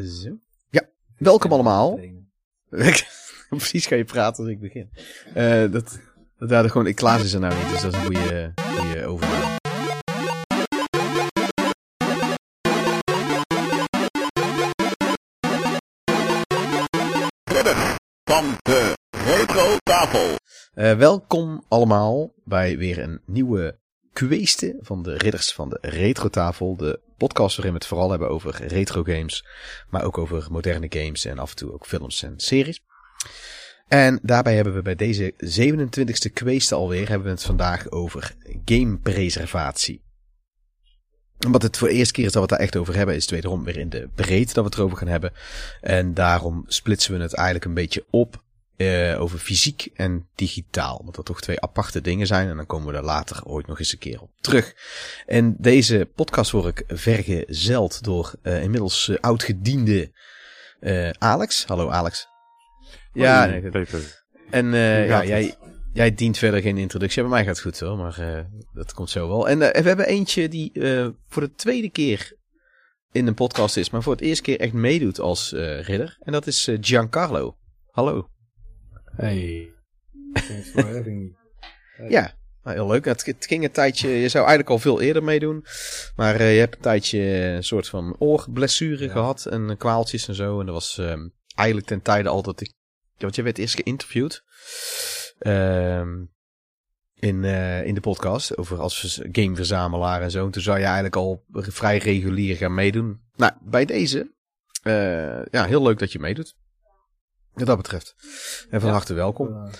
Zo. Ja, welkom allemaal. Precies ga je praten als ik begin. Uh, dat, dat daar gewoon, ik Klaas is er nou niet, dus dat is een goede, goede overname. van de Retro Tafel. Uh, welkom allemaal bij weer een nieuwe kweeste van de ridders van de Retro Tafel. De podcast waarin we het vooral hebben over retro games, maar ook over moderne games en af en toe ook films en series. En daarbij hebben we bij deze 27e kweeste alweer, hebben we het vandaag over gamepreservatie. Wat het voor de eerste keer is dat we het daar echt over hebben, is het wederom weer in de breedte dat we het erover gaan hebben. En daarom splitsen we het eigenlijk een beetje op uh, over fysiek en digitaal. Want dat toch twee aparte dingen zijn. En dan komen we er later ooit nog eens een keer op terug. En deze podcast word ik vergezeld door uh, inmiddels uh, oudgediende Alex. Hallo Alex. Ja, Peter. En ja, jij, jij dient verder geen introductie. Bij mij gaat het goed hoor, maar dat komt zo wel. En we hebben eentje die voor de tweede keer in een podcast is, maar voor het eerste keer echt meedoet als ridder. En dat is Giancarlo. Hallo. Hey, thanks for having me. Ja, nou, heel leuk. Het, het, ging een tijdje, je zou eigenlijk al veel eerder meedoen. Maar uh, je hebt een tijdje een soort van oorblessure gehad en kwaaltjes en zo. En dat was um, eigenlijk ten tijde al dat ik... Want je werd eerst geïnterviewd. Um, in, uh, in de podcast over als gameverzamelaar en zo. En toen zou je eigenlijk al vrij regulier gaan meedoen. Nou, bij deze, uh, ja, heel leuk dat je meedoet. Wat dat betreft. En van harte welkom.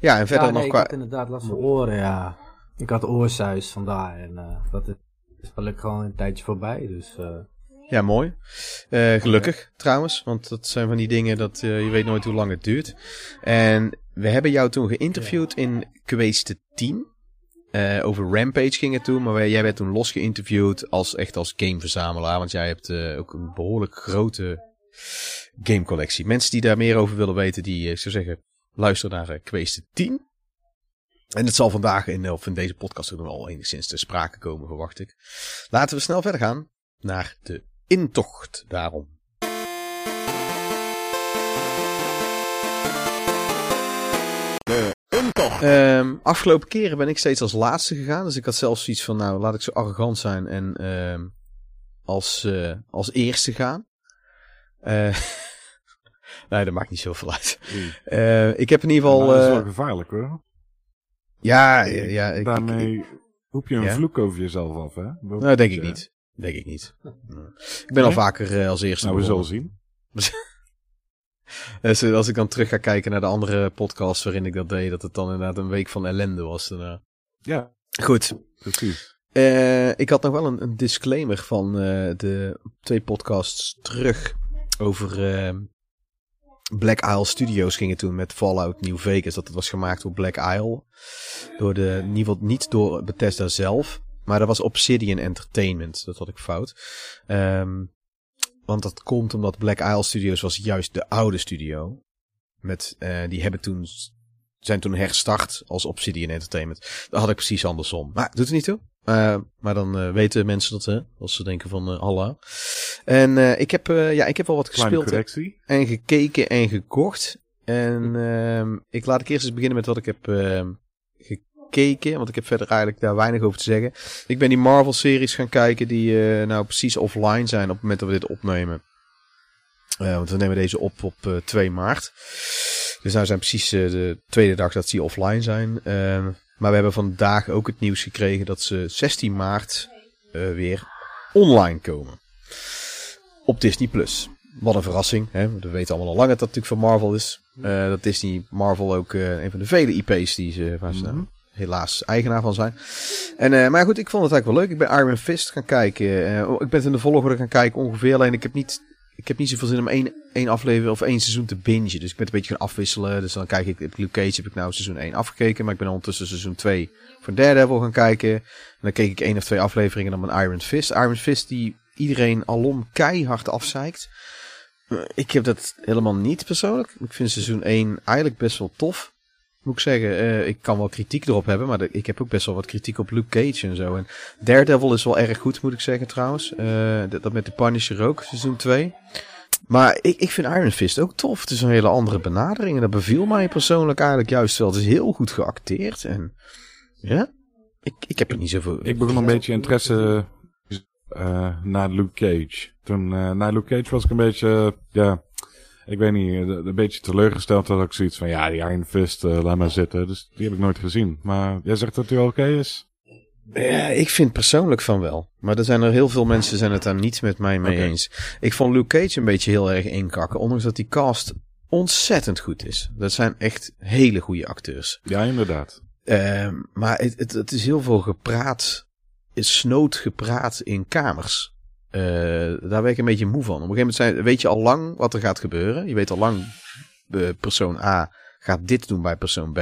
Ja, en verder ja, nee, nog qua... Ik had inderdaad last van oren, ja. Ik had oorsuis vandaar. En uh, dat is gelukkig gewoon een tijdje voorbij, dus... Uh... Ja, mooi. Uh, gelukkig trouwens, want dat zijn van die dingen dat uh, je weet nooit hoe lang het duurt. En we hebben jou toen geïnterviewd ja. in Kweeste 10. Uh, over Rampage ging het toen, maar jij werd toen los geïnterviewd als echt als gameverzamelaar. Want jij hebt ook een behoorlijk grote gamecollectie. Mensen die daar meer over willen weten, die ik zou zeggen, luister naar uh, Kweeste 10. En het zal vandaag in, of in deze podcast ook al enigszins te sprake komen, verwacht ik. Laten we snel verder gaan naar de intocht daarom. De intocht. Um, afgelopen keren ben ik steeds als laatste gegaan. Dus ik had zelfs zoiets van, nou laat ik zo arrogant zijn en um, als, uh, als eerste gaan. Uh, nee, dat maakt niet zoveel uit. Uh, ik heb in ieder geval... Dat is uh, wel gevaarlijk hoor. Ja, ja. ja ik, Daarmee ik, roep je een ja? vloek over jezelf af, hè? Dat nou, denk ik niet. Denk ik niet. Ik ben al vaker als eerste Nou, we zullen zien. dus als ik dan terug ga kijken naar de andere podcasts waarin ik dat deed, dat het dan inderdaad een week van ellende was. Daarna. Ja. Goed. Precies. Uh, ik had nog wel een, een disclaimer van uh, de twee podcasts terug over uh, Black Isle Studios gingen toen met Fallout New Vegas. Dat het was gemaakt door Black Isle. Door de, niet door Bethesda zelf. Maar dat was Obsidian Entertainment. Dat had ik fout. Um, want dat komt omdat Black Isle Studios was juist de oude studio. Met, uh, die hebben toen, zijn toen herstart als Obsidian Entertainment. Dat had ik precies andersom. Maar doet er niet toe. Uh, maar dan uh, weten mensen dat, hè, als ze denken van uh, Allah. En ik, heb, ja, ik heb wel wat gespeeld en gekeken en gekocht. En uh, ik laat ik eerst eens beginnen met wat ik heb gekeken. Want ik heb verder eigenlijk daar weinig over te zeggen. Ik ben die Marvel-series gaan kijken die nou precies offline zijn op het moment dat we dit opnemen. want we nemen deze op op 2 maart. Dus nou zijn precies de tweede dag dat ze offline zijn. Maar we hebben vandaag ook het nieuws gekregen dat ze 16 maart uh, weer online komen. Op Disney+. Plus. Wat een verrassing. Hè? We weten allemaal al lang dat dat natuurlijk van Marvel is. Uh, dat Disney Marvel ook uh, een van de vele IP's die ze, waar ze mm -hmm. helaas eigenaar van zijn. En, maar goed, ik vond het eigenlijk wel leuk. Ik ben Iron Fist gaan kijken. Ik ben het in de volgorde gaan kijken ongeveer. Alleen ik heb niet, ik heb niet zoveel zin om één, één aflevering of één seizoen te bingen. Dus ik ben een beetje gaan afwisselen. Dus dan kijk ik, Luke Cage heb ik nou seizoen 1 afgekeken. Maar ik ben ondertussen seizoen 2 van Daredevil gaan kijken. En dan keek ik één of twee afleveringen dan mijn Iron Fist. Iron Fist die iedereen alom keihard afzeikt. Ik heb dat helemaal niet persoonlijk. Ik vind seizoen 1 eigenlijk best wel tof. Moet ik zeggen. Uh, ik kan wel kritiek erop hebben, maar ik heb ook best wel wat kritiek op Luke Cage en zo. En Daredevil is wel erg goed, moet ik zeggen trouwens. Uh, dat, met de Punisher ook, seizoen 2. Maar ik, ik vind Iron Fist ook tof. Het is een hele andere benadering. En dat beviel mij persoonlijk eigenlijk juist wel. Het is heel goed geacteerd. En ja, ik, ik heb er niet zoveel... Ik begon een beetje interesse uh, naar Luke Cage. Toen, uh, na Luke Cage was ik een beetje, ja, ik weet niet, een beetje teleurgesteld dat ik zoiets van, ja, die Iron Fist, uh, laat maar zitten. Dus die heb ik nooit gezien. Maar jij zegt dat hij oké is? Ja, ik vind persoonlijk van wel. Maar er zijn er heel veel mensen zijn het daar niet met mij mee eens. Ik vond Luke Cage een beetje heel erg inkakken. Ondanks dat die cast ontzettend goed is. Dat zijn echt hele goede acteurs. Ja, inderdaad. Uh, maar het, het, het, is heel veel gepraat, is snood gepraat in kamers. Uh, daar ben ik een beetje moe van. Op een gegeven moment zijn, weet je al lang wat er gaat gebeuren. Je weet al lang, uh, persoon A gaat dit doen bij persoon B.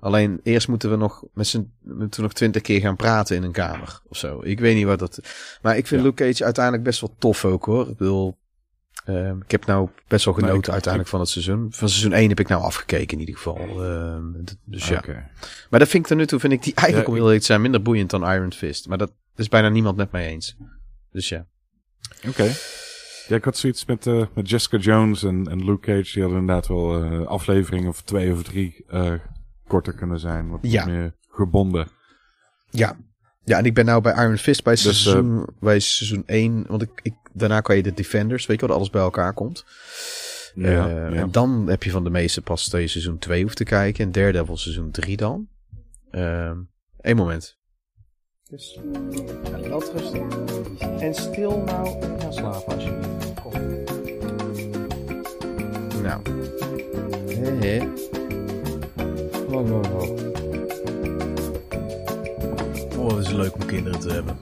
Alleen eerst moeten we nog met z'n moeten we nog twintig keer gaan praten in een kamer of zo. Ik weet niet wat dat. Maar ik vind ja. Luke Cage uiteindelijk best wel tof ook hoor. Ik bedoel, uh, ik heb nou best wel genoten uiteindelijk van het seizoen. Van seizoen 1 heb ik nou afgekeken in ieder geval. Uh, dus ja. Okay. Maar dat vind ik tot nu toe vind ik die eigenlijk ja, om heel eerlijk zijn minder boeiend dan Iron Fist. Maar dat is bijna niemand met mij eens. Dus ja. Oké. Okay. Ja, ik had zoiets met, uh, met Jessica Jones en, en Luke Cage. Die hadden inderdaad wel uh, afleveringen of twee of drie uh, korter kunnen zijn. Wat ja. meer gebonden. Ja. Ja, en ik ben nou bij Iron Fist bij seizoen, dus, bij seizoen 1. Want ik, ik, daarna kan je de Defenders, weet je wat, alles bij elkaar komt. Ja, uh, ja. En dan heb je van de meeste pas dat je seizoen 2 hoeft te kijken. En Daredevil seizoen 3 dan. Eén uh, moment. Dus ja, wel rustig. En stil nou gaan slapen alsjeblieft. Kom. Nou. Hé hé. Oh, oh, het is leuk om kinderen te hebben.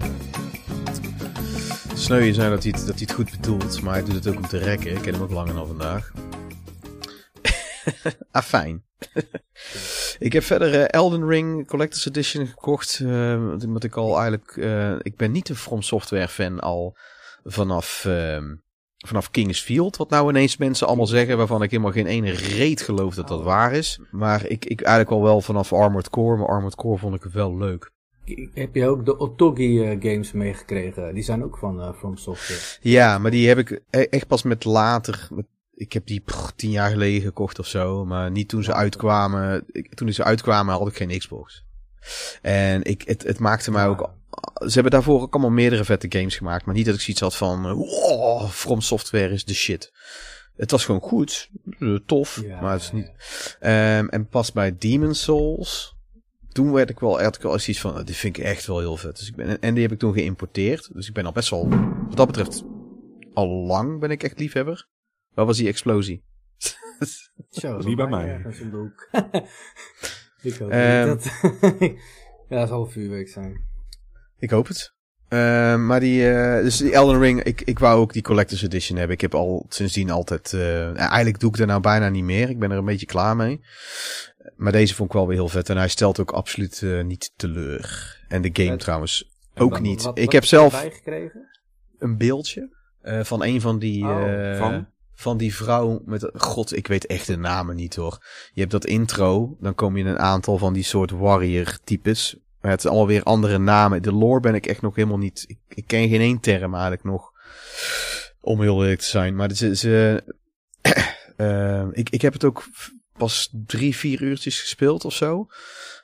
Sneu zijn dat hij, het, dat hij het goed bedoelt, maar hij doet het ook om te rekken. Ik ken hem ook langer dan vandaag. ah. ik heb verder uh, Elden Ring Collector's Edition gekocht. Uh, omdat ik al eigenlijk... Uh, ik ben niet een From Software fan al vanaf... vanaf Kingsfield, wat nou ineens mensen allemaal zeggen, waarvan ik helemaal geen ene reet geloof dat dat waar is. Maar ik, ik eigenlijk al wel vanaf Armored Core, maar Armored Core vond ik wel leuk. Heb je ook de Otogi games meegekregen? Die zijn ook van From Software. Ja, maar die heb ik echt pas met later. Met, ik heb die pff, tien jaar geleden gekocht of zo. Maar niet toen ze uitkwamen. Ik, toen ze uitkwamen had ik geen Xbox. En ik, het, het maakte mij ook. Ze hebben daarvoor ook allemaal meerdere vette games gemaakt. Maar niet dat ik zoiets had van. Wow, From Software is de shit. Het was gewoon goed. Tof. Ja, maar het is niet. Um, en pas bij Demon Souls toen werd ik wel, had ik wel iets van, die vind ik echt wel heel vet. Dus ik ben, en die heb ik toen geïmporteerd. Dus ik ben al best wel, wat dat betreft, al lang ben ik echt liefhebber. Waar was die explosie? Zo, niet bij mij. Een boek. ik hoop um, dat. ja, dat zal vuurwerk zijn. Ik hoop het. Uh, maar die, uh, dus die Elden Ring, ik, ik wou ook die Collector's Edition hebben. Ik heb al sindsdien altijd, uh, eigenlijk doe ik er nou bijna niet meer. Ik ben er een beetje klaar mee. Maar deze vond ik wel weer heel vet. En hij stelt ook absoluut uh, niet teleur. En de game trouwens ook niet. Wat, ik wat heb zelf gekregen? een beeldje uh, van een van die... Oh, uh, van? Van die vrouw met... God, ik weet echt de namen niet hoor. Je hebt dat intro. Dan kom je in een aantal van die soort warrior types. Maar het is allemaal weer andere namen. De lore ben ik echt nog helemaal niet... Ik, ken geen één term eigenlijk nog. Om heel eerlijk te zijn. Maar ze... ze uh, ik, ik heb het ook pas drie, vier uurtjes gespeeld of zo.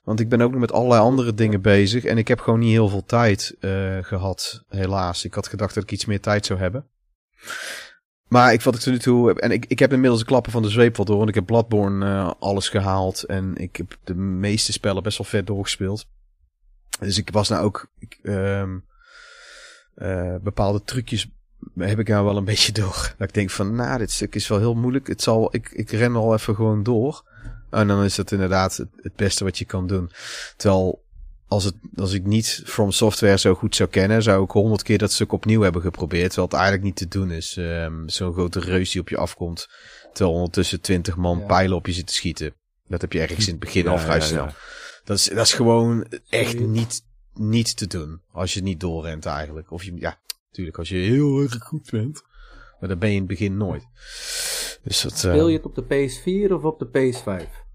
Want ik ben ook nog met allerlei andere dingen bezig. En ik heb gewoon niet heel veel tijd uh, gehad, helaas. Ik had gedacht dat ik iets meer tijd zou hebben. Maar ik, wat ik tot nu toe. En ik, ik heb inmiddels de klappen van de zweep wat door. Want ik heb Bloodborne uh, alles gehaald. En ik heb de meeste spellen best wel vet doorgespeeld. Dus ik was nou ook... Ik, um, uh, bepaalde trucjes heb ik nou wel een beetje door. Dat ik denk van, nou, dit stuk is wel heel moeilijk. Het zal, ik, ik ren al even gewoon door. En dan is dat inderdaad het beste wat je kan doen. Terwijl, als, het, als ik niet From Software zo goed zou kennen, zou ik honderd keer dat stuk opnieuw hebben geprobeerd. Het eigenlijk niet te doen is. Um, Zo'n grote reus die op je afkomt. Terwijl ondertussen twintig man ja. pijlen op je zit te schieten. Dat heb je ergens in het begin ja, al vrij ja, snel. Dat, is, dat is gewoon echt niet, niet te doen. Als je niet doorrent eigenlijk. Of je, ja, Natuurlijk, als je heel erg goed bent. Maar dat ben je in het begin nooit. Dus dat, Speel je het op de PS4 of op de PS5?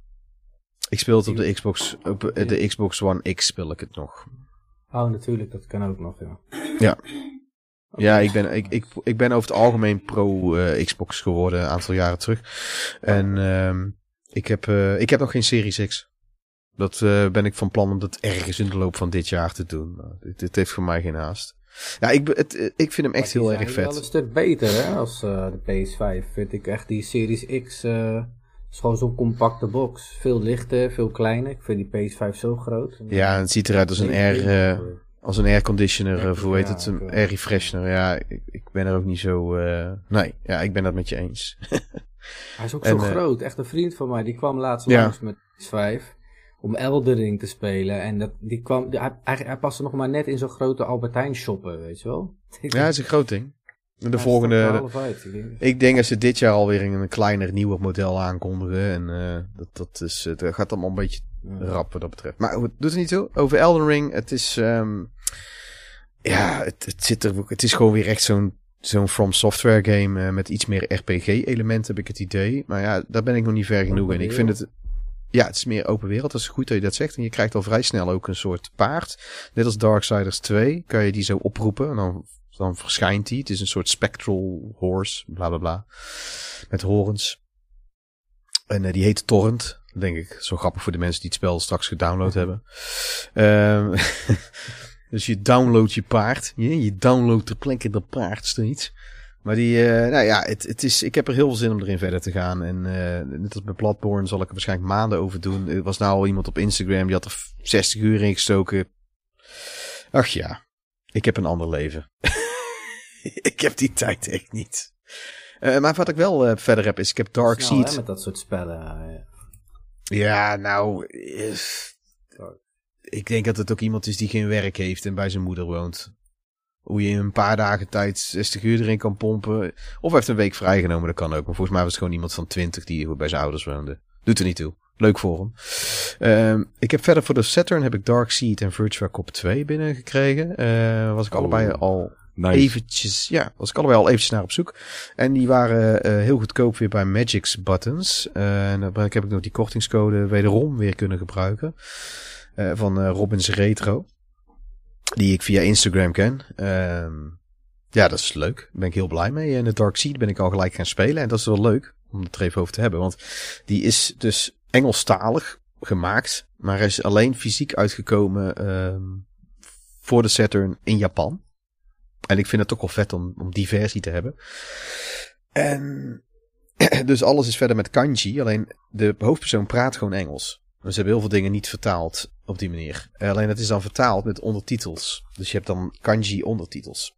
Ik speel het op de Xbox, op eh, de Xbox One X speel ik het nog. Oh, natuurlijk, dat kan ook nog, ja. Ja. Ja, ik ben, ik, ik, ik ben over het algemeen pro eh, Xbox geworden een aantal jaren terug. En ehm ik, heb, eh, ik heb nog geen Series X. Dat ben ik van plan om dat ergens in de loop van dit jaar te doen. Dit, dit heeft voor mij geen haast. Ja, ik, het, ik vind hem echt heel erg zijn wel een vet. stuk beter, hè, als de PS5. Vind ik echt die Series X... eh is gewoon zo'n compacte box. Veel lichter, veel kleiner. Ik vind die PS5 zo groot. Ja, het ziet eruit als een air, eh, als een airconditioner, of hoe heet ja, het, een eh, air refreshener. Ja, ik, ik ben er ook niet zo... eh, nee, ja, ik ben dat met je eens. Hij is ook En, zo eh, groot. Echt een vriend van mij. Die kwam laatst Ja. langs met PS5. Om Eldering te spelen. En dat, die kwam, hij, hij, hij paste nog maar net in zo'n grote Albertijn shoppen, weet je wel. Ja, het is een groot ding. De volgende... uit. Ik denk- Ik denk dat ze dit jaar alweer een kleiner, nieuwer model aankondigen. En eh, dat, dat, is, het gaat allemaal een beetje Ja. rap wat dat betreft. Maar goed, doet er niet toe. Over Elden Ring, het is... ehm, ja, het, het zit er... Het is gewoon weer echt zo'n zo'n From Software game eh, met iets meer RPG-elementen, heb ik het idee. Maar ja, daar ben ik nog niet ver genoeg Open in. Ik vind het... Ja, het is meer open wereld. Dat is goed dat je dat zegt. En je krijgt al vrij snel ook een soort paard. Net als Darksiders 2 kan je die zo oproepen. En dan, dan verschijnt die. Het is een soort spectral horse. Bla bla bla. Met horens. En eh, die heet Torrent. Denk ik. Zo grappig voor de mensen die het spel straks gedownload hebben. Ehm, dus je downloadt je paard. Je, je downloadt de plekken dat paard steeds. Maar die, eh, nou ja, het, het is, ik heb er heel veel zin om erin verder te gaan. En eh, net als bij Bloodborne zal ik er waarschijnlijk maanden over doen. Er was nou al iemand op Instagram, die had er 60 uur in gestoken. Ach ja, ik heb een ander leven. ik heb die tijd echt niet. Eh, maar wat ik wel eh, verder heb, is ik heb Dark Snel, hè, Seed. met dat soort spellen. Ja, nou, eh, ik denk dat het ook iemand is die geen werk heeft en bij zijn moeder woont. Hoe je in een paar dagen tijd 60 uur erin kan pompen. Of hij heeft een week vrijgenomen, dat kan ook. Maar volgens mij was het gewoon iemand van 20 die bij zijn ouders woonde. Doet er niet toe. Leuk voor hem. Ehm, ik heb verder voor de Saturn heb ik Dark Seed en Virtua Cop 2 binnengekregen. Eh was ik Oh. allebei al Nice. eventjes, ja, was ik allebei al eventjes naar op zoek. En die waren eh, heel goedkoop weer bij Magic's Buttons. Eh, en dan heb ik nog die kortingscode wederom weer kunnen gebruiken. Eh, van Robins Retro. Die ik via Instagram ken. Ehm, ja, dat is leuk. Daar ben ik heel blij mee. En de Dark Seed ben ik al gelijk gaan spelen. En dat is wel leuk om het er even over te hebben. Want die is dus Engelstalig gemaakt. Maar is alleen fysiek uitgekomen ehm, voor de Saturn in Japan. En ik vind het ook wel vet om, om die versie te hebben. En dus alles is verder met kanji. Alleen de hoofdpersoon praat gewoon Engels. Dus ze hebben heel veel dingen niet vertaald op die manier. Alleen het is dan vertaald met ondertitels. Dus je hebt dan kanji ondertitels.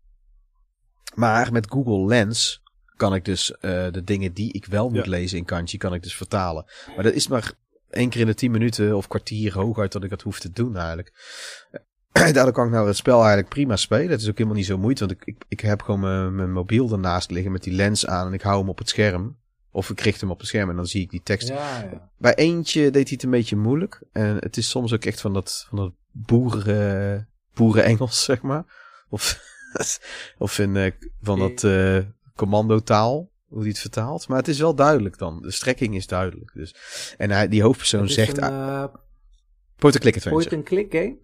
Maar met Google Lens kan ik dus eh, de dingen die ik wel moet Ja. lezen in kanji, kan ik dus vertalen. Maar dat is maar één keer in de tien minuten of kwartier hooguit dat ik dat hoef te doen eigenlijk. Daardoor kan ik nou het spel eigenlijk prima spelen. Het is ook helemaal niet zo moeite, want ik, ik, ik heb gewoon mijn, mijn mobiel ernaast liggen met die lens aan en ik hou hem op het scherm. Of ik richt hem op het scherm en dan zie ik die tekst. Ja, ja. Bij eentje deed hij het een beetje moeilijk. En het is soms ook echt van dat, van dat boeren, boeren-Engels, zeg maar. Of, of in, eh, van dat eh commandotaal, hoe hij het vertaalt. Maar het is wel duidelijk dan. De strekking is duidelijk. Dus. En hij, die hoofdpersoon zegt... een ah, eh, Point-and-click adventure. point-and-click game?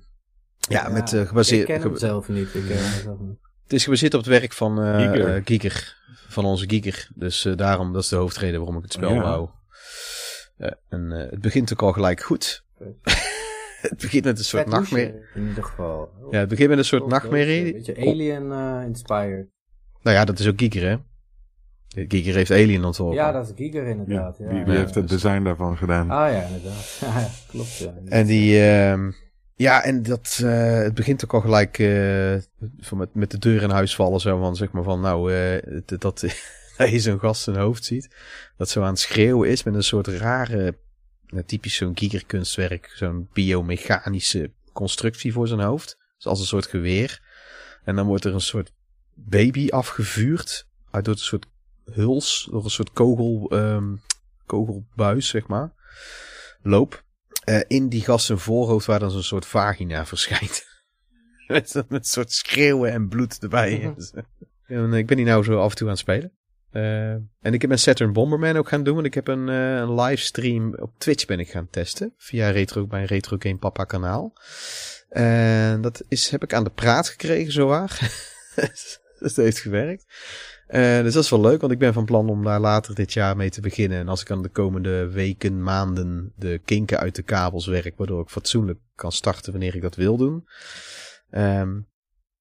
Ja, met eh, gebaseerd... Ik ken hem ge- zelf niet. Ik ken hem zelf niet. Het is gebaseerd op het werk van eh Giger. eh. Van onze Giger. Dus eh, daarom, dat is de hoofdreden waarom ik het spel Ja. wou. Eh, en eh, het begint ook al gelijk goed. het begint met een soort Vet nachtmerrie. In ieder geval. Ja, het begint met een soort nachtmerrie. Een beetje alien eh, inspired. Nou ja, dat is ook Giger, hè? Giger heeft Alien ontworpen. Ja, dat is Giger Ja, inderdaad. Ja, wie, wie Ja, heeft het dus- design daarvan gedaan? Ah ja, inderdaad. Klopt. Ja. En die, ehm, ja, en dat, eh, het begint ook al gelijk eh, van met, met de deur in huis vallen. Zo van, zeg maar van, nou, eh, dat, je zo'n gast zijn hoofd ziet. Dat zo aan het schreeuwen is met een soort rare, nou, typisch zo'n gigerkunstwerk. Zo'n biomechanische constructie voor zijn hoofd. Dus als een soort geweer. En dan wordt er een soort baby afgevuurd. Uit door een soort huls, door een soort kogel, ehm, kogelbuis, zeg maar. Loop eh, in die gast zijn voorhoofd waar dan zo'n soort vagina verschijnt. met, met een soort schreeuwen en bloed erbij. Dus, eh, en ik ben die nou zo af en toe aan het spelen. Uh, en ik ben Saturn Bomberman ook gaan doen. Want ik heb een, uh, een livestream op Twitch ben ik gaan testen. Via Retro, mijn Retro Game Papa kanaal. En dat is, heb ik aan de praat gekregen, zowaar. dat heeft gewerkt. Uh, dus dat is wel leuk, want ik ben van plan om daar later dit jaar mee te beginnen. En als ik dan de komende weken, maanden de kinken uit de kabels werk, waardoor ik fatsoenlijk kan starten wanneer ik dat wil doen. Um,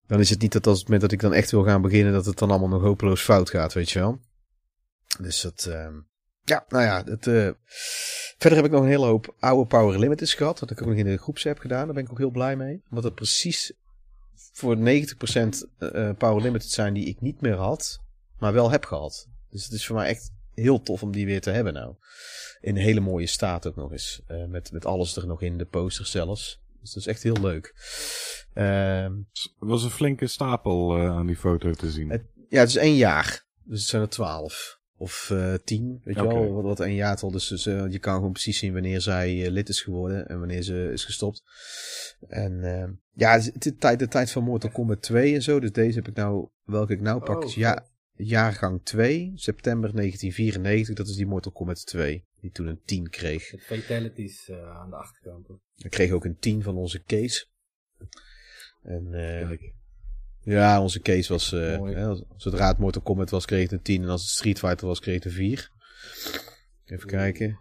dan is het niet dat als het moment dat ik dan echt wil gaan beginnen, dat het dan allemaal nog hopeloos fout gaat, weet je wel. Dus dat, um, ja, nou ja, het, uh, verder heb ik nog een hele hoop oude Power Limiteds gehad, wat ik ook nog in de groepsapp gedaan. Daar ben ik ook heel blij mee. Omdat het precies voor 90% uh, Power Limited zijn die ik niet meer had, maar wel heb gehad. Dus het is voor mij echt heel tof om die weer te hebben nou. In een hele mooie staat ook nog eens. Uh, met, met alles er nog in, de posters zelfs. Dus dat is echt heel leuk. Uh, was een flinke stapel uh, aan die foto te zien. Het, ja, het is één jaar. Dus het zijn er twaalf. Of uh, tien, weet je wel, wat, wat één jaartal. Dus, dus uh, je kan gewoon precies zien wanneer zij lid is geworden en wanneer ze is gestopt. En ehm, ja, de tijd, de tijd van Mortal Kombat 2 en zo. Dus deze heb ik nou, welke ik nou pak, oh, is ja, jaargang 2, september 1994. Dat is die Mortal Kombat 2, die toen een 10 kreeg. Fatalities aan de achterkant. Ik kreeg ook een 10 van onze case. En uh, ja, onze case was, uh, hè, zodra het Mortal Kombat was, kreeg het een 10. En als het Street Fighter was, kreeg het een 4. Even kijken.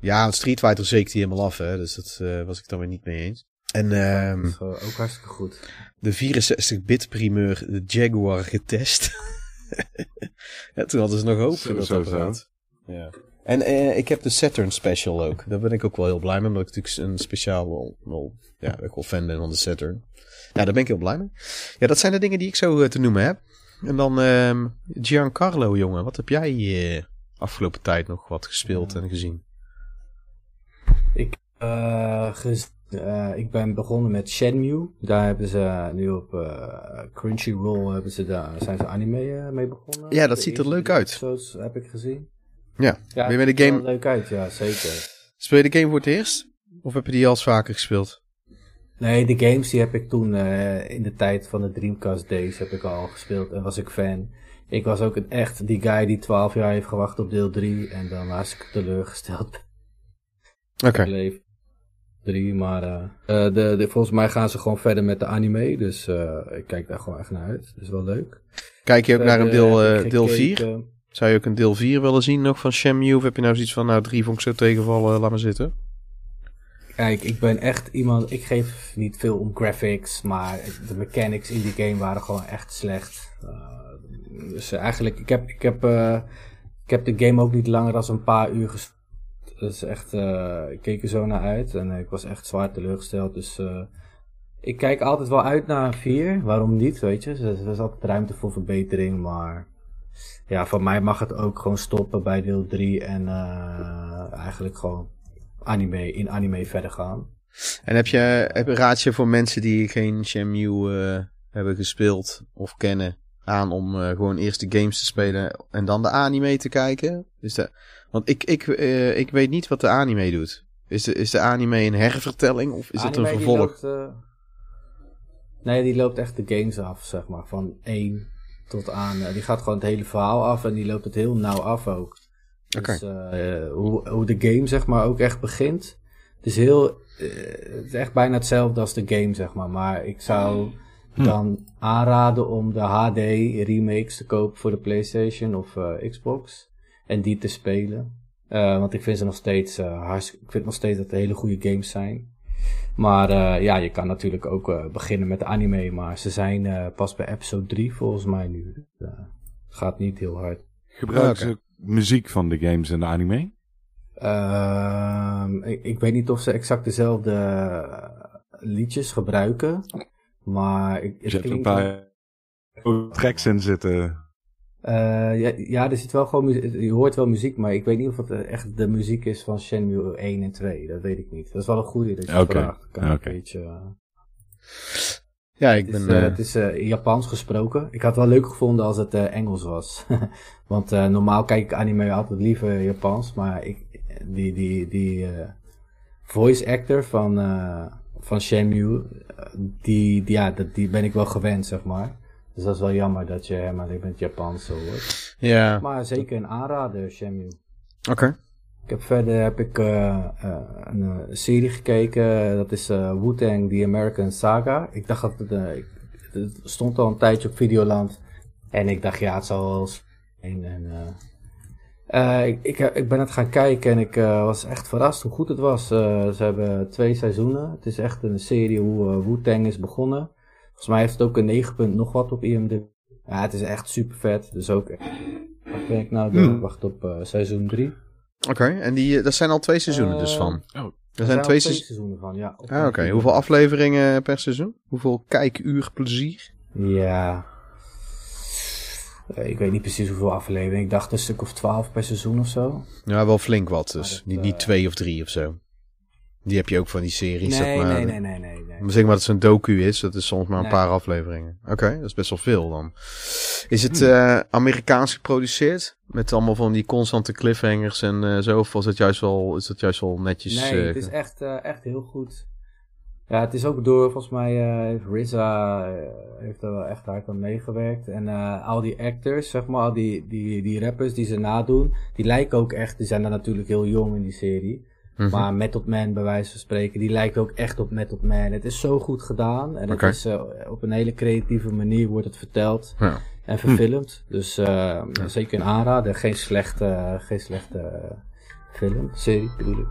Ja, Street Fighter zeek die helemaal af, hè. Dus dat uh, was ik dan weer niet mee eens. En uh, dat is ook hartstikke goed. De 64-bit primeur, de Jaguar, getest. ja, toen hadden ze nog hoop voor dat apparaat. Ja. En uh, ik heb de Saturn Special ook. Daar ben ik ook wel heel blij mee. Omdat ik natuurlijk een speciaal wel, wel ja, ik wel fan ben van de Saturn. Ja, daar ben ik heel blij mee. Ja, dat zijn de dingen die ik zo uh, te noemen heb. En dan uh, Giancarlo, jongen. Wat heb jij uh, afgelopen tijd nog wat gespeeld en gezien? Ik, ges ik ben begonnen met Shenmue. Daar hebben ze nu op Crunchyroll hebben ze daar, zijn ze anime mee begonnen. Ja, dat ziet er leuk uit. Zoals heb ik gezien. Ja, ja ben je de game... leuk uit, ja, zeker. Speel je de game voor het eerst? Of heb je die al eens vaker gespeeld? Nee, de games die heb ik toen uh, in de tijd van de Dreamcast Days heb ik al gespeeld en was ik fan. Ik was ook een echt die guy die 12 jaar heeft gewacht op deel 3 en dan hartstikke teleurgesteld. Oké. Okay. 3, maar uh, uh, de, de, volgens mij gaan ze gewoon verder met de anime, dus ik kijk daar gewoon echt naar uit. Dat is wel leuk. Kijk je ook naar een deel, deel 4? Zou je ook een deel 4 willen zien nog van Shenmue? Of heb je nou zoiets van, nou 3 vond ik zo tegenvallen, laat maar zitten? Kijk, ik ben echt iemand, ik geef niet veel om graphics, maar de mechanics in die game waren gewoon echt slecht. Dus eigenlijk, ik heb, ik, heb, ik heb de game ook niet langer dan een paar uur gespeeld. Dus echt, uh, ik keek er zo naar uit en ik was echt zwaar teleurgesteld. Dus ik kijk altijd wel uit naar 4, waarom niet, weet je. Dus er is altijd ruimte voor verbetering, maar ja, voor mij mag het ook gewoon stoppen bij deel 3 en eigenlijk gewoon anime, in anime verder gaan. En heb je, heb je raad je voor mensen die geen Shenmue hebben gespeeld of kennen aan om gewoon eerst de games te spelen en dan de anime te kijken? Is dat, want ik, ik, uh, ik weet niet wat de anime doet. Is de, is de anime een hervertelling of is het een vervolg? Loopt, nee, die loopt echt de games af, zeg maar. Van 1 tot aan. die gaat gewoon het hele verhaal af en die loopt het heel nauw af ook. Dus hoe, hoe de game zeg maar ook echt begint. Het is heel, het is echt bijna hetzelfde als de game zeg maar. Maar ik zou hm. dan aanraden om de HD remakes te kopen voor de PlayStation of uh, Xbox. En die te spelen. want ik vind ze nog steeds hartstikke, ik vind nog steeds dat het hele goede games zijn. Maar ja, je kan natuurlijk ook beginnen met de anime. Maar ze zijn pas bij episode 3 volgens mij nu. het gaat niet heel hard. Gebruiken ze muziek van de games en de anime? Uh, ik, ik, weet niet of ze exact dezelfde eh, liedjes gebruiken. Maar ik, het er een paar tracks in zitten. Uh, ja, ja, er zit wel gewoon je hoort wel muziek, maar ik weet niet of het echt de muziek is van Shenmue 1 en 2. Dat weet ik niet. Dat is wel een goede dat je okay. vraagt. Kan okay. een beetje, uh... Ja, ik ben... Het is, uh, het is uh, Japans gesproken. Ik had het wel leuk gevonden als het uh, Engels was. Want normaal kijk ik anime altijd liever Japans. Maar ik, die, die, die voice actor van, van Shenmue, die, die, ja, dat, die ben ik wel gewend, zeg maar. Dus dat is wel jammer dat je hem alleen met Japans zo hoort. Ja. Maar zeker een aanrader, Shenmue. Oké. Ik heb verder heb ik uh, uh, een uh, serie gekeken, dat is Wu-Tang The American Saga. Ik dacht dat het, het, stond al een tijdje op Videoland. En ik dacht, ja, het zal wel eens. En, en ik, ik, ik, ben het gaan kijken en ik was echt verrast hoe goed het was. ze hebben twee seizoenen. Het is echt een serie hoe Wu-Tang is begonnen. Volgens mij heeft het ook een 9 punt nog wat op IMDb. Ja, het is echt super vet. Dus ook, wat ben ik nou door? Hmm. Wacht op seizoen 3. Oké, en die, dat zijn al twee seizoenen dus van? Oh. Er zijn twee, twee seizoenen. seizoenen van, ja. Ah, oké. Hoeveel afleveringen per seizoen? Hoeveel kijkuur plezier? Ja. Eh, Ik weet niet precies hoeveel afleveringen. Ik dacht een stuk of twaalf per seizoen of zo. Ja, wel flink wat dus. Dat, niet, niet eh, twee of drie of zo. Die heb je ook van die series. Nee, zeg maar. nee, nee, nee, nee, nee. Maar zeg maar dat het zo'n docu is, dat is soms maar een Nee. paar afleveringen. Oké, dat is best wel veel dan. Is het Hmm. eh, Amerikaans geproduceerd? Met allemaal van die constante cliffhangers en eh, zo? Of was het juist wel, is het juist wel netjes? Nee, eh, het is echt, echt heel goed. Ja, het is ook door, volgens mij, heeft RZA heeft er wel echt hard aan meegewerkt. En al die actors, zeg maar, al die, die, die rappers die ze nadoen, die lijken ook echt, die zijn dan natuurlijk heel jong in die serie. Mhm. Maar Method Man, bij wijze van spreken, die lijkt ook echt op Method Man. Het is zo goed gedaan. En het is, eh, op een hele creatieve manier wordt het verteld Ja. en verfilmd. Dus eh, zeker een aanrader. Geen slechte, geen slechte eh, film, serie bedoel ik.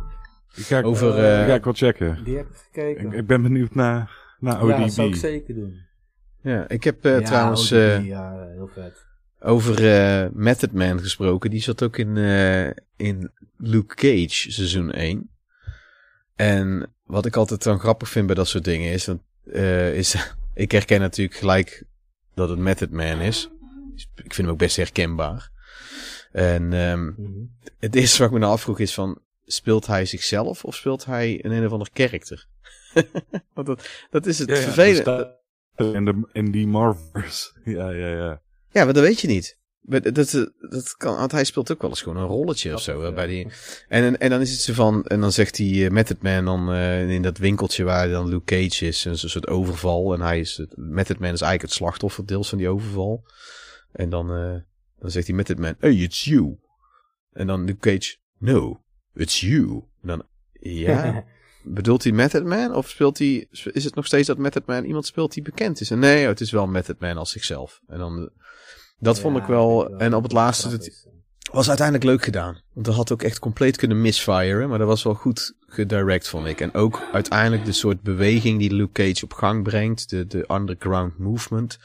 Ik ga, Over, ik ga ik wel checken. Die heb ik gekeken. Ik, ik ben benieuwd naar, naar ODB. ja, dat zou ik zeker doen. Ja, ik heb Ja, trouwens ODB, eh, ja, heel vet. Over eh, Method Man gesproken. Die zat ook in, eh, in Luke Cage seizoen 1. En wat ik altijd dan grappig vind bij dat soort dingen is... Want, eh, is ik herken natuurlijk gelijk dat het Method Man is. Ik vind hem ook best herkenbaar. En ehm, Mhm. het eerste wat ik me nou afvroeg is van... Speelt hij zichzelf of speelt hij een een of ander karakter? Want dat, dat is het Ja, ja, vervelende. dus dat- in, de, in die Marvels. Ja, ja, ja. Ja, maar dat weet je niet. Dat, dat, dat kan, want hij speelt ook wel eens gewoon een rolletje of zo. hè, eh, bij die, en, en, dan is het zo van, en dan zegt hij uh, Method Man dan eh, in dat winkeltje waar dan Luke Cage is, een soort overval. En hij is, het, Method Man is eigenlijk het slachtoffer deels van die overval. En dan, eh, dan zegt hij Method Man, hey, it's you. En dan Luke Cage, no, it's you. En dan, ja, bedoelt hij Method Man? Of speelt hij, is het nog steeds dat Method Man iemand speelt die bekend is? En nee, oh, het is wel Method Man als zichzelf. En dan, dat vond ik wel, en op het laatste, eh. was uiteindelijk leuk gedaan. Want dat had ook echt compleet kunnen misfiren. Maar dat was wel goed gedirect, vond ik. En ook uiteindelijk de soort beweging die Luke Cage op gang brengt. De, de underground movement.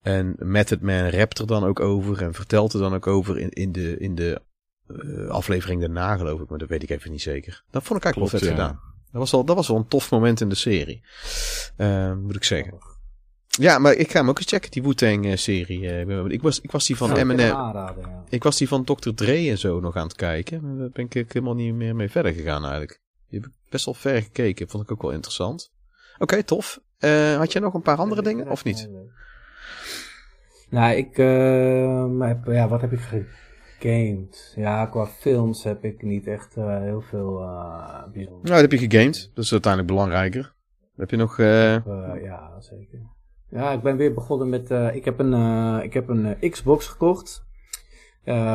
En Method Man rapt er dan ook over. En vertelt er dan ook over in, in de, in de eh, aflevering daarna, geloof ik. Maar dat weet ik even niet zeker. Dat vond ik eigenlijk Klopt, wel vet ja. gedaan. Dat was, wel, dat was wel een tof moment in de serie. Eh, moet ik zeggen. Ja, maar ik ga hem ook eens checken, die Wu-Tang-serie. eh, ik, was, ik was die van Eminem. ja. Ik was die van Dr. Dre en zo nog aan het kijken. Maar daar ben ik helemaal niet meer mee verder gegaan eigenlijk. Die heb ik best wel ver gekeken. Vond ik ook wel interessant. Oké, tof. Eh, had jij nog een paar andere dingen of niet? Nou, ik eh, heb, ja, wat heb ik gegamed? Ja, qua films heb ik niet echt eh, heel veel eh bijzonder. Nou, dat heb je gegamed. Dat is uiteindelijk belangrijker. Heb je nog... eh, Eh, ja, zeker. Ja, ik ben weer begonnen met. eh, ik heb een, eh, ik heb een eh, Xbox gekocht.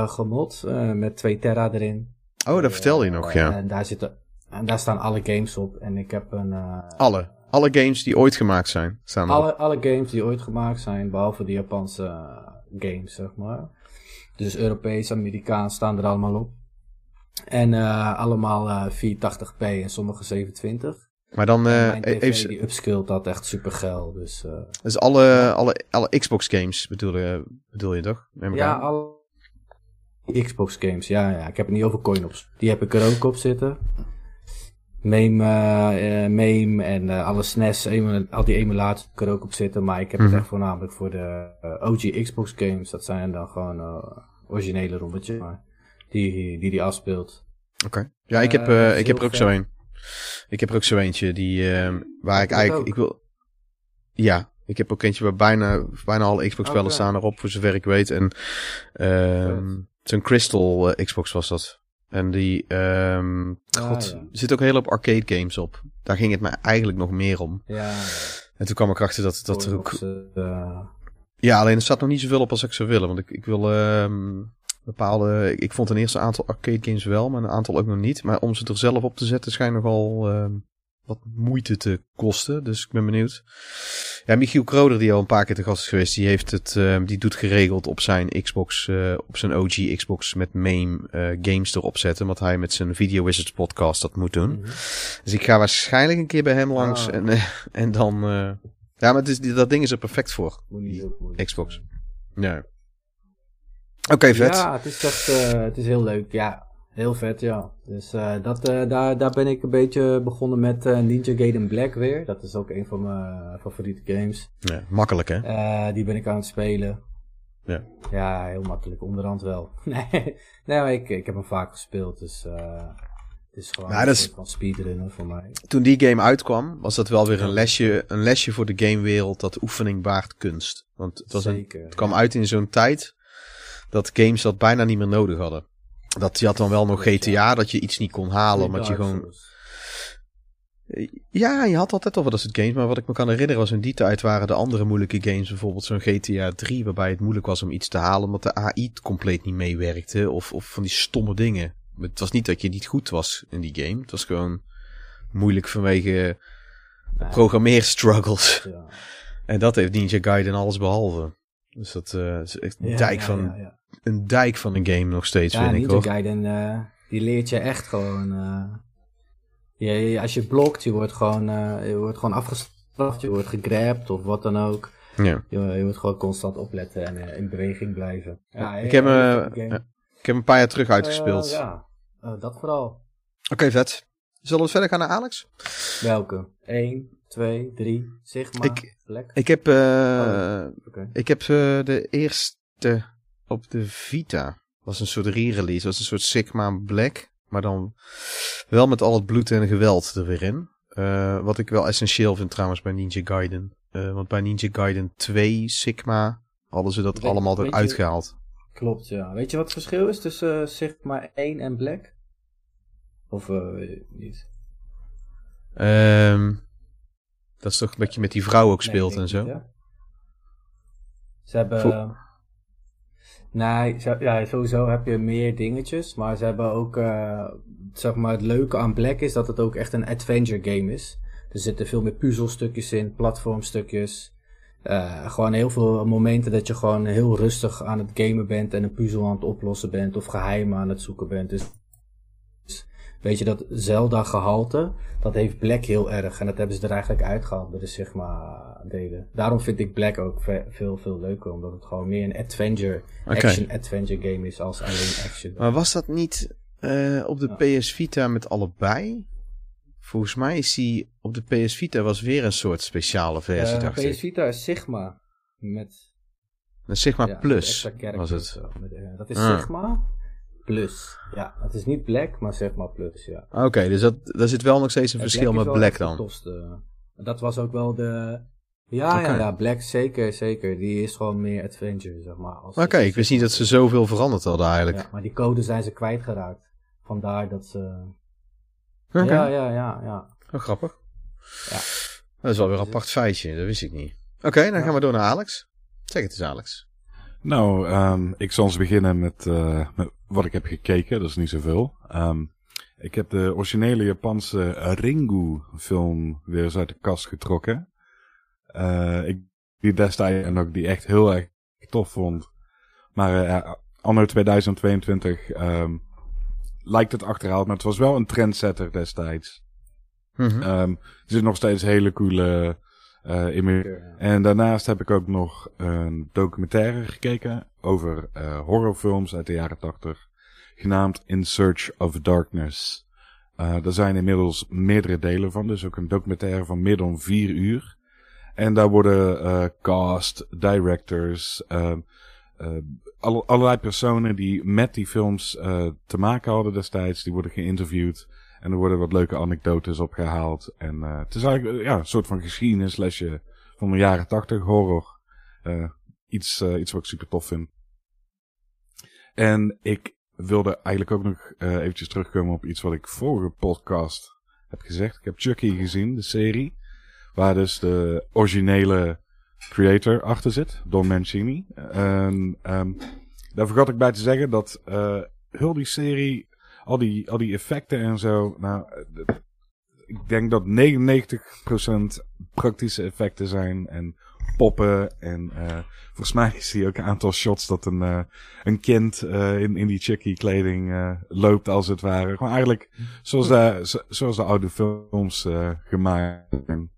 gemod. met 2 Terra erin. Oh, dat vertelde je nog, ja. En daar, zitten, en daar staan alle games op. En ik heb een. Alle. Alle games die ooit gemaakt zijn. Staan alle, alle games die ooit gemaakt zijn, behalve de Japanse games, zeg maar. Dus Europees, Amerikaans staan er allemaal op. En allemaal eh 480p en sommige 27. Maar dan... tv even, die upscaled dat echt super geil. Dus, eh, dus alle, alle, alle Xbox games bedoel, je- bedoel je toch? Ja, alle Xbox games, ja, ja. Ik heb het niet over coin-ops. Die heb ik er ook op zitten. Meme, meme en alle SNES, emu- al die emulaties heb ik er ook op zitten. Maar ik heb Mhm. het echt voornamelijk voor de OG Xbox games. Dat zijn dan gewoon originele. Maar die, die die afspeelt. Oké. Ja, ik heb, ik heb er ook zo een. Ik heb er ook zo eentje die, eh, waar ik eigenlijk, ik wil, ja, ik heb ook eentje waar bijna, bijna alle Xbox spellen Oké. staan erop, voor zover ik weet. En, ehm zo'n Crystal eh, Xbox was dat. En die, ehm god, ja. zit ook heel op arcade games op. Daar ging het me eigenlijk nog meer om. Ja, En toen kwam ik achter dat, dat er ook, eh, Ja, alleen er staat nog niet zoveel op als ik zou willen. Want ik, ik wil ehm, bepaalde... Ik, ik vond een eerste aantal arcade games wel, maar een aantal ook nog niet. Maar om ze er zelf op te zetten schijnt nogal ehm, wat moeite te kosten. Dus ik ben benieuwd. Ja, Michiel Kroder, die al een paar keer te gast is geweest, die heeft het, ehm, die doet geregeld op zijn Xbox, eh, op zijn OG Xbox met MAME eh, games erop zetten. Wat hij met zijn Video Wizards podcast dat moet doen. Mhm. Dus ik ga waarschijnlijk een keer bij hem langs Ah. en, eh, en dan... ja, maar het is, dat ding is er perfect voor. Xbox. Ja. Oké, vet. Ja, het is echt, eh, het is heel leuk. Ja, heel vet, ja. Dus eh, dat, eh, daar, daar ben ik een beetje begonnen met Ninja Gaiden Black weer. Dat is ook een van mijn favoriete games. Ja, makkelijk, hè? Die ben ik aan het spelen. Ja. Ja, heel makkelijk. Onderhand wel. nee, nee maar ik, ik heb hem vaak gespeeld, dus het is gewoon Nou, een dat is- van speedrunnen voor mij. Toen die game uitkwam, was dat wel weer een lesje, een lesje voor de gamewereld dat oefening baart kunst. Want het, was een, het kwam uit in zo'n tijd dat games dat bijna niet meer nodig hadden. Dat je had dan wel nog GTA, dat je iets niet kon halen, omdat je gewoon... Ja, je had altijd al wat dat soort games, maar wat ik me kan herinneren was in die tijd waren de andere moeilijke games, bijvoorbeeld zo'n GTA 3, waarbij het moeilijk was om iets te halen, omdat de AI compleet niet meewerkte, of, of van die stomme dingen. Het was niet dat je niet goed was in die game, het was gewoon moeilijk vanwege programmeerstruggles. ja. En dat heeft Ninja Gaiden alles behalve. Dus dat eh, is echt een, Ja, dijk ja, van. Een dijk van een game nog steeds, Ja, vind ik. Gaiden, eh, die leert je echt gewoon... eh, je, als je blokt, je wordt gewoon, eh, je wordt gewoon afgestraft, je wordt gegrabt of wat dan ook. Ja. Je, je moet gewoon constant opletten en in beweging blijven. Ja, Ik heb, ja, Ik heb een paar jaar terug uitgespeeld. Ja, dat vooral. Oké, vet. Zullen we verder gaan naar Alex? Welke? 1, 2, 3, Sigma, Ik- Black. Ik heb, Oké. ik heb de eerste op de Vita. was een soort re-release. was een soort Sigma Black. Maar dan wel met al het bloed en geweld er weer in. Eh, wat ik wel essentieel vind trouwens bij Ninja Gaiden. Eh, want bij Ninja Gaiden 2 Sigma hadden ze dat Weet- allemaal weet eruit je- gehaald. Klopt, ja. Weet je wat het verschil is tussen eh, Sigma 1 en Black? Of je niet? Ehm, dat is toch een beetje met die vrouw ook speelt en zo. niet, ja. Ze hebben... Vo- nee, ja, sowieso heb je meer dingetjes. Maar ze hebben ook... eh, zeg maar, het leuke aan Black is dat het ook echt een adventure game is. Er zitten veel meer puzzelstukjes in, platformstukjes. Eh, gewoon heel veel momenten dat je gewoon heel rustig aan het gamen bent en een puzzel aan het oplossen bent of geheimen aan het zoeken bent. Dus weet je dat Zelda gehalte, dat heeft Black heel erg en dat hebben ze er eigenlijk uitgehaald bij de Sigma delen. Daarom vind ik Black ook ve- veel veel leuker, omdat het gewoon meer een adventure, Oké. action adventure game is als alleen action. Maar was dat niet eh, op de PS Vita met allebei? Volgens mij is die op de PS Vita was weer een soort speciale versie, Eh, dacht PS ik. Vita is Sigma met Een Sigma ja, Plus was het. met, eh, dat is Ah. Sigma Plus. Ja, het is niet Black, maar Sigma Plus, ja. Oké, dus dat, daar zit wel nog steeds een En verschil met Black dan. tofste. Dat was ook wel de... Ja, ja, ja, Black zeker, zeker. Die is gewoon meer adventure, zeg maar. Oké, ik wist niet dat ze zoveel veranderd hadden eigenlijk. Ja, maar die code zijn ze kwijtgeraakt. Vandaar dat ze... Ja, ja, ja, ja. Oh, grappig. Ja. Dat is wel weer een apart feitje, dat wist ik niet. Oké, dan gaan we door naar Alex. Zeg het eens, Alex. Nou, ehm, ik zal eens beginnen met, eh, met wat ik heb gekeken. Dat is niet zoveel. Ehm, ik heb de originele Japanse Ringu film weer eens uit de kast getrokken. Eh, ik die destijds en ook die echt heel erg tof vond. Maar eh, anno 2022 ehm, lijkt het achterhaald. Maar het was wel een trendsetter destijds. Mhm. Ehm er zit nog steeds hele coole eh en daarnaast heb ik ook nog een documentaire gekeken over eh, horrorfilms uit de jaren 80, genaamd In Search of Darkness. Er zijn inmiddels meerdere delen van, dus ook een documentaire van meer dan vier uur. En daar worden cast, directors, eh, eh, alle- allerlei personen die met die films te maken hadden destijds, die worden geïnterviewd. En er worden wat leuke anekdotes opgehaald. En eh, het is eigenlijk eh, ja, een soort van geschiedenislesje van de jaren 80 horror. Eh, iets, iets wat ik super tof vind. En ik wilde eigenlijk ook nog eventjes terugkomen op iets wat ik vorige podcast heb gezegd. Ik heb Chucky gezien, de serie. Waar dus de originele creator achter zit, Don Mancini. En um, daar vergat ik bij te zeggen dat heel die serie, al die, al die effecten en zo, nou, ik denk dat 99% praktische effecten zijn en poppen. En uh, volgens mij zie je ook een aantal shots dat een, uh, een kind uh, in, in die chickie kleding loopt als het ware. Gewoon eigenlijk zoals de, zoals de oude films gemaakt zijn.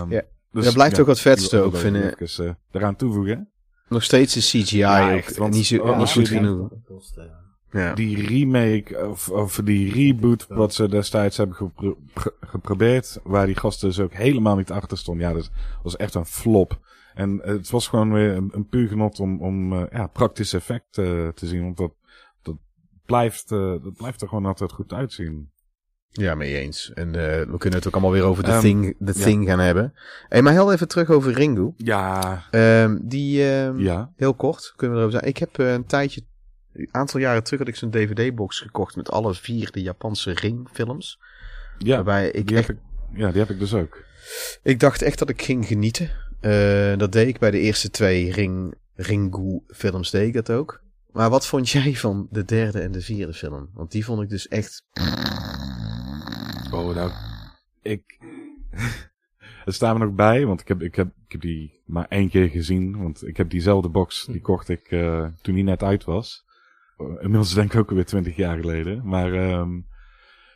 Um, ja. Dus, dat blijft ja, ook wat vetste ook, vinden. Even, eraan toevoegen. Nog steeds de CGI ja, echt, want, niet, zo, oh, niet goed genoeg. Ja. Die remake of, of die reboot wat ze destijds hebben gepro geprobeerd, waar die gasten dus ook helemaal niet achter stonden. Ja, dat was echt een flop. En het was gewoon weer een, een puur genot om, om uh, ja, praktisch effect uh, te zien. Want dat, dat, blijft, uh, dat blijft er gewoon altijd goed uitzien. Ja, mee eens. En we kunnen het ook allemaal weer over The um, Thing, the thing gaan hebben. Hey, maar heel even terug over Ringu. Ja. Um, die, um, ja. heel kort, kunnen we erover zeggen. Ik heb een tijdje een aantal jaren terug had ik zo'n DVD-box gekocht met alle vier de Japanse ringfilms. Ja, waarbij ik die echt... heb ik, ja, die heb ik dus ook. Ik dacht echt dat ik ging genieten. Uh, dat deed ik bij de eerste twee Ring, Ringu-films, deed ik dat ook. Maar wat vond jij van de derde en de vierde film? Want die vond ik dus echt... Oh, nou, ik... Er staan me nog bij, want ik heb, ik, heb, ik heb die maar één keer gezien. Want ik heb diezelfde box, die kocht ik uh, toen die net uit was. Inmiddels denk ik ook alweer twintig jaar geleden. Maar um,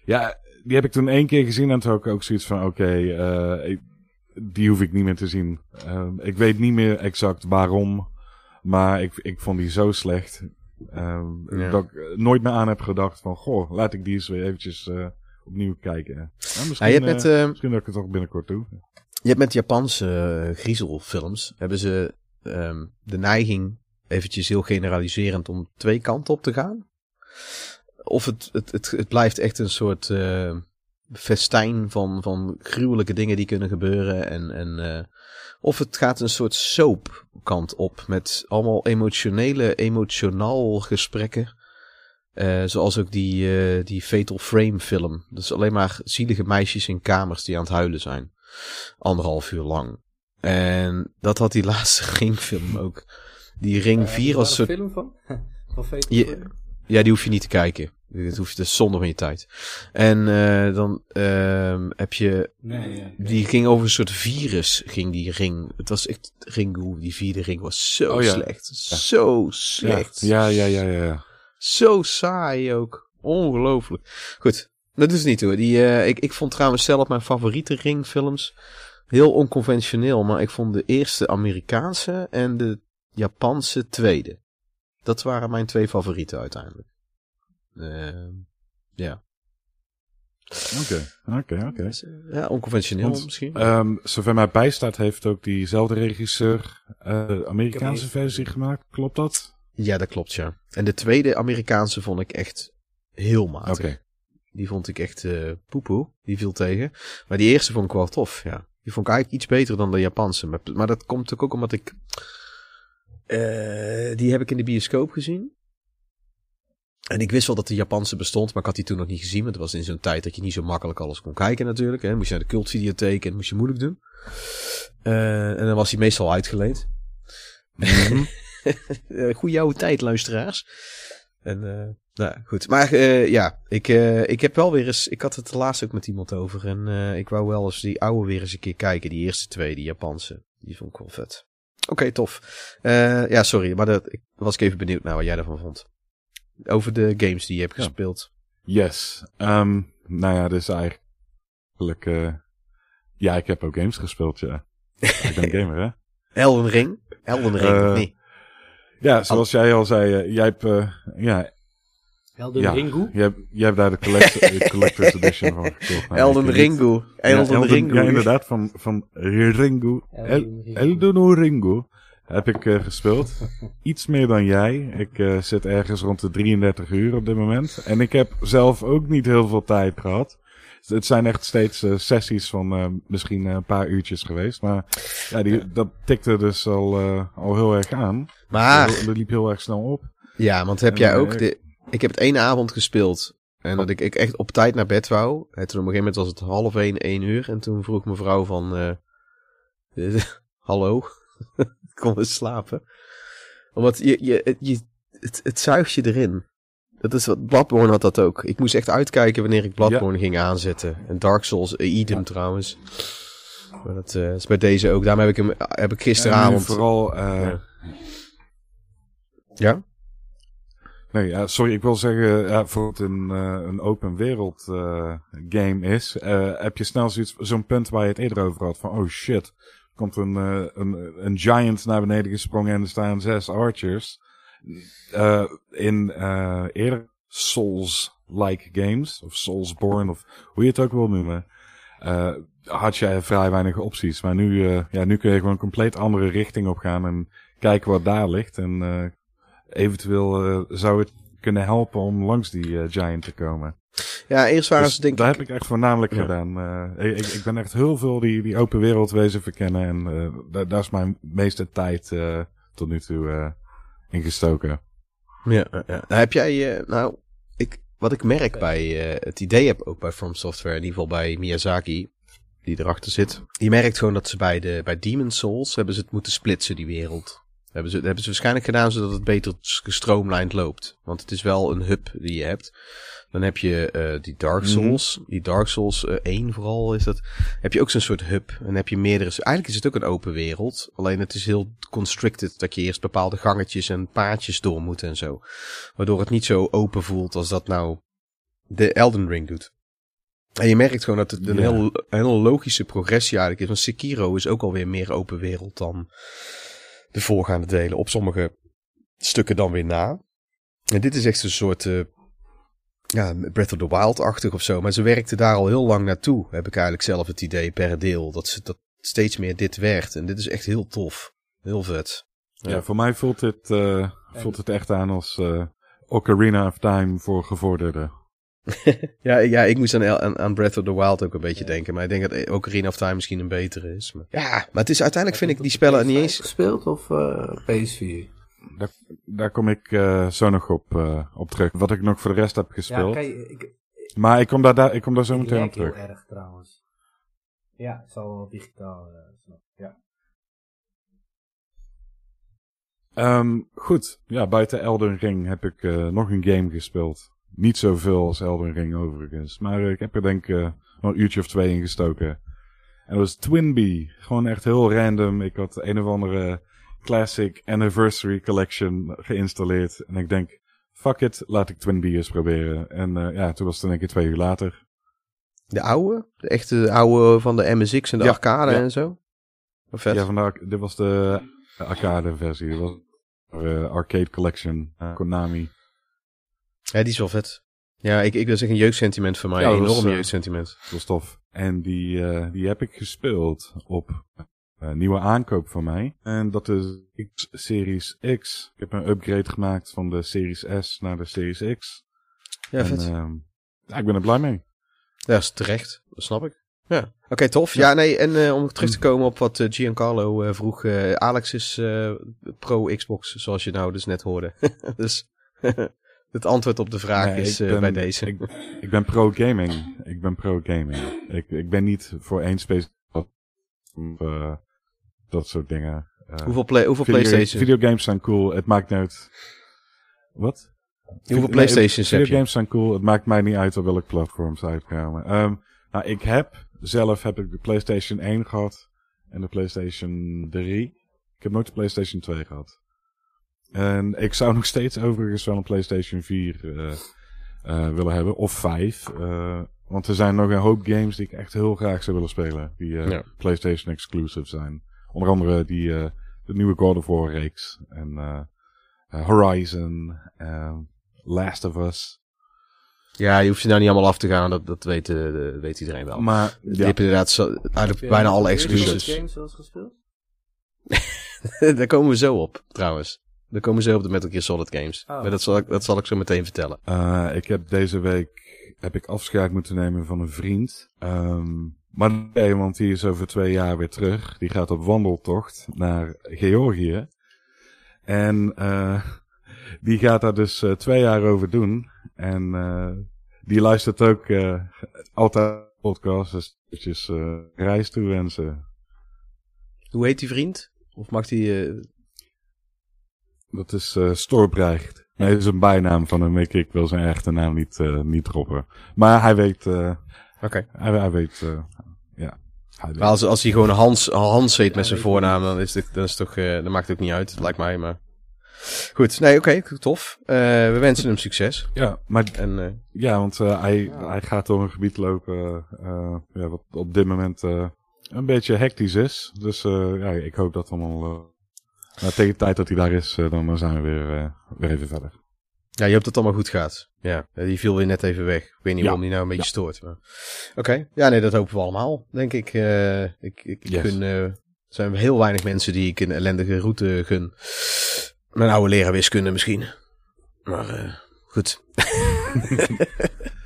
ja, die heb ik toen één keer gezien en toen ook, ook zoiets van oké, okay, uh, die hoef ik niet meer te zien. Uh, ik weet niet meer exact waarom, maar ik, ik vond die zo slecht. Ja. Dat ik nooit meer aan heb gedacht van goh, laat ik die eens weer eventjes uh, opnieuw kijken. Ja, misschien, ja, je hebt met, misschien dat ik het toch binnenkort doe. Je hebt met Japanse griezelfilms, hebben ze um, de neiging eventjes heel generaliserend om twee kanten op te gaan. Of het, het, het, het blijft echt een soort uh, festijn van, van gruwelijke dingen die kunnen gebeuren. En, en, uh, of het gaat een soort soap kant op met allemaal emotionele, emotionaal gesprekken. Uh, zoals ook die, die Fatal Frame film. Is alleen maar zielige meisjes in kamers die aan het huilen zijn. Anderhalf uur lang. En dat had die laatste ringfilm ook. Die Ring 4 was een film van? van je, ja, die hoef je niet te kijken. Dat hoef je, dat is zonde van je tijd. En uh, dan uh, heb je... Nee, ja, Die ging over een soort virus, ging die ring. Het was echt Ringu, die vierde ring was zo oh, ja. slecht. Zo slecht. Ja, ja, ja, ja, ja. Zo saai ook. Ongelooflijk. Goed, dat is niet hoor. Die, uh, ik, ik vond trouwens zelf mijn favoriete ringfilms heel onconventioneel. Maar ik vond de eerste Amerikaanse en de Japanse tweede. Dat waren mijn twee favorieten uiteindelijk. Uh, ja. Oké, oké, oké. Eh, ja, onconventioneel misschien. Um, zover mij bijstaat, heeft ook diezelfde regisseur uh, de Amerikaanse versie gemaakt. Klopt dat? Ja, dat klopt, ja. En de tweede Amerikaanse vond ik echt heel matig. Okay. Die vond ik echt uh, poepoe. Die viel tegen. Maar die eerste vond ik wel tof, ja. Die vond ik eigenlijk iets beter dan de Japanse. Maar, maar dat komt natuurlijk ook omdat ik uh, die heb ik in de bioscoop gezien. En ik wist wel dat de Japanse bestond, maar ik had die toen nog niet gezien. Want het was in zo'n tijd dat je niet zo makkelijk alles kon kijken natuurlijk. Hè. Moest je naar de cultvideotheek en moest je moeilijk doen. Uh, en dan was hij meestal uitgeleend. Mm -hmm. Goeie oude tijd, luisteraars. En, uh, nou goed. Maar uh, ja, ik, uh, ik heb wel weer eens. Ik had het laatst ook met iemand over. En ik wou wel eens die oude weer eens een keer kijken. Die eerste twee, die Japanse. Die vond ik wel vet. Oké, tof. Uh, ja, sorry, maar dat, ik was ik even benieuwd naar wat jij ervan vond. Over de games die je hebt gespeeld. Yes. Um, nou ja, dus eigenlijk... Uh, ja, ik heb ook games gespeeld, ja. ik ben gamer, hè? Elden Ring? Elden Ring, uh, nee. Ja, zoals jij al zei, jij hebt... ja, Elden ja, Ringu? Jij, jij hebt daar de, collector, Collector's Edition van gekocht. Nou, Elden Ringu. Elden, Ringu. Ja, inderdaad, van, van Ringu. Elden Ringu heb ik uh, gespeeld. Iets meer dan jij. Ik uh, zit ergens rond de 33 uur op dit moment. En ik heb zelf ook niet heel veel tijd gehad. Het zijn echt steeds uh, sessies van misschien een paar uurtjes geweest. Maar ja, die, dat tikte dus al, al heel erg aan. Maar... Dat, liep heel erg snel op. Ja, want heb jij ook de ik heb het één avond gespeeld. En dat ik, ik echt op tijd naar bed wou. En toen op een gegeven moment was het half één, één uur. En toen vroeg mevrouw van... Uh, Hallo? Kom eens slapen. Omdat je, je, je, het, het zuigt je erin. Dat is wat Bloodborne had dat ook. Ik moest echt uitkijken wanneer ik Bloodborne ging aanzetten. En Dark Souls, idem trouwens. Maar dat uh, is bij deze ook. Daarom heb ik hem heb ik gisteravond. Vooral. Uh... Ja? ja? Nee, ja, sorry, ik wil zeggen, voor het een, uh, een open wereld uh, game is, uh, heb je snel zo'n punt waar je het eerder over had, van oh shit, komt een, een, een giant naar beneden gesprongen en er staan zes archers. in eerder Souls-like games, of Soulsborne, of hoe je het ook wil noemen, had je vrij weinig opties. Maar nu, ja, nu kun je gewoon een compleet andere richting op gaan en kijken wat daar ligt en eventueel uh, zou het kunnen helpen om langs die uh, Giant te komen. Ja, eerst waren dus ze denk daar heb ik echt voornamelijk ja. gedaan. Uh, ik, ik ben echt heel veel die, die open wereld wezen verkennen en daar, daar is mijn meeste tijd tot nu toe ingestoken. Ja, ja. Nou, heb jij, nou, ik, wat ik merk bij, het idee heb ook bij From Software, in ieder geval bij Miyazaki, die erachter zit. Je merkt gewoon dat ze bij, de, bij Demon Souls hebben ze het moeten splitsen, die wereld hebben ze, dat hebben ze waarschijnlijk gedaan zodat het beter gestroomlijnd loopt. Want het is wel een hub die je hebt. Dan heb je uh, die Dark Mhm. Souls. Die Dark Souls uh, 1 vooral is dat. Heb je ook zo'n soort hub. En heb je meerdere. Eigenlijk is het ook een open wereld. Alleen het is heel constricted. Dat je eerst bepaalde gangetjes en paadjes door moet en zo. Waardoor het niet zo open voelt als dat nou de Elden Ring doet. En je merkt gewoon dat het een, Ja. heel, een heel logische progressie eigenlijk is. Want Sekiro is ook alweer meer open wereld dan de voorgaande delen. Op sommige stukken dan weer na. En dit is echt een soort eh, ja, Breath of the Wild-achtig of zo. Maar ze werkten daar al heel lang naartoe. Heb ik eigenlijk zelf het idee per deel. Dat, ze, dat steeds meer dit werd. En dit is echt heel tof. Heel vet. Ja, voor mij voelt het, eh, voelt het echt aan als eh Ocarina of Time voor gevorderden. Ja, ja ik moest aan, aan, aan Breath of the Wild ook een beetje denken. Maar ik denk dat Ocarina of Time misschien een betere is. Maar... Ja, maar het is uiteindelijk vind ik die spellen niet eens... gespeeld of eh, PS4? Daar, daar kom ik eh, zo nog op, eh, op terug. Wat ik nog voor de rest heb Ja, gespeeld. kijk, ik, Maar ik kom daar, daar, ik kom daar zo meteen op lijk heel terug. erg trouwens. Ja, het zal wel digitaal. Ja. Ehm, goed, ja, buiten Elden Ring heb ik eh, nog een game gespeeld. Niet zoveel als Elden Ring overigens. Maar eh, ik heb er denk ik eh, een uurtje of twee in gestoken. En dat was Twinbee. Gewoon echt heel random. Ik had een of andere Classic Anniversary Collection geïnstalleerd. En ik denk, fuck it, laat ik Twinbee eens proberen. En eh, ja, toen was het in één keer twee uur later. De oude? De echte oude van de MSX en de Ja, arcade ja. en zo? Vet. Ja, vandaar, dit was de arcade versie. Dit was de Arcade Collection, eh, Konami. Ja, die is wel vet. Ja, ik, ik wil zeggen een jeugdsentiment voor mij. Ja, een dat was, enorm eh, jeugdsentiment. Dat was tof. En die, eh, die heb ik gespeeld op een nieuwe aankoop van mij. En dat is X Series X. Ik heb een upgrade gemaakt van de Series S naar de Series X. Ja, en, vet. ehm, ja, ik ben er blij mee. Ja, dat is terecht. Dat snap ik. Ja. Oké, tof. Ja, nee, en eh, om terug te komen op wat eh, Giancarlo eh, vroeg. eh, Alex is eh, pro Xbox, zoals je nou dus net hoorde. dus het antwoord op de vraag Nee, is eh, ben- bij deze. Ik, ik ben pro gaming. Ik ben pro gaming. Ik, ik ben niet voor één space. eh, dat soort dingen. Eh, hoeveel play, hoeveel video, PlayStation? Videogames zijn cool. Het maakt niet uit. Wat? hoeveel Nee, PlayStations heb je? Videogames zijn cool. Het maakt mij niet uit op welk platform ze uitkomen. Ehm, nou, ik heb zelf heb ik de PlayStation 1 gehad en de PlayStation 3. Ik heb nooit de PlayStation 2 gehad. En ik zou nog steeds overigens wel een PlayStation 4 eh, eh, willen hebben. Of 5. eh, want er zijn nog een hoop games die ik echt heel graag zou willen spelen. Die eh, Ja. PlayStation exclusive zijn. Onder andere die, eh, de nieuwe God of War reeks. En Horizon. Last of Us. Ja, je hoeft je nou niet allemaal af te gaan. Dat, dat weet, weet iedereen wel. Maar Je ja, hebt inderdaad zo, eigenlijk bijna alle exclusives. games zoals gespeeld? Daar komen we zo op, trouwens. Daar komen zo op de Metal Gear Solid games. Oh. Maar dat zal, ik, dat zal ik zo meteen vertellen. eh, ik heb deze week heb ik afscheid moeten nemen van een vriend. Ehm, maar nee, want die is over twee jaar weer terug. Die gaat op wandeltocht naar Georgië. En eh, die gaat daar dus eh, twee jaar over doen. En eh, die luistert ook eh, altijd podcasts. Dus eventjes eh, reis toewensen. Hoe heet die vriend? Of mag die... eh, Dat is uh, Storbrecht. Nee, dat is een bijnaam van hem. Ik, ik wil zijn echte naam niet, uh, niet droppen. Maar hij weet... Uh, Oké. Hij, hij, weet... Uh, ja. Hij weet. Maar als, als hij gewoon Hans, Hans heet met zijn voornaam, dan is het, dan is toch... Uh, dan maakt het ook niet uit, lijkt mij, maar... Goed, nee, oké, okay, tof. Uh, we wensen hem succes. Ja, maar en, uh, ja, want uh, hij, ja. hij gaat door een gebied lopen ja, wat op dit moment een beetje hectisch is. Dus ja, ik hoop dat allemaal nou, tegen de tijd dat hij daar is, dan zijn we weer, weer even verder. Ja, je dat het allemaal goed gaat. Ja, die viel weer net even weg. Ik weet niet ja. waarom die nou een beetje ja. stoort. Maar... Oké, okay. ja, nee, dat hopen we allemaal, denk ik. ik ik yes. kun, er zijn heel weinig mensen die ik een ellendige route gun. Mijn oude leraar wiskunde misschien. Maar uh, goed.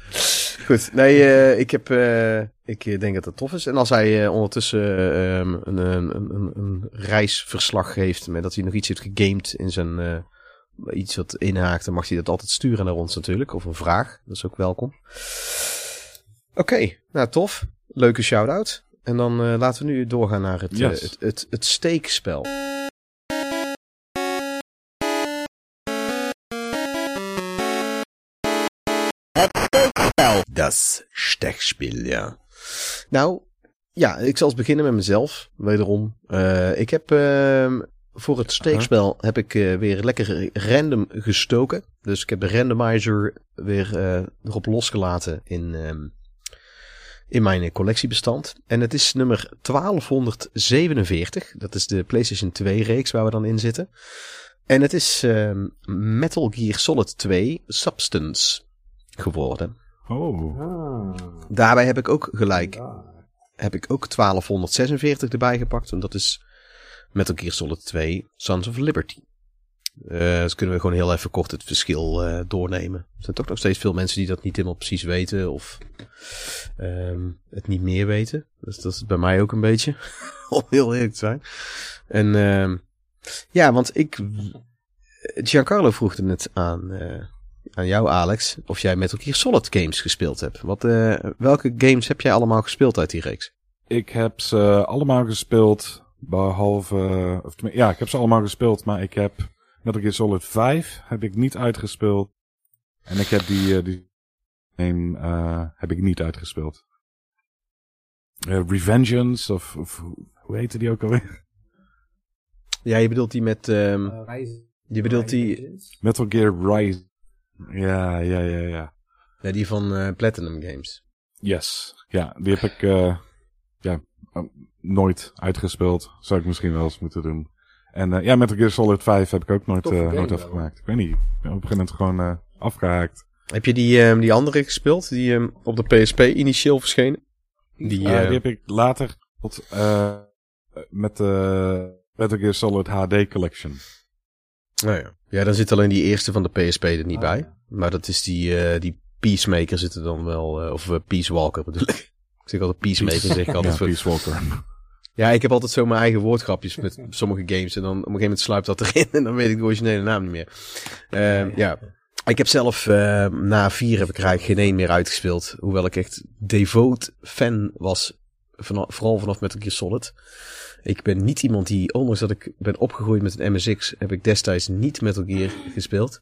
goed. Nee, uh, ik, heb, uh, ik denk dat het tof is. En als hij ondertussen um, een, een, een, een, reisverslag geeft. Met dat hij nog iets heeft gegamed in zijn. iets wat inhaakt. Dan mag hij dat altijd sturen naar ons natuurlijk. Of een vraag. Dat is ook welkom. Oké, okay, nou tof. Leuke shout-out. En dan laten we nu doorgaan naar het, yes. het, het, het steekspel. Das ja. Nou, ja, ik zal eens beginnen met mezelf, wederom. Uh, ik heb uh, voor het steekspel uh -huh. heb ik uh, weer lekker random gestoken. Dus ik heb de randomizer weer erop losgelaten in, in mijn collectiebestand. En het is nummer 1247. Dat is de PlayStation 2 reeks waar we dan in zitten. En het is ehm, Metal Gear Solid 2 Substance geworden. Oh. Ah. Daarbij heb ik ook gelijk. Heb ik ook 1246 erbij gepakt. En dat is Metal Gear Solid 2 Sons of Liberty. Uh, dus kunnen we gewoon heel even kort het verschil uh, doornemen. Er zijn toch nog steeds veel mensen die dat niet helemaal precies weten. Of um, het niet meer weten. Dus dat is bij mij ook een beetje. Om heel eerlijk te zijn. En uh, ja, want ik... Giancarlo vroeg er net aan... Uh, aan jou, Alex, of jij Metal Gear Solid games gespeeld hebt. Wat, uh, welke games heb jij allemaal gespeeld uit die reeks? Ik heb ze allemaal gespeeld, behalve... Of, ja, ik heb ze allemaal gespeeld, maar ik heb Metal Gear Solid 5 heb ik niet uitgespeeld. En ik heb die, uh, die game uh, heb ik niet uitgespeeld. Uh, Revengeance, of, of hoe heette die ook alweer? Ja, je bedoelt die met... Um, je bedoelt die... Metal Gear Rise. Ja, ja, ja, ja. Ja, die van uh, Platinum Games. Yes. Ja, die heb ik uh, ja, nooit uitgespeeld. Zou ik misschien wel eens moeten doen. En uh, ja, Metal Gear Solid 5 heb ik ook nooit, uh, nooit afgemaakt. Ik weet niet. Ik ben op een gegeven moment gewoon afgehaakt. Heb je die, um, die andere gespeeld? Die um, op de PSP initieel verschenen? Die, die heb ik later tot, met de Metal Gear Solid HD Collection. Nou ja. ja, dan zit alleen die eerste van de PSP er niet ah, bij. Ja. Maar dat is die, uh, die Peacemaker zit er dan wel, uh, of uh, Peace Walker bedoel ik. Ik zeg altijd Peacemaker, Peace. zeg ik altijd. ja, Peace Walker. Ja, ik heb altijd zo mijn eigen woordgrapjes met sommige games. En dan op een gegeven moment sluipt dat erin en dan weet ik de originele naam niet meer. Uh, ja. Ik heb zelf uh, na vier heb ik er eigenlijk geen één meer uitgespeeld. Hoewel ik echt devoot fan was. Vanaf, vooral vanaf Metal Gear Solid. Ik ben niet iemand die, ondanks dat ik ben opgegroeid met een MSX, heb ik destijds niet Metal Gear gespeeld.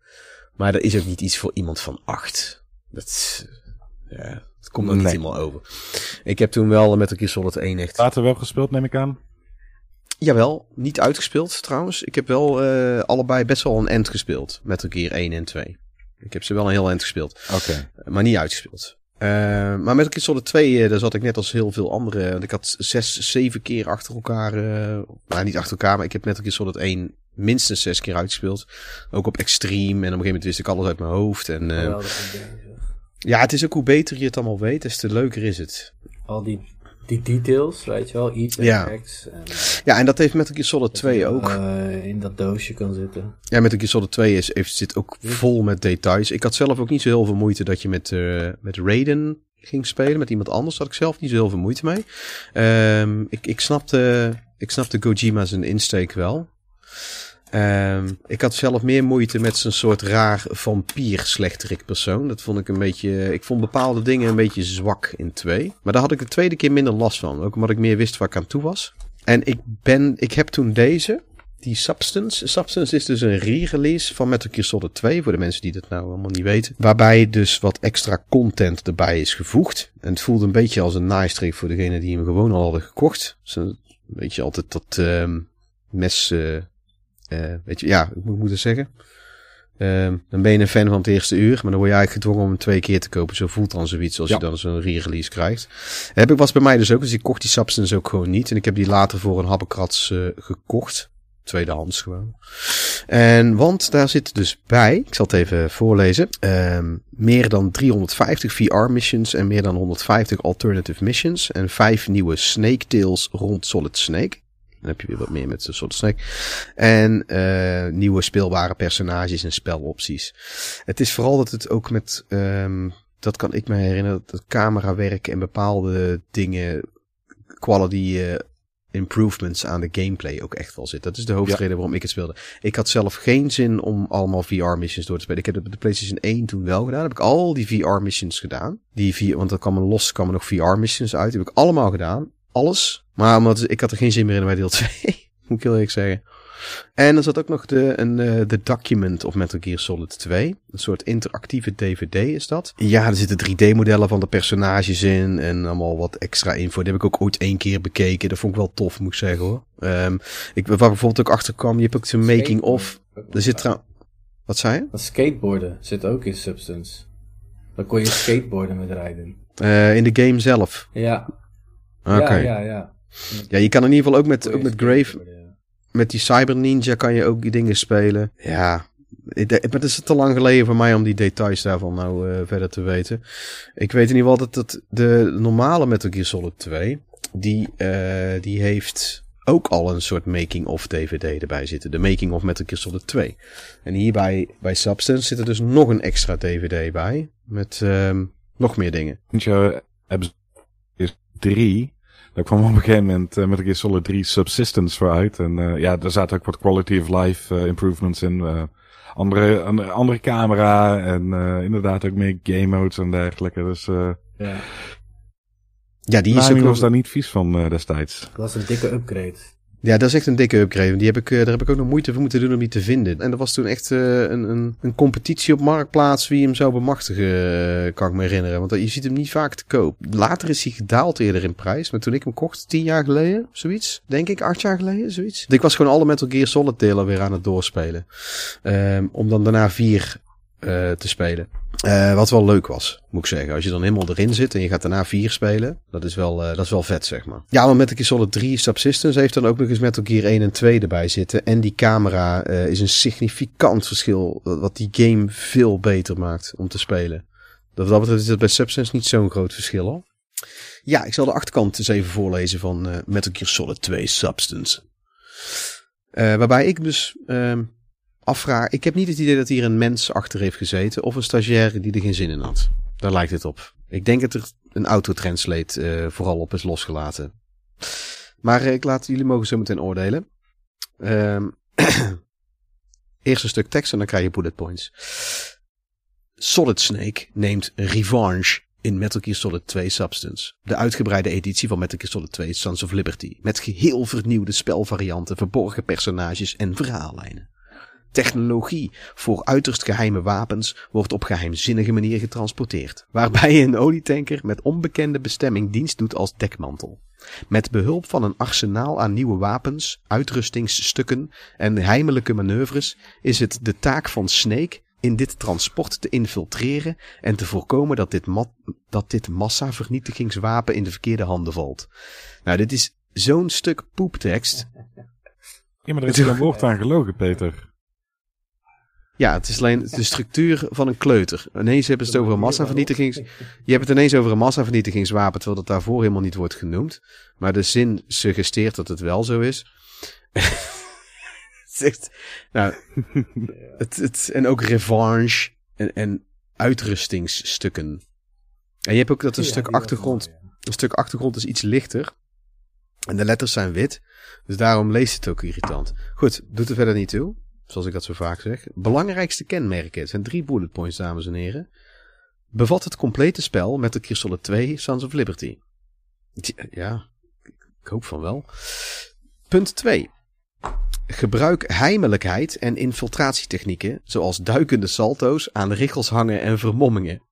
Maar dat is ook niet iets voor iemand van acht. Dat, ja, dat komt nee. niet helemaal over. Ik heb toen wel Metal Gear Solid 1 echt... Later wel gespeeld, neem ik aan? Jawel, niet uitgespeeld trouwens. Ik heb wel uh, allebei best wel een end gespeeld. Metal Gear 1 en 2. Ik heb ze wel een heel end gespeeld. Okay. Maar niet uitgespeeld. Uh, maar Metal Gear Solid 2, uh, daar zat ik net als heel veel andere. Want ik had zes, zeven keer achter elkaar. Uh, nou, niet achter elkaar, maar ik heb Metal Gear Solid 1 minstens zes keer uitgespeeld. Ook op extreme. En op een gegeven moment wist ik alles uit mijn hoofd. En, uh, ja, het is ook hoe beter je het allemaal weet, des te leuker is het. Al die, die details, weet je wel, iets en ja. effects. En, ja, en dat heeft Metal Gear Solid 2 je, ook. Uh, in dat doosje kan zitten. Ja, Metal Gear Solid 2 is, heeft, zit ook vol met details. Ik had zelf ook niet zo heel veel moeite dat je met, uh, met Raiden ging spelen. Met iemand anders had ik zelf niet zo heel veel moeite mee. Um, ik, ik, snapte, ik snapte Kojima zijn insteek wel. Um, ik had zelf meer moeite met zo'n soort raar vampier slechterik persoon. Dat vond ik een beetje... Ik vond bepaalde dingen een beetje zwak in twee. Maar daar had ik de tweede keer minder last van. Ook omdat ik meer wist waar ik aan toe was. En ik ben, ik heb toen deze, die Substance. Substance is dus een re-release van Metal Gear Solid 2, voor de mensen die dat nou allemaal niet weten. Waarbij dus wat extra content erbij is gevoegd. En het voelde een beetje als een nice voor degene die hem gewoon al hadden gekocht. Dus een beetje altijd dat uh, mes, uh, weet je, ja, ik moet moeten zeggen. Uh, dan ben je een fan van het eerste uur, maar dan word je eigenlijk gedwongen om hem twee keer te kopen. Zo voelt dan zoiets als ja. je dan zo'n re-release krijgt. Heb ik was bij mij dus ook, dus ik kocht die Substance ook gewoon niet. En ik heb die later voor een habbekrats uh, gekocht. Tweedehands gewoon. En want daar zit dus bij, ik zal het even voorlezen, um, meer dan 350 VR-missions en meer dan 150 alternative missions. En vijf nieuwe Snake Tales rond Solid Snake. Dan heb je weer wat meer met de Solid Snake. En uh, nieuwe speelbare personages en spelopties. Het is vooral dat het ook met, um, dat kan ik me herinneren, dat camerawerk en bepaalde dingen, quality uh, improvements aan de gameplay ook echt wel zit. Dat is de hoofdreden ja. waarom ik het speelde. Ik had zelf geen zin om allemaal VR-missions door te spelen. Ik heb het op de PlayStation 1 toen wel gedaan. Heb ik al die VR-missions gedaan. Die VR, want er kwam er los, kwam er nog VR-missions uit. Die heb ik allemaal gedaan. Alles. Maar omdat ik had er geen zin meer in bij deel 2. Moet ik heel eerlijk zeggen. En er zat ook nog de, een, uh, de document op Metal Gear Solid 2. Een soort interactieve DVD is dat. Ja, er zitten 3D-modellen van de personages in en allemaal wat extra info. Die heb ik ook ooit één keer bekeken. Dat vond ik wel tof, moet ik zeggen hoor. Um, ik, waar bijvoorbeeld ook achter kwam, je hebt ook de making-of. Er zit trouwens... Wat zei je? Dat skateboarden zit ook in Substance. Dan kon je skateboarden met rijden. Uh, in de game zelf? Ja. Ja, ja, ja. Ja, je kan in ieder geval ook met, met Grave, met die Cyber Ninja kan je ook die dingen spelen. Ja, het is te lang geleden voor mij om die details daarvan nou eh, verder te weten. Ik weet in ieder geval dat, de normale Metal Gear Solid 2, die, eh, die heeft ook al een soort making-of DVD erbij zitten. De making-of Metal Gear Solid 2. En hierbij bij Substance zit er dus nog een extra DVD bij, met ehm, nog meer dingen. Ja, hebben 3. Daar kwam op een gegeven moment eh, met een keer Solid 3 Subsistence voor uit. En eh, ja, daar zaten ook wat quality of life eh, improvements in. andere, andere, andere camera en inderdaad ook meer game modes en dergelijke. Dus ja. ja, die is ook... was daar niet vies van destijds. Dat was een dikke upgrade. Ja, dat is echt een dikke upgrade. Die heb ik, daar heb ik ook nog moeite voor moeten doen om die te vinden. En er was toen echt uh, een, een, een, competitie op Marktplaats wie hem zou bemachtigen, uh, kan ik me herinneren. Want je ziet hem niet vaak te koop. Later is hij gedaald eerder in prijs. Maar toen ik hem kocht, tien jaar geleden, zoiets. Denk ik, acht jaar geleden, zoiets. Ik was gewoon alle Metal Gear Solid delen weer aan het doorspelen. Um, om dan daarna vier uh, te spelen. Uh, wat wel leuk was, moet ik zeggen. Als je dan helemaal erin zit en je gaat daarna vier spelen, dat is wel, uh, dat is wel vet, zeg maar. Ja, maar Metal Gear Solid 3 Subsistence heeft dan ook nog eens Metal Gear 1 en 2 erbij zitten. En die camera is een significant verschil, wat die game veel beter maakt om te spelen. Dat, dat betreft is dat bij Subsistence niet zo'n groot verschil, hoor. Ja, ik zal de achterkant eens even voorlezen van Metal Gear Solid 2 Substance. Waarbij ik dus afvraag. Ik heb niet het idee dat hier een mens achter heeft gezeten. Of een stagiaire die er geen zin in had. Daar lijkt het op. Ik denk dat er een autotranslate uh, vooral op is losgelaten. Maar uh, ik laat jullie mogen zo meteen oordelen. Um, Eerst een stuk tekst en dan krijg je bullet points. Solid Snake neemt revanche in Metal Gear Solid 2 Substance. De uitgebreide editie van Metal Gear Solid 2 Sons of Liberty. Met geheel vernieuwde spelvarianten, verborgen personages en verhaallijnen. Technologie voor uiterst geheime wapens wordt op geheimzinnige manier getransporteerd, waarbij een olietanker met onbekende bestemming dienst doet als dekmantel. Met behulp van een arsenaal aan nieuwe wapens, uitrustingsstukken en heimelijke manoeuvres is het de taak van Snake in dit transport te infiltreren en te voorkomen dat dit, dat dit massavernietigingswapen in de verkeerde handen valt. Nou, dit is zo'n stuk poeptekst. Ja, maar er is een woord aan gelogen, Peter. Ja, het is alleen de structuur van een kleuter. Ineens hebben ze het over een massavernietigings... Je hebt het ineens over een massavernietigingswapen, terwijl dat daarvoor helemaal niet wordt genoemd. Maar de zin suggereert dat het wel zo is. Zegt, nou, het, het, en ook revanche en, en uitrustingsstukken. En je hebt ook dat een stuk achtergrond... Een stuk achtergrond is iets lichter. En de letters zijn wit. Dus daarom leest het ook irritant. Goed, doet er verder niet toe zoals ik dat zo vaak zeg. Belangrijkste kenmerken, het zijn drie bullet points, dames en heren. Bevat het complete spel met de Solid 2 Sons of Liberty. Ja, ik hoop van wel. Punt 2. Gebruik heimelijkheid en infiltratietechnieken, zoals duikende salto's, aan richels hangen en vermommingen.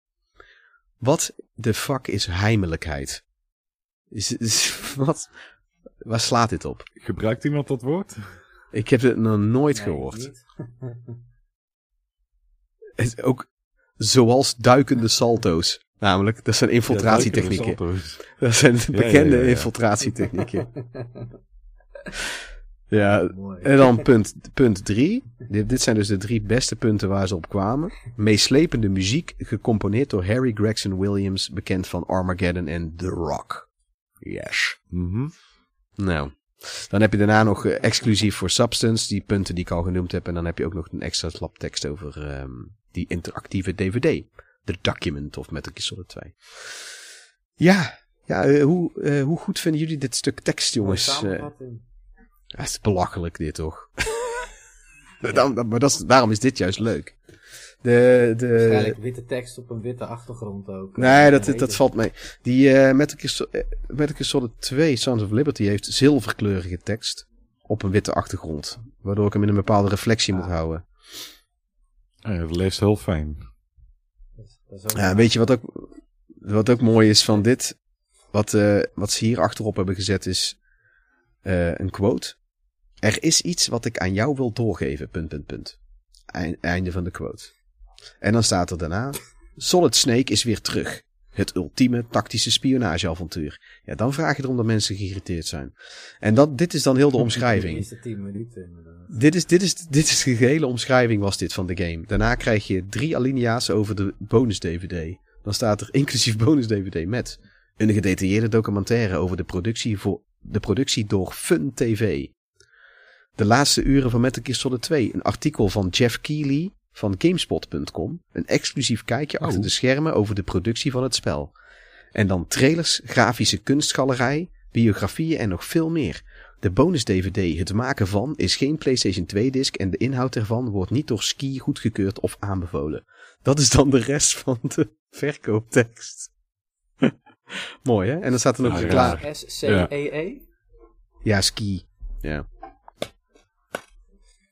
Wat de fuck is heimelijkheid? Is, wat, waar slaat dit op? Gebruikt iemand dat woord? Ik heb het nog nooit Nee, gehoord. niet. Het, ook zoals duikende salto's. Namelijk, dat zijn infiltratietechnieken. Ja. Dat zijn bekende ja, ja, ja. infiltratietechnieken. Ja, en dan punt, punt drie. Dit, dit zijn dus de drie beste punten waar ze op kwamen. Meeslepende muziek, gecomponeerd door Harry Gregson Williams, bekend van Armageddon en The Rock. Yes. Mhm. Nou, dan heb je daarna nog eh, exclusief voor Substance, die punten die ik al genoemd heb. En dan heb je ook nog een extra slaptekst over ehm, die interactieve DVD. The Document of Metal Gear Solid 2. Ja, ja eh, hoe, eh, hoe goed vinden jullie dit stuk tekst, jongens? Ja, het is belachelijk dit toch? Dan- maar dat is, daarom is dit juist leuk. De, de, Waarschijnlijk witte tekst op een witte achtergrond ook. Nee, Eh, dat, weet dat je. valt mee. Die eh Metal, Gear, Sol- eh, Metal Gear Solid 2 Sons of Liberty heeft zilverkleurige tekst op een witte achtergrond. Waardoor ik hem in een bepaalde reflectie moet Ah. houden. Ja, dat leest heel fijn. Dat Ja, weet je wat ook, wat ook mooi is van dit? Wat, eh, wat ze hier achterop hebben gezet is eh, een quote. Er is iets wat ik aan jou wil doorgeven, punt, punt, punt. Eind- Einde van de quote. En dan staat er daarna... Solid Snake is weer terug. Het ultieme tactische spionageavontuur. Ja, dan vraag je erom dat mensen geïrriteerd zijn. En dat, dit is dan heel de omschrijving. eerste 10 minuten inderdaad. Dit is, dit, is, dit is de gehele omschrijving was dit van de game. Daarna krijg je drie alinea's over de bonus-DVD. Dan staat er inclusief bonus-DVD met een gedetailleerde documentaire over de productie, voor, de productie door Fun TV. De laatste uren van Metal Gear Solid 2. Een artikel van Jeff Keighley van Gamespot.com. Een exclusief kijkje achter Oh. de schermen over de productie van het spel. En dan trailers, grafische kunstgalerij, biografieën en nog veel meer. De bonus-DVD, het maken van, is geen PlayStation 2-disc en de inhoud ervan wordt niet door Ski goedgekeurd of aanbevolen. Dat is dan de rest van de verkooptekst. Mooi hè? En dan staat er nog Ah, een ja. klaar. S-C-E-E? Ja, Ski. Ja.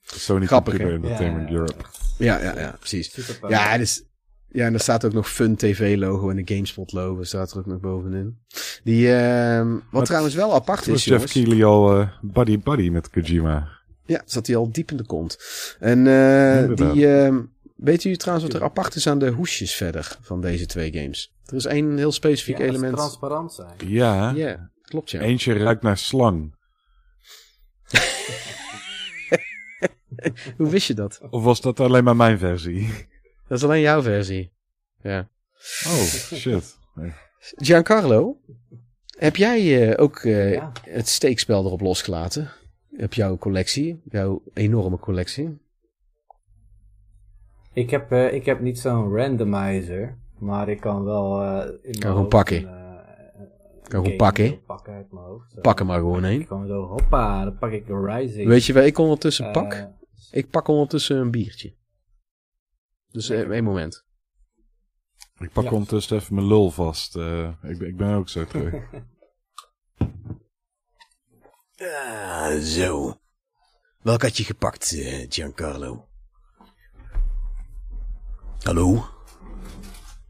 Sony Grappig, Computer? Entertainment Ja. Europe. Ja, ja, ja, precies. Super Ja, dus, ja, en er staat ook nog Fun TV logo en de GameSpot logo staat er ook nog bovenin. Die, ehm, wat Maar trouwens wel apart Was is, Jeff jongens. Keighley al eh, buddy-buddy met Kojima? Ja, zat hij al diep in de kont. En eh, Inderdaad. die, ehm weet u trouwens wat er apart is aan de hoesjes verder van deze twee games? Er is één heel specifiek ja, element. transparant zijn. Ja. Ja, klopt ja. Eentje ruikt naar slang. Hoe wist je dat? Of was dat alleen maar mijn versie? Dat is alleen jouw versie. Ja. Oh, shit. Nee. Giancarlo, heb jij eh, ook eh, Ja. het steekspel erop losgelaten? Op jouw collectie, jouw enorme collectie? Ik heb, eh, ik heb niet zo'n randomizer, maar ik kan wel eh in mijn gewoon hoofd pakken. een, eh, een gewoon pakken. pakken uit mijn hoofd. Zo. Pak er maar gewoon heen. Ik kan zo, hoppa, dan pak ik de Rising. Weet je waar ik ondertussen pak? Ik pak ondertussen een biertje. Dus eh, één moment. Ik pak Ja. ondertussen even mijn lul vast. eh, ik, ben- ik ben ook zo terug. Ah, zo. Welk had je gepakt, eh, Giancarlo? Hallo?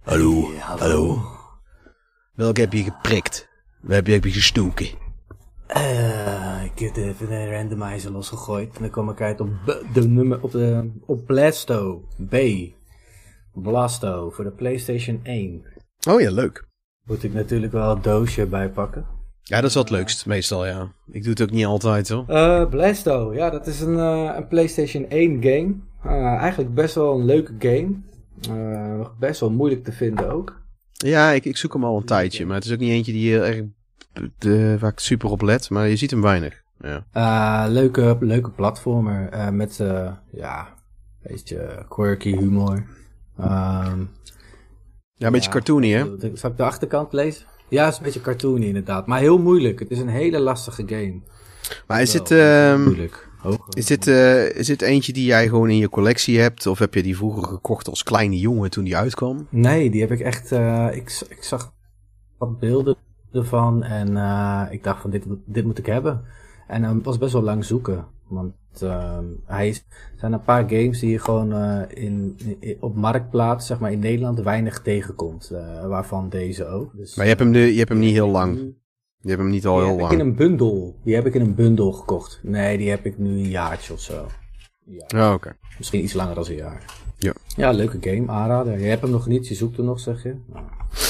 Hallo? Hallo? Welk heb je geprikt? Je, heb je gestoken? Eh, ik heb even de randomizer losgegooid. En dan kwam ik uit op de nummer op de op Blasto B. Blasto voor de PlayStation 1. Oh ja, leuk. Moet ik natuurlijk wel het doosje bijpakken. Ja, dat is wel het leukst, meestal, ja. Ik doe het ook niet altijd, hoor. Eh Blasto, ja, dat is een, eh, een PlayStation 1 game. Eh, eigenlijk best wel een leuke game. Eh, nog best wel moeilijk te vinden ook. Ja, ik, ik zoek hem al een tijdje, maar het is ook niet eentje die heel erg, de, waar ik super op let, maar je ziet hem weinig. Ja. Eh, leuke, leuke platformer eh, met, eh, ja, een beetje quirky humor. Ehm Ja, een beetje cartoony, hè? Zal ik de achterkant lezen? Ja, het is een beetje cartoony inderdaad. Maar heel moeilijk. Het is een hele lastige game. Maar is dit, ehm, moeilijk. Hoog, is dit, is dit eentje die jij gewoon in je collectie hebt? Of heb je die vroeger gekocht als kleine jongen toen die uitkwam? Nee, die heb ik echt... ik, ik zag wat beelden ervan en eh, ik dacht van dit, moet- dit moet ik hebben. En hij was best wel lang zoeken. Want uh, hij is, er zijn een paar games die je gewoon uh, in, in, op marktplaats, zeg maar in Nederland, weinig tegenkomt. Uh, waarvan deze ook. Dus, maar je hebt hem, nu, je hebt hem niet heel lang. Je hebt hem niet al die heel heb lang. Ik in een bundel. Die heb ik in een bundel gekocht. Nee, die heb ik nu een jaartje of zo. Ja. Oh, oké. Misschien iets langer dan een jaar. Ja. Ja, leuke game, aanrader. Je hebt hem nog niet, je zoekt hem nog, zeg je. Nou.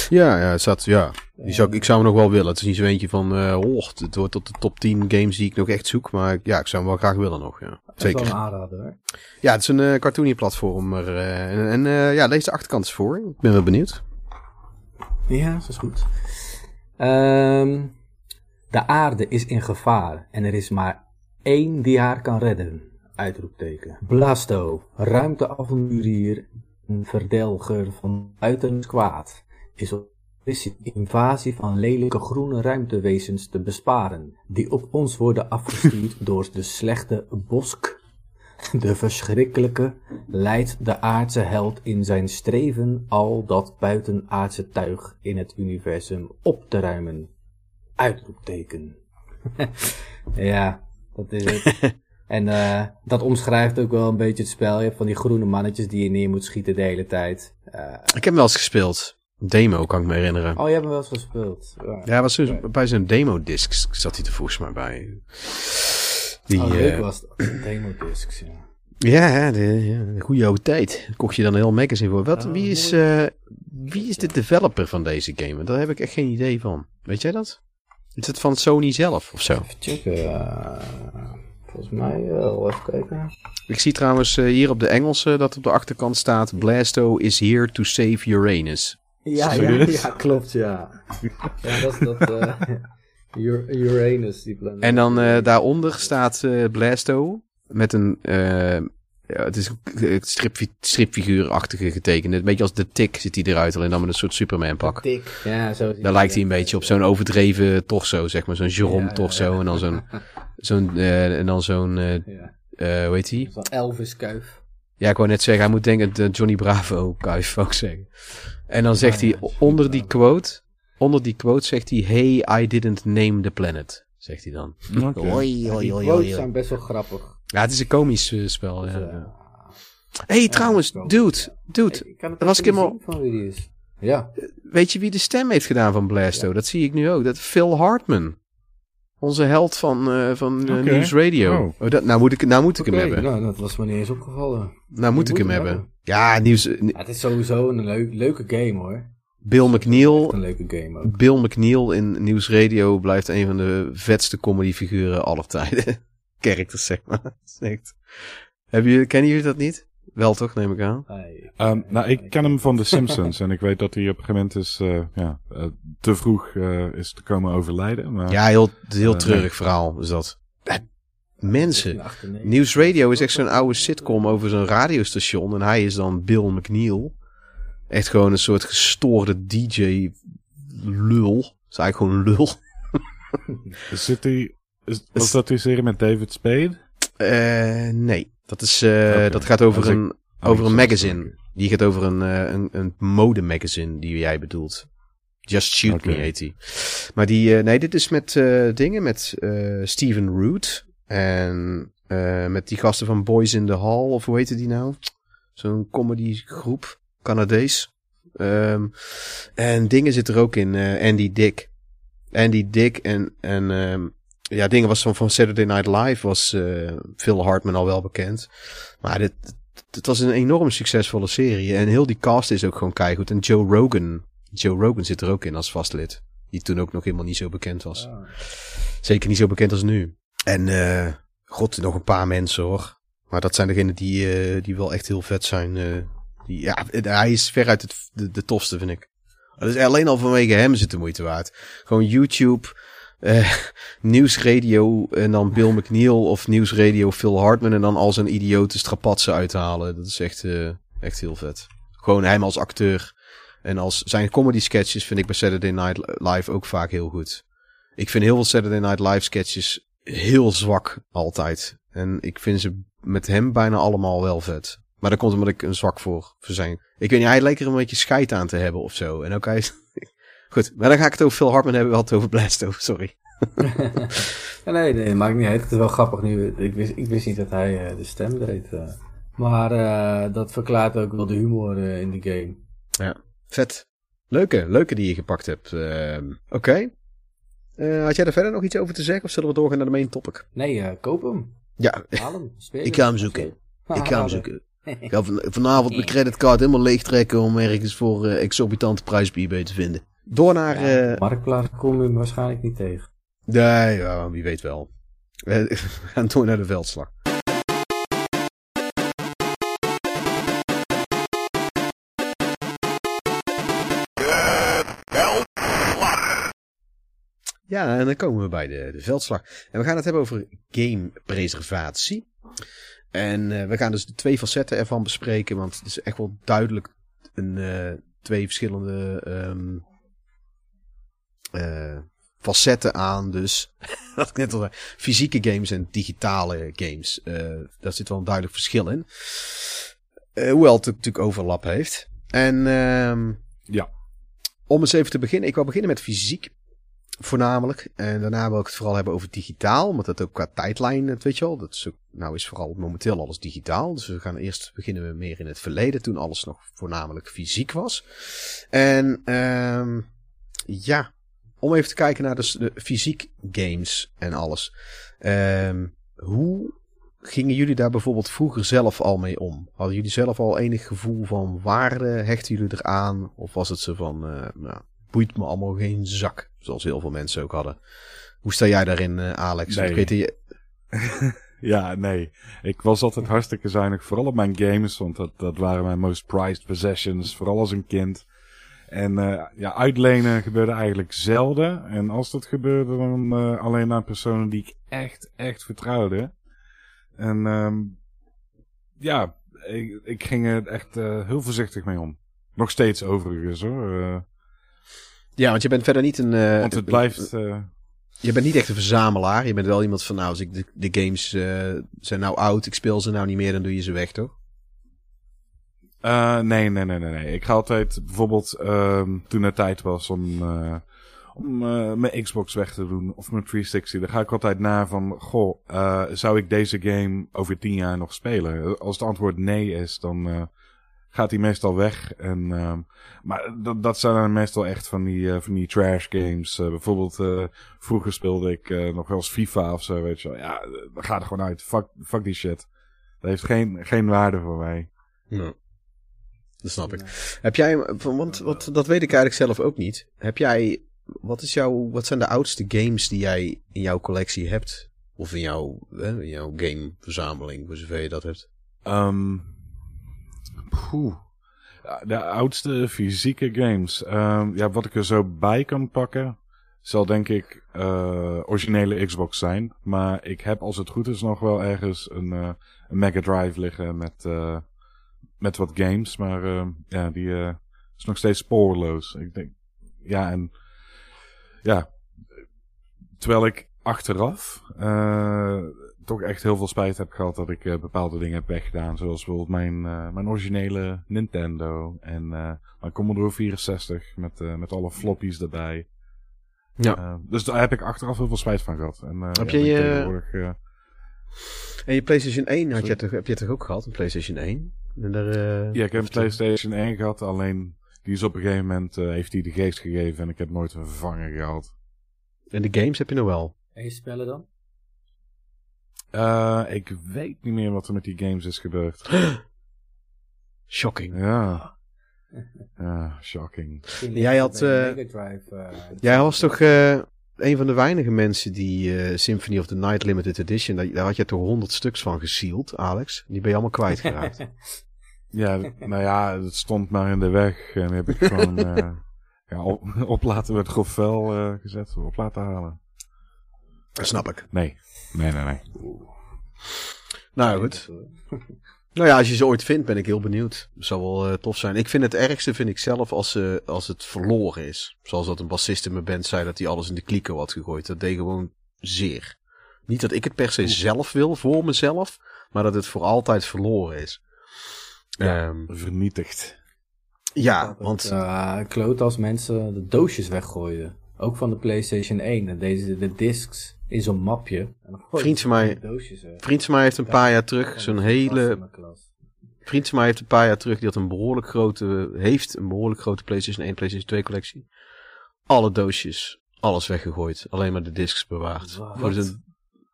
Ja, ja, het zat, ja. Die zou, ik zou hem nog wel willen. Het is niet zo eentje van, uh, oh, het wordt tot de top 10 games die ik nog echt zoek. Maar ja, ik zou hem wel graag willen nog, ja. Zeker. Wel een aanrader, hè? Ja, het is een uh, cartoonie platform. Uh, en en uh, ja, lees de achterkant eens voor. Ik ben wel benieuwd. Ja, dat is goed. Um, de aarde is in gevaar en er is maar één die haar kan redden. Uitroepteken. Blasto, ruimteavonturier, een verdelger van buiten kwaad, is op missie invasie van lelijke groene ruimtewezens te besparen, die op ons worden afgestuurd door de slechte Bosk. De verschrikkelijke leidt de aardse held in zijn streven al dat buitenaardse tuig in het universum op te ruimen. Uitroepteken. ja, dat is het. En uh, dat omschrijft ook wel een beetje het spel. Je hebt van die groene mannetjes die je neer moet schieten de hele tijd. Uh, ik heb hem wel eens gespeeld. Demo kan ik me herinneren. Oh, je hebt hem wel eens gespeeld. Ja, ja was dus, bij zijn demo-discs zat hij er volgens mij bij. Die, oh, leuk uh, was het. Demo-discs, ja. Ja, de, ja, de goede oude tijd. Kocht je dan een heel magazine voor. Wat, oh, wie, is, uh, wie is de developer van deze game? Daar heb ik echt geen idee van. Weet jij dat? Is het van Sony zelf of zo? Even checken. Uh, volgens mij wel. Even kijken. Ik zie trouwens uh, hier op de Engelse dat op de achterkant staat... Blasto is here to save Uranus. Ja, ja, ja, klopt, ja. ja, dat is dat... Uh, Uranus, die planeet. En dan uh, daaronder staat uh, Blasto met een... ja, het is een strip, stripfiguurachtige getekend. Een beetje als de tik zit hij eruit, alleen dan met een soort Superman pak. Tik, ja, zo Daar lijkt hij een beetje op zo'n overdreven torso, zeg maar. Zo'n Jerome ja, torso ja, ja. en dan zo'n... zo'n en dan zo'n... ja. hoe heet hij? Zo'n Elvis-kuif. Ja, ik wou net zeggen, hij moet denken de Johnny Bravo kuif ook zeggen. En dan zegt hij onder die quote, onder die quote zegt hij, hey, I didn't name the planet, zegt hij dan. Okay. Hoi, hoi, hoi, hoi. zijn best wel grappig. Ja, het is een komisch uh, spel. Ja. ja. hey, ja, trouwens, dude, dude, ik het was ik helemaal... Ja. Weet je wie de stem heeft gedaan van Blasto? Ja. Dat zie ik nu ook. Dat Phil Hartman. Onze held van, uh, van uh, okay. News Radio. Oh. Oh, dat, nou moet ik, nou moet ik okay, hem hebben. Nou, dat was me niet eens opgevallen. Nou moet ik hem hebben. Ja, nieuws. Ja, het is sowieso een leuk, leuke game hoor. Bill McNeil. een leuke game ook. Bill McNeil in News Radio blijft een van de vetste comedyfiguren aller tijden. Characters, zeg maar. Hebben jullie, kennen jullie dat niet? Wel toch, neem ik aan. Hey. Um, nou, ik ken hem van The Simpsons en ik weet dat hij op een gegeven moment is, uh, ja, uh, te vroeg uh, is te komen overlijden. Maar, Ja, heel, heel Eh, treurig nee. verhaal is dat. Eh, Mensen. News Radio is echt zo'n oude sitcom over zo'n radiostation. En hij is dan Bill McNeil. Echt gewoon een soort gestoorde DJ-lul. is eigenlijk gewoon een lul. Zit hij, is, was dat die serie met David Spade? Eh, nee. Dat, is, eh, dat gaat over een, Oh, over een magazine. Die gaat over een, eh, een, een modemagazine die jij bedoelt. Just Shoot. Me heet die. Maar die, eh, nee, dit is met dingen, met Steven Root. En met die gasten van Boys in the Hall, of hoe heette die nou? Zo'n comedygroep, Canadees. Ehm, en dingen zit er ook in, Andy Dick. Andy Dick en, en ehm, ja, dingen was van, van Saturday Night Live was eh, Phil Hartman al wel bekend. Maar dit, het was een enorm succesvolle serie. En heel die cast is ook gewoon keigoed. En Joe Rogan. Joe Rogan zit er ook in als vastlid. Die toen ook nog helemaal niet zo bekend was. Ah. Zeker niet zo bekend als nu. En eh god, nog een paar mensen hoor. Maar dat zijn degenen die, eh, die wel echt heel vet zijn. die, ja, hij is veruit het, de, de tofste, vind ik. Dat is alleen al vanwege hem zit de moeite waard. Gewoon YouTube, eh, nieuwsradio en dan Bill McNeil of nieuwsradio Phil Hartman en dan al zijn idiote strapatsen uithalen. Dat is echt, eh, echt heel vet. Gewoon hem als acteur. En als zijn comedy sketches vind ik bij Saturday Night Live ook vaak heel goed. Ik vind heel veel Saturday Night Live sketches heel zwak altijd. En ik vind ze met hem bijna allemaal wel vet. Maar dat komt omdat ik een zwak voor, voor zijn. Ik weet niet, hij leek er een beetje scheid aan te hebben of zo. En ook hij is... Goed, maar dan ga ik het over Phil Hartman hebben, wel het over Blasto, sorry. nee, nee, maakt niet uit. Het is wel grappig nu. Ik wist, ik wist niet dat hij uh, de stem deed. Uh. Maar uh, dat verklaart ook wel de humor in de game. Ja, vet. Leuke, leuke die je gepakt hebt. Ehm, oké. Okay. had jij er verder nog iets over te zeggen of zullen we doorgaan naar de main topic? Nee, koop hem. Ja, Haal hem. Speel ik ga hem zoeken. Ik ga hem zoeken. Ik ga van, vanavond mijn creditcard helemaal leeg trekken om ergens voor exorbitante prijs bij te vinden. Door naar... Ja, uh, Marktplaats kom je waarschijnlijk niet tegen. Nee, ja, wie weet wel. We gaan door naar de veldslag. Ja, en dan komen we bij de, de veldslag. En we gaan het hebben over gamepreservatie. En uh, we gaan dus de twee facetten ervan bespreken, want het is echt wel duidelijk een, uh, twee verschillende um, uh, facetten aan. Dus, wat ik net al zei, fysieke games en digitale games. daar zit wel een duidelijk verschil in. hoewel het natuurlijk overlap heeft. En um, ja. om eens even te beginnen, ik wil beginnen met fysiek voornamelijk. En daarna wil ik het vooral hebben over digitaal, omdat dat ook qua tijdlijn, het weet je wel, dat is ook, nou is vooral momenteel alles digitaal. Dus we gaan eerst beginnen we meer in het verleden, toen alles nog voornamelijk fysiek was. En um, ja, om even te kijken naar de, de fysiek games en alles. Um, hoe gingen jullie daar bijvoorbeeld vroeger zelf al mee om? Hadden jullie zelf al enig gevoel van waarde? Hechten jullie eraan? Of was het zo van, uh, nou, boeit me allemaal geen zak. Zoals heel veel mensen ook hadden. Hoe sta jij daarin, uh, Alex? Nee. Weet je... ja, nee. Ik was altijd hartstikke zuinig. Vooral op mijn games. Want dat, dat waren mijn most prized possessions. Vooral als een kind. En uh, ja, uitlenen gebeurde eigenlijk zelden. En als dat gebeurde, dan uh, alleen aan personen die ik echt, echt vertrouwde. En um, ja, ik, ik ging er echt heel voorzichtig mee om. Nog steeds overigens hoor. Ja, want je bent verder niet een... Want het blijft... Je bent niet echt een verzamelaar. Je bent wel iemand van, nou, als ik de, de games zijn nou oud, ik speel ze nou niet meer, dan doe je ze weg, toch? Nee, nee, nee, nee, nee. Ik ga altijd bijvoorbeeld, um, toen het tijd was om, om mijn Xbox weg te doen, of mijn 360, dan ga ik altijd naar van, goh, zou ik deze game over tien jaar nog spelen? Als het antwoord nee is, dan gaat hij meestal weg. En, uh, maar dat, dat zijn dan meestal echt van die, uh, van die trash games. Uh, bijvoorbeeld, uh, vroeger speelde ik nog wel eens FIFA of zo, weet je wel. Ja, dat gaat er gewoon uit. Fuck, fuck die shit. Dat heeft geen, geen waarde voor mij. Dat snap ik. Heb jij, want wat, dat weet ik eigenlijk zelf ook niet. Heb jij, wat, is jouw, wat zijn de oudste games die jij in jouw collectie hebt? Of in jouw, in jouw gameverzameling, voor zover je dat hebt? Um, Poeh. De oudste fysieke games. Um, ja, wat ik er zo bij kan pakken, zal denk ik uh, originele Xbox zijn. Maar ik heb als het goed is nog wel ergens een, uh, een Mega Drive liggen met, uh, met wat games. Maar ja, die is nog steeds spoorloos. Ik denk, ja, en ja, terwijl ik achteraf toch echt heel veel spijt heb gehad dat ik uh, bepaalde dingen heb weggedaan. Zoals bijvoorbeeld mijn, mijn originele Nintendo en mijn Commodore 64 met, met alle floppies erbij. Ja. dus daar heb ik achteraf heel veel spijt van gehad. En, heb ja, je je... En je PlayStation 1 had je toch, heb je toch ook gehad, een PlayStation 1? En daar, ja, ik heb een PlayStation 1 gehad, alleen die is op een gegeven moment, heeft die de geest gegeven en ik heb nooit een vervanger gehad. En de games heb je nog wel? En je spellen dan? Uh, ik weet niet meer wat er met die games is gebeurd. shocking. Ja. Ja, shocking. Jij had... Uh, jij was toch uh, een van de weinige mensen die Symphony of the Night Limited Edition... Daar had je toch honderd stuks van gesield, Alex? Die ben je allemaal kwijtgeraakt. ja, nou ja, het stond maar in de weg. En heb ik gewoon ja, op, op laten we het grofvel gezet, op laten halen. Dat snap ik. Nee. Nee, nee, nee. Nou goed. nou ja, als je ze ooit vindt, ben ik heel benieuwd. Zou wel uh, tof zijn. Ik vind het ergste, vind ik zelf, als, uh, als het verloren is. Zoals dat een bassist in mijn band zei, dat hij alles in de kliko had gegooid. Dat deed gewoon zeer. Niet dat ik het per se zelf wil, voor mezelf, maar dat het voor altijd verloren is. Ja, um, vernietigd. Ja, want... Uh, kloot als mensen de doosjes weggooien. Ook van de PlayStation 1. En deze de discs in zo'n mapje. En je Vriend van mij- eh, Vriend van mij heeft een paar jaar terug zo'n de hele... Vriend van mij heeft een paar jaar terug, die had een behoorlijk grote... Heeft een behoorlijk grote PlayStation 1, PlayStation 2 collectie. Alle doosjes, alles weggegooid. Alleen maar de discs bewaard. Wat? Voor zijn,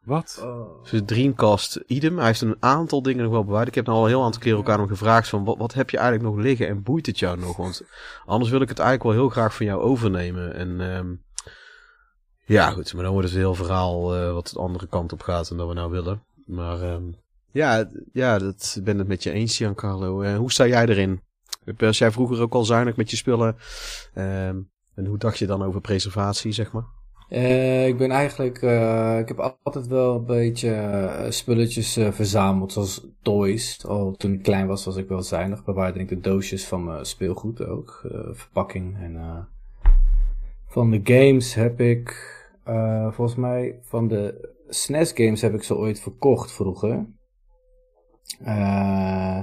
Wat? Zijn Dreamcast idem. Hij heeft een aantal dingen nog wel bewaard. Ik heb nou al een heel aantal ook aan hem gevraagd van... Wat, wat heb je eigenlijk nog liggen en boeit het jou nog? Want anders wil ik het eigenlijk wel heel graag van jou overnemen. En ehm, ja, goed. Maar dan wordt het een heel verhaal eh, wat de andere kant op gaat dan dat we nou willen. Maar ehm, ja, ja, dat ben het met je eens, Giancarlo. Eh hoe sta jij erin? Was jij vroeger ook al zuinig met je spullen? Ehm, en hoe dacht je dan over preservatie, zeg maar? Eh, ik ben eigenlijk, eh, ik heb al- altijd wel een beetje eh, spulletjes verzameld, zoals toys. Al toen ik klein was, was ik wel zuinig. Bewaarde ik de doosjes van mijn speelgoed ook, verpakking. En van de games heb ik, volgens mij, van de SNES games heb ik ze ooit verkocht vroeger.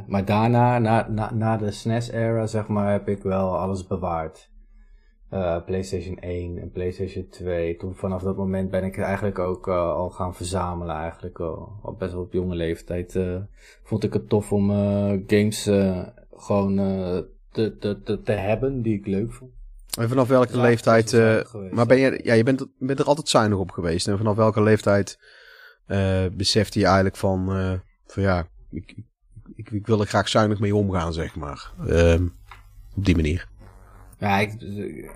Maar daarna, na, na, na de SNES-era, zeg maar, heb ik wel alles bewaard. Eh, PlayStation 1 en PlayStation 2. Toen vanaf dat moment ben ik eigenlijk ook eh, al gaan verzamelen. Eigenlijk al, al best wel op jonge leeftijd. eh, vond ik het tof om eh, games eh, gewoon eh, te, te, te, te hebben die ik leuk vond. En vanaf welke Ja, leeftijd... eh, maar ben je, ja, je bent, bent er altijd zuinig op geweest. En vanaf welke leeftijd eh besefte je eigenlijk van... eh, van ja, ik, ik, ik, ik wil er graag zuinig mee omgaan, zeg maar. Ehm, op die manier. Ja ik, eh,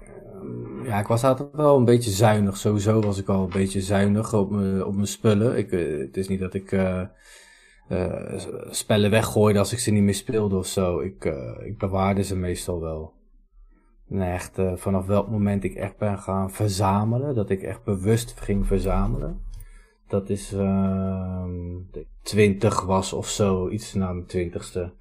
ja, ik was altijd wel een beetje zuinig. Sowieso was ik al een beetje zuinig op mijn, op mijn spullen. Ik, eh, het is niet dat ik eh, spellen weggooide als ik ze niet meer speelde of zo. Ik, ik bewaarde ze meestal wel. En echt, vanaf welk moment ik echt ben gaan verzamelen, dat ik echt bewust ging verzamelen. Dat is ehm dat ik 20 was of zo, iets na mijn twintigste.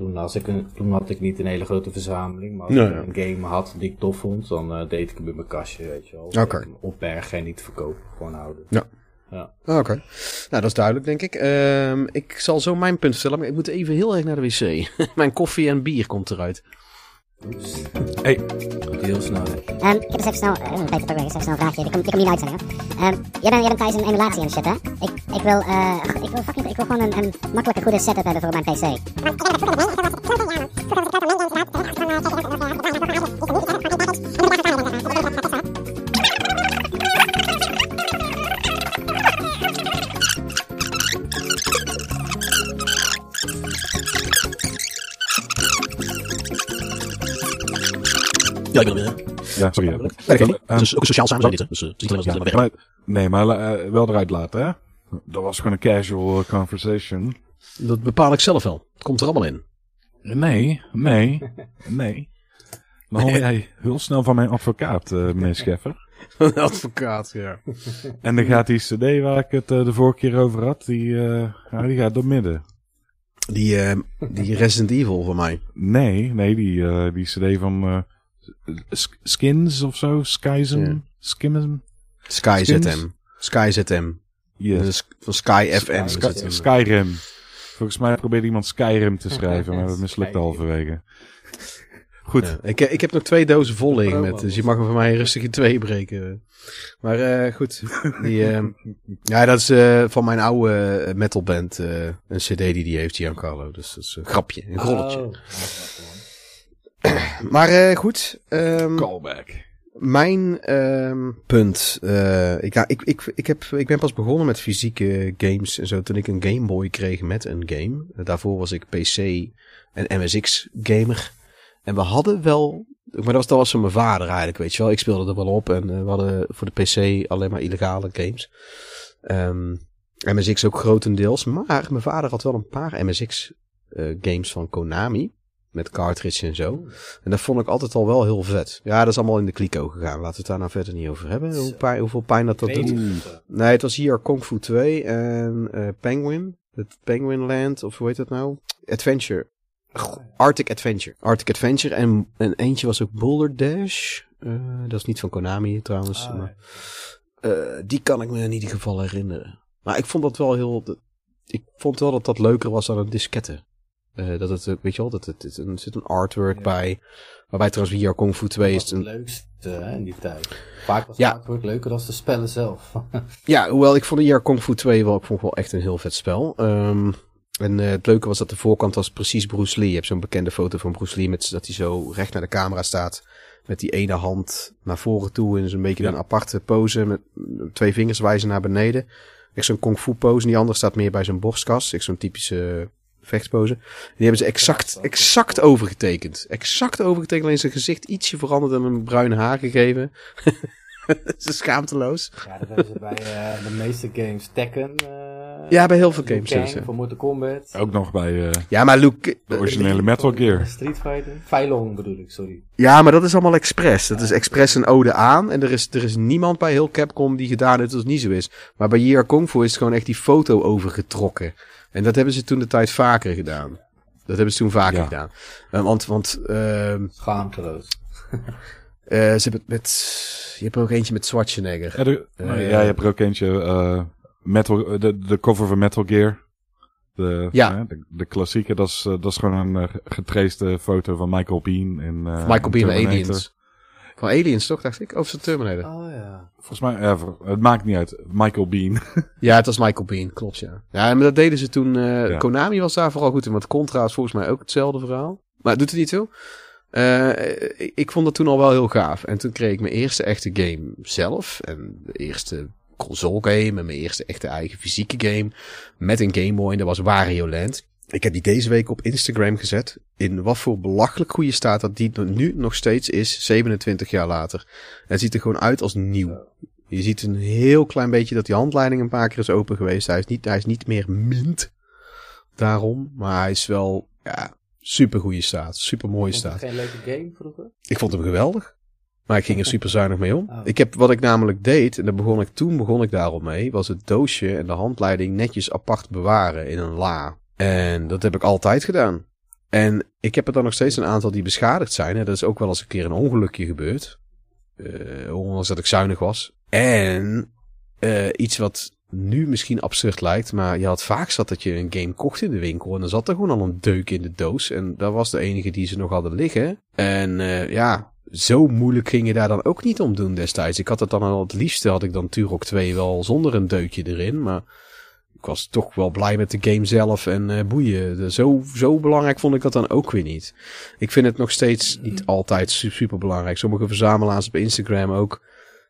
Toen, als ik een, toen had ik niet een hele grote verzameling, maar als Nee, ik ja. een game had die ik tof vond, dan eh, deed ik hem in mijn kastje, weet je wel. Oké. Hem Opbergen en niet verkopen, gewoon houden. Ja. Ja. Ah, Oké. Nou, dat is duidelijk, denk ik. Ehm, ik zal zo mijn punt stellen, maar ik moet even heel erg naar de wc. mijn koffie en bier komt eruit. Oeps. Hey. Heel snel. hè. Ehm, ik heb dus even snel, uh, Peter Pugweg, even snel een vraagje. Die komt, die komt niet uit zijn, hè? Ehm, jij, bent, jij bent thuis een emulatie en shit, hè? Ik, ik wil, eh, ik wil fucking, ik wil gewoon een, een makkelijke, goede setup hebben voor mijn PC. Ja, ik ben weer. Ja, sorry. Nee. Ehm, Het is ook een sociaal samen zijn dit, hè? Dus eh, het is niet alleen maar Ja, maar, nee, maar eh, wel eruit laten, hè? Dat was gewoon een casual eh, conversation. Dat bepaal ik zelf wel. Het komt er allemaal in. Nee, nee, nee. Dan hoor jij heel snel van mijn advocaat, eh, meneer Scheffer. Een advocaat, ja. En dan gaat die cd waar ik het de vorige keer over had, die, ja, die gaat door midden. Die, die Resident Evil van mij. Nee, nee, die, die cd van Skins of zo, Skyzen, Ja. Skimmen. Sky Skins? ZM. Sky ZM. Yes. Dus van Sky FM. Sky- een- Skyrim. Volgens mij probeerde iemand Skyrim te schrijven, maar dat mislukte halverwege. Goed. Ja, ik, ik heb nog twee dozen vol liggen met, dus je mag hem van mij rustig in twee breken. Maar eh, goed, die, eh, ja, dat is eh, van mijn oude eh, metalband, eh, een cd die die heeft, Giancarlo. Dus dat is een grapje, een rolletje. Oh. Maar eh, goed, ehm, Callback. mijn ehm, punt. eh, ik, ja, ik, ik, ik, heb, ik ben pas begonnen met fysieke games en zo toen ik een Game Boy kreeg met een game. Daarvoor was ik PC en MSX gamer. En we hadden wel, maar dat was, dat was van mijn vader eigenlijk, weet je wel. Ik speelde er wel op en eh, we hadden voor de PC alleen maar illegale games. Ehm, MSX ook grotendeels, maar mijn vader had wel een paar MSX games van Konami. Met cartridge en zo. En dat vond ik altijd al wel heel vet. Ja, dat is allemaal in de kliko gegaan. Laten we het daar nou verder niet over hebben. Hoe pijn, hoeveel pijn dat dat doet. Nee, het was hier Kung Fu 2 en eh, Penguin. Het Penguin Land, of hoe heet dat nou? Adventure. Arctic Adventure. Arctic Adventure. En, en eentje was ook Boulder Dash. Eh, dat is niet van Konami trouwens. Ah, maar, eh, die kan ik me in ieder geval herinneren. Maar ik vond dat wel heel... Ik vond wel dat dat leuker was dan een diskette. Eh, dat het, eh, weet je wel, dat het, er zit een artwork Ja. bij. Waarbij trouwens VR Kung Fu 2 Dat is het een... leukste hè, in die tijd. Vaak was Ja. het artwork leuker dan de spellen zelf. Ja, hoewel ik vond VR Kung Fu 2 wel, ik vond wel echt een heel vet spel. Ehm, en eh, het leuke was dat de voorkant was precies Bruce Lee. Je hebt zo'n bekende foto van Bruce Lee met dat hij zo recht naar de camera staat. Met die ene hand naar voren toe in zo'n beetje Ja. een aparte pose. Met twee vingers wijzen naar beneden. Echt zo'n kung fu pose. En die andere staat meer bij zijn borstkas. Echt zo'n typische vechtspose. Die hebben ze exact, exact overgetekend. Exact overgetekend. Alleen zijn gezicht ietsje veranderd en een bruin haar gegeven. Ze is schaamteloos. ja, dat hebben ze bij eh, de meeste games. Tekken. eh, Ja, bij heel veel games. Kang is, ja. Voor Mortal Kombat. Ook nog bij eh, Ja, maar Luke... de originele Metal Gear. Street Fighter. Feilong bedoel ik, sorry. Ja, maar dat is allemaal expres. Dat is expres een ode aan. En er is, er is niemand bij heel Capcom die gedaan heeft dat het niet zo is. Maar bij Year Kung Fu is het gewoon echt die foto overgetrokken. En dat hebben ze toen de tijd vaker gedaan. Dat hebben ze toen vaker Ja. gedaan. Eh, want, want, ehm, Schaamteloos. eh, ze hebben het met, je hebt er ook eentje met Schwarzenegger. Ja, de- Eh, ja, je hebt er ook eentje, eh, Metal, de, de cover van Metal Gear. De, Ja. de, de klassieke, dat is, dat is gewoon een uh, getracede foto van Michael Bean. In, eh, Michael in Bean. Aliens. Van Aliens toch, dacht ik? Of is het Terminator? Oh ja. Volgens mij, ja, het maakt niet uit. Michael Bean. Ja, het was Michael Bean, klopt ja. Ja, maar dat deden ze toen. eh, Ja. Konami was daar vooral goed in, want Contra is volgens mij ook hetzelfde verhaal. Maar het doet het niet toe. Eh, ik, ik vond dat toen al wel heel gaaf. En toen kreeg ik mijn eerste echte game zelf. En de eerste console game en mijn eerste echte eigen fysieke game. Met een Game Boy en dat was Wario Land. Ik heb die deze week op Instagram gezet. In wat voor belachelijk goede staat dat die nu nog steeds is, 27 jaar later. En het ziet er gewoon uit als nieuw. Je ziet een heel klein beetje dat die handleiding een paar keer is open geweest. Hij is niet, hij is niet meer mint. Daarom. Maar hij is wel ja, super goede staat. Super mooie staat. geen leuke game vroeger? Ik vond hem geweldig. Maar ik ging er super zuinig mee om. Oh. Ik heb wat ik namelijk deed, en daar begon ik, toen begon ik daarom mee, was het doosje en de handleiding netjes apart bewaren in een la. En dat heb ik altijd gedaan. En ik heb er dan nog steeds een aantal die beschadigd zijn. En dat is ook wel eens een keer een ongelukje gebeurd. Eh, ondanks dat ik zuinig was. En eh, iets wat nu misschien absurd lijkt, maar je had vaak zat dat je een game kocht in de winkel en dan zat er gewoon al een deuk in de doos. En dat was de enige die ze nog hadden liggen. En eh, ja, zo moeilijk ging je daar dan ook niet om doen destijds. Ik had het dan al het liefste, had ik dan Turok 2 wel zonder een deukje erin, maar ik was toch wel blij met de game zelf en eh, boeien. Zo, zo belangrijk vond ik dat dan ook weer niet. Ik vind het nog steeds niet altijd su- super belangrijk. Sommige verzamelaars op Instagram ook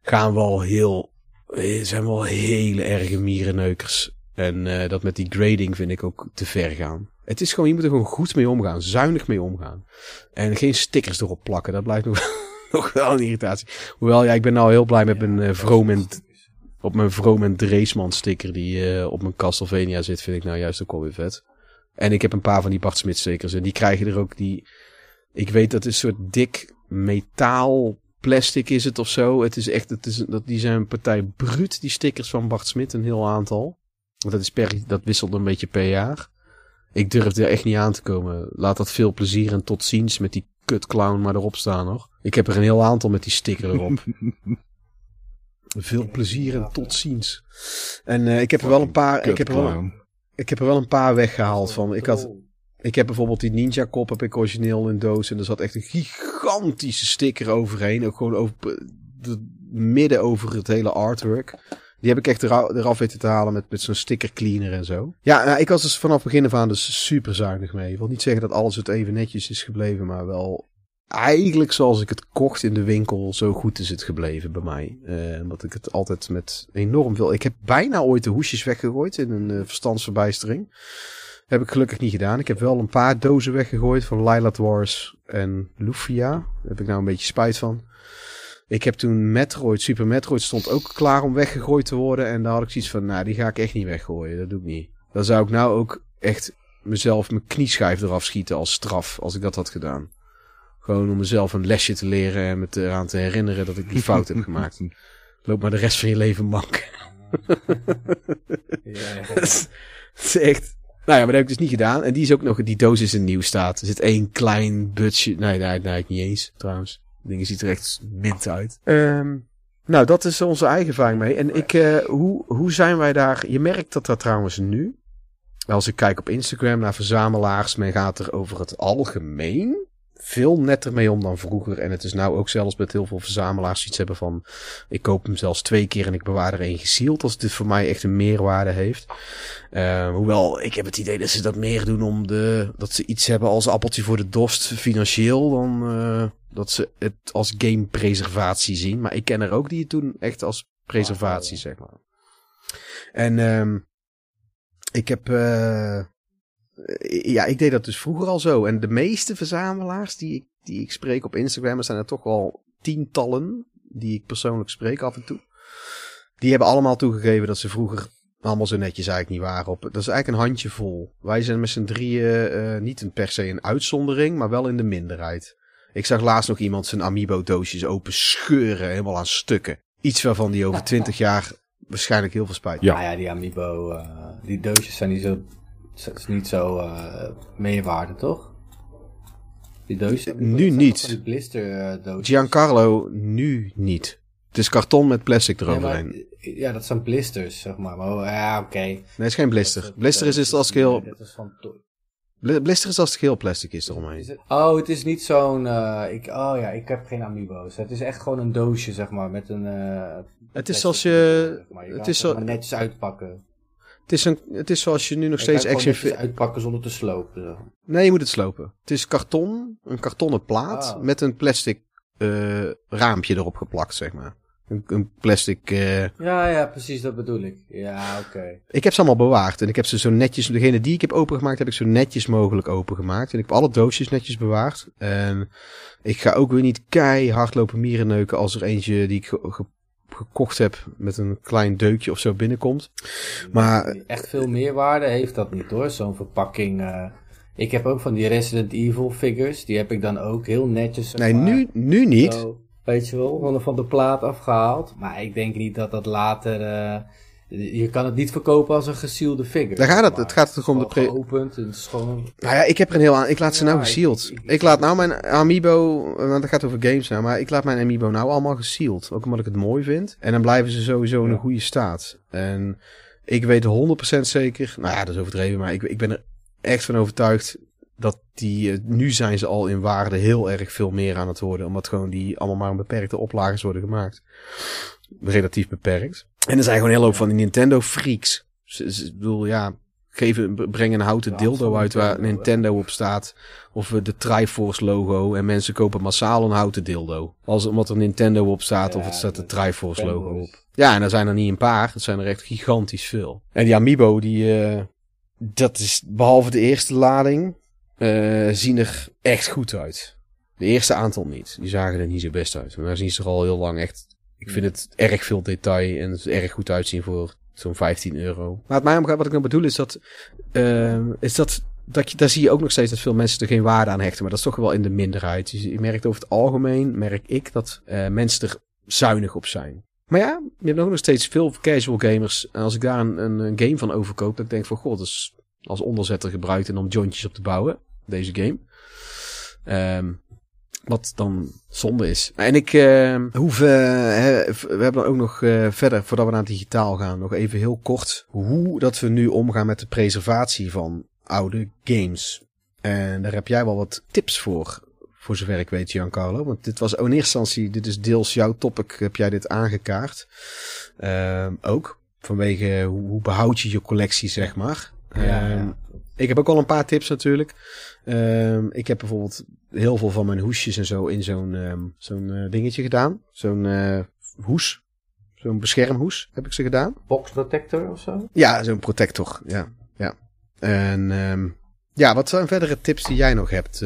gaan wel heel, eh, zijn wel hele erge mierenneukers. En eh, dat met die grading vind ik ook te ver gaan. Het is gewoon, je moet er gewoon goed mee omgaan, zuinig mee omgaan. En geen stickers erop plakken, dat blijft nog, nog wel een irritatie. Hoewel, ja, ik ben nou heel blij met mijn vroom en op mijn Vroom en Dreesman sticker die eh, op mijn Castlevania zit, vind ik nou juist ook wel weer vet. En ik heb een paar van die Bart Smit stickers en die krijgen er ook die... Ik weet dat het een soort dik metaal plastic is het of zo. Het is echt, het is, dat, die zijn partij bruut, die stickers van Bart Smit, een heel aantal. Want dat, is per, dat wisselt een beetje per jaar. Ik durf er echt niet aan te komen. Laat dat veel plezier en tot ziens met die kutclown maar erop staan nog. Ik heb er een heel aantal met die sticker erop. Veel plezier en tot ziens. En eh, ik heb er wel een paar. Ik heb er wel, ik heb er wel een paar weggehaald van. Ik had, ik heb bijvoorbeeld die Ninja Kop heb ik origineel in doos. En er zat echt een gigantische sticker overheen. Ook gewoon over de, midden over het hele artwork. Die heb ik echt eraf, eraf weten te halen met, met zo'n sticker cleaner en zo. Ja, nou, ik was dus vanaf begin af aan dus super zuinig mee. Ik wil niet zeggen dat alles het even netjes is gebleven, maar wel eigenlijk zoals ik het kocht in de winkel, zo goed is het gebleven bij mij. Omdat ik het altijd met enorm veel... Ik heb bijna ooit de hoesjes weggegooid in een eh, verstandsverbijstering. Heb ik gelukkig niet gedaan. Ik heb wel een paar dozen weggegooid van Lylat Wars en Lufia. Daar heb ik nou een beetje spijt van. Ik heb toen Metroid, Super Metroid stond ook klaar om weggegooid te worden. En daar had ik zoiets van, nou die ga ik echt niet weggooien. Dat doe ik niet. Dan zou ik nou ook echt mezelf mijn knieschijf eraf schieten als straf. Als ik dat had gedaan. Gewoon om mezelf een lesje te leren en me eraan te herinneren dat ik die fout heb gemaakt. Loop maar de rest van je leven mank. Ja, ja, Dat is, dat is echt... Nou ja, maar dat heb ik dus niet gedaan. En die is ook nog... Die doos is in nieuw staat. Er zit één klein budget... Nee, nee, nee, niet eens trouwens. Het ding ziet er echt mint uit. Ehm, nou, dat is onze eigen ervaring mee. En ik... eh, hoe, hoe zijn wij daar... Je merkt dat dat trouwens nu... Als ik kijk op Instagram naar verzamelaars... Men gaat er over het algemeen... veel netter mee om dan vroeger. En het is nou ook zelfs met heel veel verzamelaars iets hebben van... Ik koop hem zelfs twee keer en ik bewaar er één gezield. Als dit voor mij echt een meerwaarde heeft. Uh, hoewel, ik heb het idee dat ze dat meer doen om de... Dat ze iets hebben als appeltje voor de dorst financieel. Dan uh, dat ze het als gamepreservatie zien. Maar ik ken er ook die het doen echt als preservatie, zeg maar. En um, ik heb... Uh, ja, ik deed dat dus vroeger al zo. En de meeste verzamelaars die ik, die ik spreek op Instagram, er zijn er toch wel tientallen die ik persoonlijk spreek af en toe. Die hebben allemaal toegegeven dat ze vroeger allemaal zo netjes eigenlijk niet waren. Op, dat is eigenlijk een handjevol. Wij zijn met z'n drieën uh, niet een per se een uitzondering, maar wel in de minderheid. Ik zag laatst nog iemand zijn Amiibo doosjes open scheuren, helemaal aan stukken. Iets waarvan die over twintig jaar waarschijnlijk heel veel spijt. Ja, ja die Amiibo, uh, die doosjes zijn niet zo het is niet zo uh, meerwaarde, toch? Die doosjes? Nu niet. Blister uh, doosjes. Giancarlo, nu niet. Het is karton met plastic eroverheen. Ja, ja dat zijn blisters, zeg maar. maar oh, ja, oké. Okay. Nee, het is geen blister. Blister is, is als geheel... Nee, is van blister is als het geheel plastic is eromheen. het... Oh, het is niet zo'n... Uh, ik... Oh ja, ik heb geen amiibo's. Het is echt gewoon een doosje, zeg maar, met een... het is zoals je... Zeg maar. je het is zo... netjes uitpakken. Het is, een, het is zoals je nu nog steeds action figures uitpakken zonder te slopen. Nee, je moet het slopen. Het is karton, een kartonnen plaat Ah. met een plastic uh, raampje erop geplakt, zeg maar. Een, een plastic. Uh... Ja, ja, precies, dat bedoel ik. Ja, oké. Okay. Ik heb ze allemaal bewaard en ik heb ze zo netjes. Degene die ik heb opengemaakt, heb ik zo netjes mogelijk opengemaakt. En ik heb alle doosjes netjes bewaard. En ik ga ook weer niet keihard lopen mierenneuken als er eentje die ik ge gekocht heb met een klein deukje of zo binnenkomt. Maar echt veel meerwaarde heeft dat niet hoor, zo'n verpakking. Uh, ik heb ook van die Resident Evil figures, die heb ik dan ook heel netjes. Nee, maar, nu, nu niet. Zo, weet je wel, van de, van de plaat afgehaald. Maar ik denk niet dat dat later. Uh, je kan het niet verkopen als een gesielde figure. Daar gaat het. Het gaat toch om de pre. Geopend en het is gewoon. Nou ja, ik heb er een heel aan. Ik laat ze nou ja, gesealed. Ik, ik, ik, laat nou mijn Amiibo. Want het gaat over games nou. Maar ik laat mijn Amiibo nou allemaal gesealed. Ook omdat ik het mooi vind. En dan blijven ze sowieso in een goede staat. En ik weet 100% zeker. Nou ja, dat is overdreven. Maar ik, ik ben er echt van overtuigd. Dat die. Uh, nu zijn ze al in waarde heel erg veel meer aan het worden. Omdat gewoon die allemaal maar een beperkte oplages worden gemaakt. Relatief beperkt. En er zijn gewoon een hele hoop van die Nintendo freaks. Ik bedoel, ja, geven, breng een houten dildo uit waar Nintendo op staat. Of de Triforce logo. En mensen kopen massaal een houten dildo. Als, omdat er Nintendo op staat of het staat de Triforce logo op. Ja, en er zijn er niet een paar. Het zijn er echt gigantisch veel. En die Amiibo, die, uh, dat is behalve de eerste lading, uh, zien er echt goed uit. De eerste aantal niet. Die zagen er niet zo best uit. Maar daar zien ze er al heel lang echt ik vind het erg veel detail en het erg goed uitzien voor zo'n 15 euro. Maar het mij omgaat, wat ik nou bedoel is dat, uh, is dat, dat je, daar zie je ook nog steeds dat veel mensen er geen waarde aan hechten. Maar dat is toch wel in de minderheid. Dus je merkt over het algemeen, merk ik, dat uh, mensen er zuinig op zijn. Maar ja, je hebt ook nog steeds veel casual gamers. En als ik daar een, een, game van overkoop, denk ik van, god, dat is als onderzetter gebruikt en om jointjes op te bouwen. Deze game. Um, wat dan zonde is. En ik uh, hoef, uh, we hebben ook nog uh, verder, voordat we naar digitaal gaan, nog even heel kort hoe dat we nu omgaan met de preservatie van oude games. En daar heb jij wel wat tips voor, voor zover ik weet, Giancarlo. Want dit was in eerste instantie, dit is deels jouw topic, heb jij dit aangekaart. Uh, ook, vanwege hoe, hoe behoud je je collectie, zeg maar. Ja, ja. Ik heb ook al een paar tips natuurlijk. Um, ik heb bijvoorbeeld heel veel van mijn hoesjes en zo in zo'n um, zo'n uh, dingetje gedaan. Zo'n uh, hoes. Zo'n beschermhoes heb ik ze gedaan. Box protector of zo? Ja, zo'n protector. Ja, ja. En um, ja, wat zijn verdere tips die jij nog hebt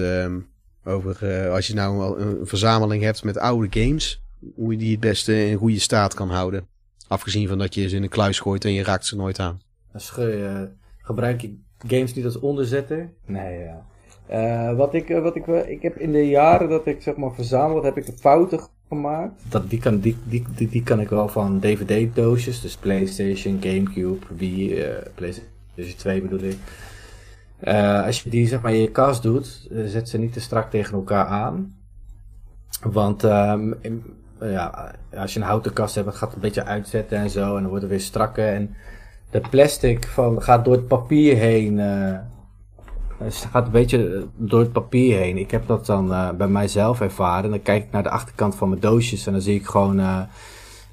over uh, als je nou een verzameling hebt met oude games, hoe je die het beste in goede staat kan houden? Afgezien van dat je ze in een kluis gooit en je raakt ze nooit aan. Je, gebruik je games niet als onderzetter? Nee, ja. Uh, wat ik, wat ik, ik heb in de jaren dat ik zeg maar verzameld, heb ik fouten gemaakt. Dat, die, kan, die, die, die, die kan ik wel van DVD-doosjes, dus PlayStation, Gamecube, Wii, PlayStation 2 bedoel ik. Als je die zeg maar in je kast doet, zet ze niet te strak tegen elkaar aan. Want um, ja, als je een houten kast hebt, het gaat een beetje uitzetten en zo, en dan wordt het weer strakker. En de plastic van, gaat door het papier heen het gaat een beetje door het papier heen. Ik heb dat dan uh, bij mijzelf ervaren. Dan kijk ik naar de achterkant van mijn doosjes en dan zie ik gewoon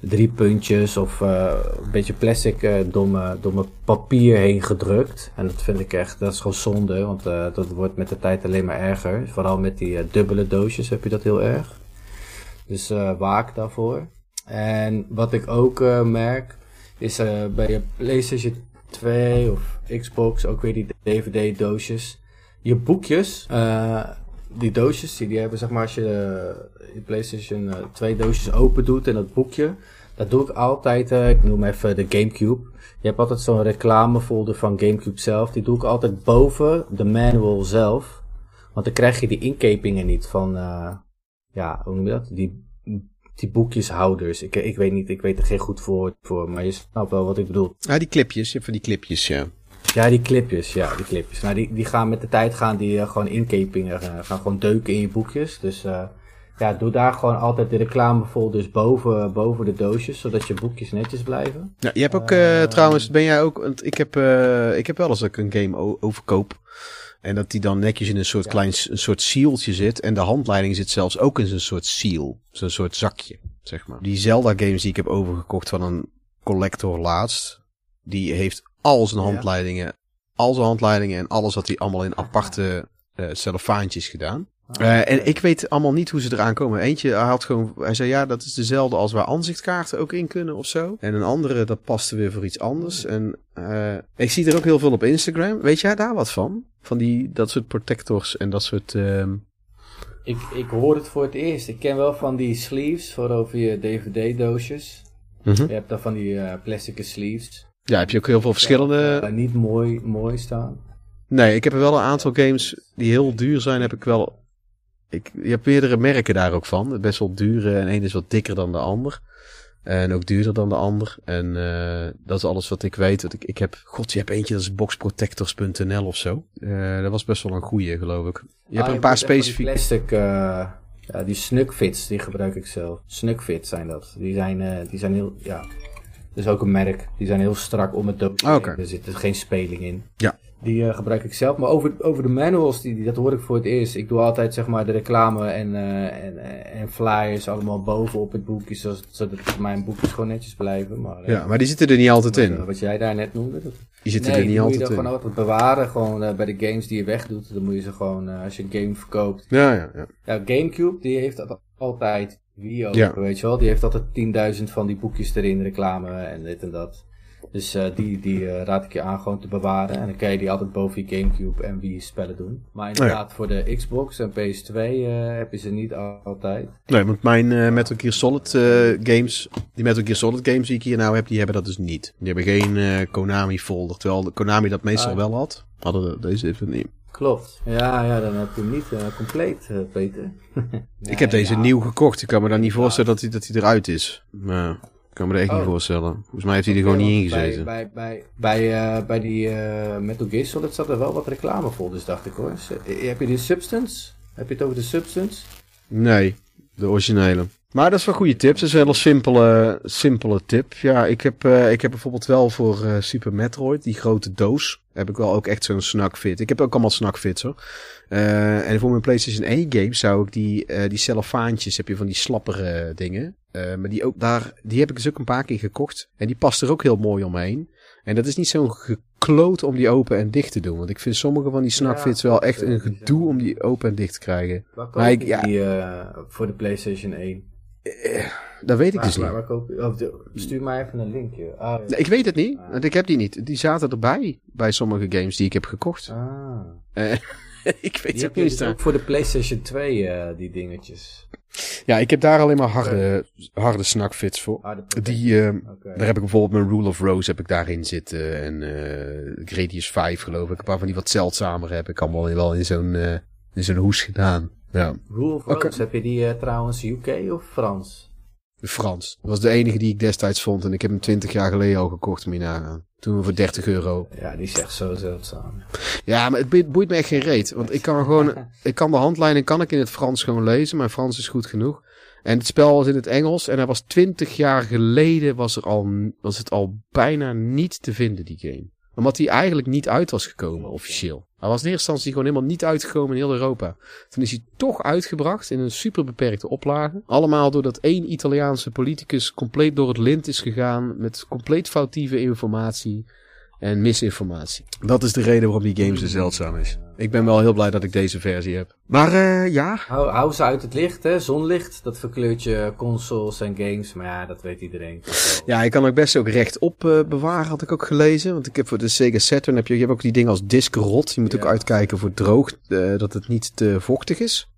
drie puntjes of een beetje plastic door, mijn, door mijn papier heen gedrukt. En dat vind ik echt, dat is gewoon zonde, want dat wordt met de tijd alleen maar erger. Vooral met die dubbele doosjes heb je dat heel erg. Dus waak daarvoor. En wat ik ook merk, is bij je PlayStation 2 of Xbox ook weer die DVD-doosjes. Je boekjes, uh, die doosjes, die, die hebben zeg maar als je uh, je PlayStation uh, twee doosjes open doet en dat boekje, dat doe ik altijd, ik noem even de Gamecube. Je hebt altijd zo'n reclamefolder van Gamecube zelf, die doe ik altijd boven de manual zelf. Want dan krijg je die inkepingen niet van, ja, hoe noem je dat? Die die boekjeshouders. Ik, ik weet niet, ik weet er geen goed woord voor, maar je snapt wel wat ik bedoel. Ah, die clipjes, je hebt van die clipjes, ja. Ja, die clipjes, ja, die clipjes. Nou, die, die gaan met de tijd gaan die uh, gewoon inkepingen, uh, gaan gewoon deuken in je boekjes. Dus uh, ja, doe daar gewoon altijd de reclamefolders boven, boven de doosjes, zodat je boekjes netjes blijven. Ja, je hebt ook, trouwens, ben jij ook, want ik heb, ik heb wel eens dat ik een game overkoop. En dat die dan netjes in een soort klein een soort sealtje zit. En de handleiding zit zelfs ook in zo'n soort seal. Zo'n soort zakje, zeg maar. Die Zelda games die ik heb overgekocht van een collector laatst. Die heeft al zijn handleidingen. Al zijn handleidingen en alles wat hij allemaal in aparte uh, cellofaantjes gedaan. Uh, en ik weet allemaal niet hoe ze eraan komen. Eentje, hij had gewoon, hij zei ja, dat is dezelfde als waar aanzichtkaarten ook in kunnen of zo. En een andere, dat paste weer voor iets anders. En uh, ik zie er ook heel veel op Instagram. Weet jij daar wat van? Van die, dat soort protectors en dat soort... Uh... Ik, ik hoor het voor het eerst. Ik ken wel van die sleeves voor over je DVD-doosjes. Mm -hmm. Je hebt daar van die plastic sleeves. Ja, heb je ook heel veel verschillende... Niet mooi, mooi staan. Nee, ik heb er wel een aantal games die heel duur zijn, heb ik wel ik, je hebt meerdere merken daar ook van. Best wel dure en één is wat dikker dan de ander. En ook duurder dan de ander. En uh, dat is alles wat ik weet. Want ik, ik heb, god, je hebt eentje, dat is boxprotectors.nl of zo. Uh, dat was best wel een goeie, geloof ik. Je ah, hebt een paar specifieke... plastic, uh, ja, die snugfits, die gebruik ik zelf. Snugfits zijn dat. Die zijn, die zijn heel, ja, dat is ook een merk. Die zijn heel strak om het doosje. Oh, okay. Er zit geen speling in. Ja. Die uh, gebruik ik zelf. Maar over, over de manuals, die, die, dat hoor ik voor het eerst. Ik doe altijd zeg maar de reclame en, uh, en, en flyers allemaal bovenop het boekje. Zodat, zodat mijn boekjes gewoon netjes blijven. Maar, ja, maar die zitten er niet altijd in. Wat jij daar net noemde. Dat... Die zitten nee, er niet altijd in. moet je gewoon altijd bewaren. Gewoon bij de games die je wegdoet. Dan moet je ze gewoon, als je een game verkoopt. Ja, ja, ja. Ja, Gamecube, die heeft dat altijd. Wie ook, ja. weet je wel. Die heeft altijd 10.000 van die boekjes erin, reclame en dit en dat. Dus uh, die, die uh, raad ik je aan gewoon te bewaren. En dan kan je die altijd boven je Gamecube en Wii spellen doen. Maar inderdaad, oh ja. voor de Xbox en PS2 uh, heb je ze niet altijd. Nee, want mijn Metal Gear Solid games, die Metal Gear Solid games die ik hier nou heb, die hebben dat dus niet. Die hebben geen Konami folder. Terwijl de Konami dat meestal ah. wel had, hadden deze even niet. Klopt. Ja, ja, dan heb je hem niet compleet, Peter. nee, ik heb deze ja. nieuw gekocht. Ik kan me dan niet voorstellen dat hij, dat hij eruit is. Maar... Ik kan me er echt oh. niet voorstellen. Volgens mij heeft hij er gewoon niet in gezeten. Bij, bij, bij, bij, uh, bij die uh, Metal Gear Solid zat er wel wat reclamefolders, dacht ik hoor. Heb je die Substance? Heb je het over de Substance? Nee, de originele. Maar dat is wel goede tips. Dat is een hele simpele, simpele tip. Ja, ik heb, uh, ik heb bijvoorbeeld wel voor uh, Super Metroid, die grote doos, heb ik wel ook echt zo'n snackfit. Ik heb ook allemaal snackfits hoor. Uh, en voor mijn PlayStation 1 game zou ik die, die cellofaantjes, heb je van die slappere dingen. Maar die ook daar, die heb ik dus ook een paar keer gekocht. En die past er ook heel mooi omheen. En dat is niet zo'n gekloot om die open en dicht te doen. Want ik vind sommige van die snackfits ja, wel echt een gedoe om die open en dicht te krijgen. Maar ik, ja, die voor de PlayStation 1? Dat weet ik waar, dus niet. Of stuur mij even een linkje. Ah, ja. ik weet het niet, ah. want ik heb die niet. Die zaten erbij bij sommige games die ik heb gekocht. Ah. Uh, ik weet die het niet. Dus ook voor de PlayStation 2 uh, die dingetjes. Ja, ik heb daar alleen maar harde, harde snackfits voor. Harde die, uh, okay. Daar heb ik bijvoorbeeld mijn Rule of Rose heb ik daarin zitten. En Gradius 5 geloof ik. Een paar van die wat zeldzamer heb ik allemaal wel in zo'n in zo'n hoes gedaan. Ja. Rule of Rose, okay. heb je die uh, trouwens UK of Frans? Frans. Dat was de enige die ik destijds vond. En ik heb hem 20 jaar geleden al gekocht, om. Toen voor 30 euro. Ja, die is echt zo zeldzaam. Ja, maar het boeit me echt geen reet. Want ik kan gewoon, ik kan de handleiding kan ik in het Frans gewoon lezen. Mijn Frans is goed genoeg. En het spel was in het Engels. En hij was 20 jaar geleden, was, er al, was het al bijna niet te vinden, die game. Omdat hij eigenlijk niet uit was gekomen, officieel. Hij was in eerste instantie gewoon helemaal niet uitgekomen in heel Europa. Toen is hij toch uitgebracht in een super beperkte oplage. Allemaal doordat één Italiaanse politicus compleet door het lint is gegaan met compleet foutieve informatie en misinformatie. Dat is de reden waarom die game zo zeldzaam is. Ik ben wel heel blij dat ik deze versie heb. Maar eh, ja, Hou, hou ze uit het licht, hè. Zonlicht, dat verkleurt je consoles en games. Maar ja, dat weet iedereen. Ja, je kan ook best ook rechtop eh bewaren, had ik ook gelezen. Want ik heb voor de Sega Saturn heb je, je hebt ook die dingen als disc rot. Je moet ook uitkijken voor droog, eh, dat het niet te vochtig is.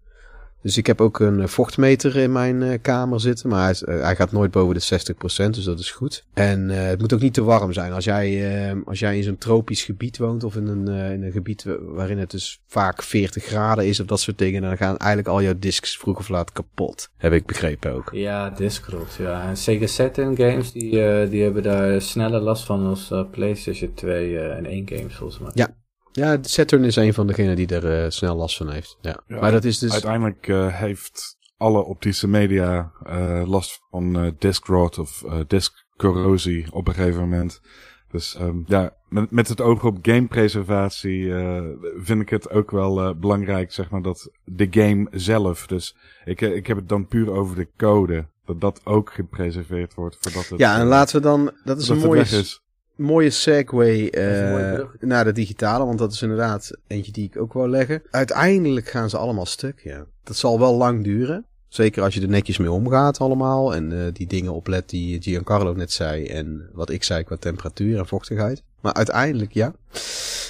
Dus ik heb ook een eh, vochtmeter in mijn eh, kamer zitten. Maar hij, is- eh, hij gaat nooit boven de 60%, dus dat is goed. En het moet ook niet te warm zijn. Als jij, eh, als jij in zo'n tropisch gebied woont of in een, in een gebied wa- waarin het dus vaak 40 graden is of dat soort dingen. Dan gaan eigenlijk al jouw discs vroeg of laat kapot. Heb ik begrepen ook. Ja, Discrot, ja. En Sega Saturn games, die, die hebben daar sneller last van als PlayStation 2 eh, en 1 games, volgens mij. Ja. Ja, Saturn is een van degenen die er eh, snel last van heeft. Ja. Ja, maar dat is dus... Uiteindelijk eh, heeft alle optische media eh, last van disk rot of eh diskcorrosie op een gegeven moment. Dus ehm, ja, met, met het oog op gamepreservatie vind ik het ook wel belangrijk, zeg maar, dat de game zelf, dus ik, ik heb het dan puur over de code, dat dat ook gepreserveerd wordt voordat het, Ja, en laten we dan... Dat is dat een mooie, is. Mooie segue eh naar de digitale. Want dat is inderdaad eentje die ik ook wou leggen. Uiteindelijk gaan ze allemaal stuk, ja. Dat zal wel lang duren. Zeker als je er netjes mee omgaat allemaal. En eh, die dingen oplet die Giancarlo net zei. En wat ik zei qua temperatuur en vochtigheid. Maar uiteindelijk, ja.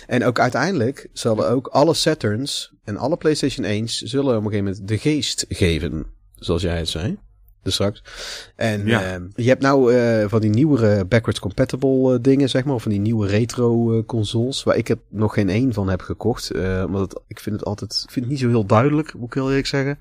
En ook uiteindelijk zullen ook alle Saturns en alle PlayStation 1's zullen op een gegeven moment de geest geven. Zoals jij het zei. Dus straks. En Ja. ehm, je hebt nou eh, van die nieuwere backwards compatible eh, dingen, zeg maar. Of van die nieuwe retro eh, consoles. Waar ik er nog geen één van heb gekocht. omdat het, ik vind het altijd, ik vind het niet zo heel duidelijk, moet ik heel eerlijk zeggen.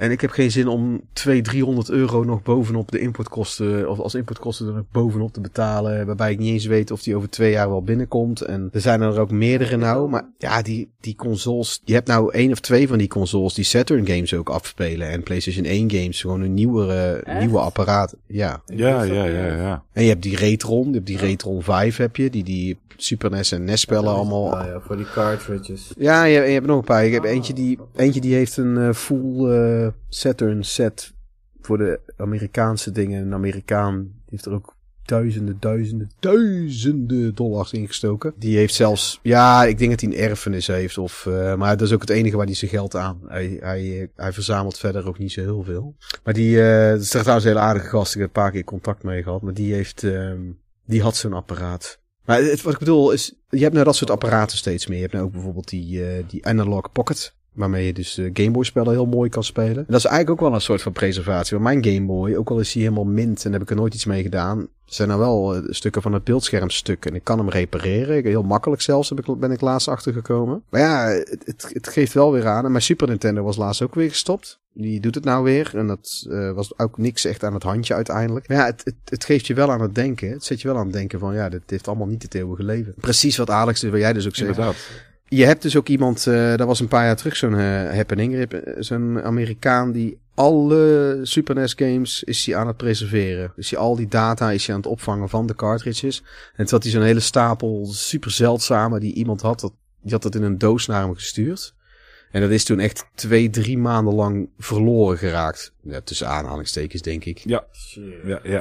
En ik heb geen zin om 200, 300 euro nog bovenop de importkosten, of als importkosten er nog bovenop te betalen. Waarbij ik niet eens weet of die over twee jaar wel binnenkomt. En er zijn er ook meerdere nou. Maar ja, die, die consoles, je hebt nou één of twee van die consoles die Saturn games ook afspelen. En PlayStation 1 games, gewoon een nieuwere, Echt? nieuwe apparaat. Ja. Ja, ja, ja, ja. En je hebt die Retron, je hebt die Retron 5 heb je, die die Super NES en NES spellen allemaal Ah, ja, voor die cartridges. ja, je, je hebt nog een paar. Ik heb eentje die, eentje die heeft een eh, full Saturn set voor de Amerikaanse dingen. Een Amerikaan heeft er ook duizenden, duizenden, duizenden dollars ingestoken. Die heeft zelfs, ja, ik denk dat hij een erfenis heeft. Of, eh, maar dat is ook het enige waar hij zijn geld aan. Hij, hij, hij verzamelt verder ook niet zo heel veel. Maar die, eh dat is trouwens een hele aardige gast. Ik heb een paar keer contact mee gehad. Maar die heeft, ehm, die had zo'n apparaat. Maar het, wat ik bedoel is, je hebt nou dat soort apparaten steeds meer. Je hebt nou ook bijvoorbeeld die, eh, die Analog Pocket. Waarmee je dus eh, Game Boy spellen heel mooi kan spelen. En dat is eigenlijk ook wel een soort van preservatie. Want mijn Game Boy, ook al is hij helemaal mint en heb ik er nooit iets mee gedaan. Zijn nou wel eh, stukken van het beeldscherm stuk. En ik kan hem repareren. Heel makkelijk zelfs heb ik, ben ik laatst achtergekomen. Maar ja, het, het, het geeft wel weer aan. En mijn Super Nintendo was laatst ook weer gestopt. Die doet het nou weer. En dat eh, was ook niks echt aan het handje uiteindelijk. Maar ja, het, het, het geeft je wel aan het denken. Het zet je wel aan het denken van ja, dit heeft allemaal niet het eeuwige leven. Precies wat Alex, wat jij dus ook zegt. Inderdaad. Je hebt dus ook iemand, eh dat was een paar jaar terug zo'n eh, happening. Eh, Zo'n Amerikaan die alle Super NES games is hij aan het preserveren. Dus hij, al die data is hij aan het opvangen van de cartridges. En toen had hij zo'n hele stapel super zeldzame die iemand had. Dat, die had dat in een doos naar hem gestuurd. En dat is toen echt twee, drie maanden lang verloren geraakt. Ja, tussen aanhalingstekens denk ik. Shit. Ja, ja.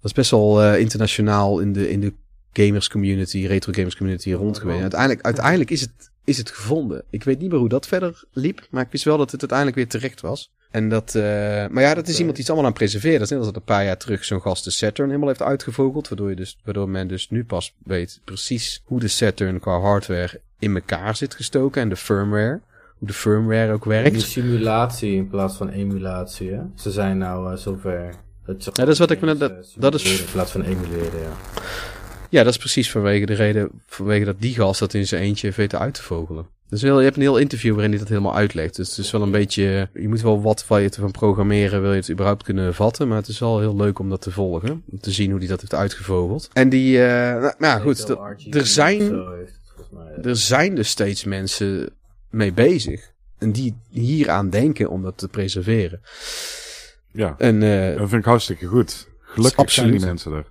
Dat is best wel eh, internationaal in de, in de gamers community, retro gamers community rond geweest. Uiteindelijk, uiteindelijk is, het, is het gevonden. Ik weet niet meer hoe dat verder liep, maar ik wist wel dat het uiteindelijk weer terecht was. En dat, eh, maar ja, dat is iemand die het allemaal aan het preserveren. Dat is net als dat een paar jaar terug zo'n gast de Saturn helemaal heeft uitgevogeld. Waardoor, je dus, waardoor men dus nu pas weet precies hoe de Saturn qua hardware in elkaar zit gestoken. En de firmware. Hoe de firmware ook Die werkt. simulatie in plaats van emulatie, hè? Ze zijn nou eh, zover. Het Ja, dat is wat ik me net- dat- eh, dat is- In plaats van emuleren, ja. Ja, dat is precies vanwege de reden, vanwege dat die gast dat in zijn eentje heeft weten uit te vogelen. Dus heel, je hebt een heel interview waarin hij dat helemaal uitlegt. Dus het is wel een beetje, je moet wel wat van je te van programmeren, wil je het überhaupt kunnen vatten. Maar het is wel heel leuk om dat te volgen, om te zien hoe hij dat heeft uitgevogeld. En die, eh nou, nou ja, goed, er- er zijn, er zijn dus steeds mensen mee bezig. En die hier aan denken om dat te preserveren. ja. En eh, Dat vind ik hartstikke goed. Gelukkig zijn die mensen er.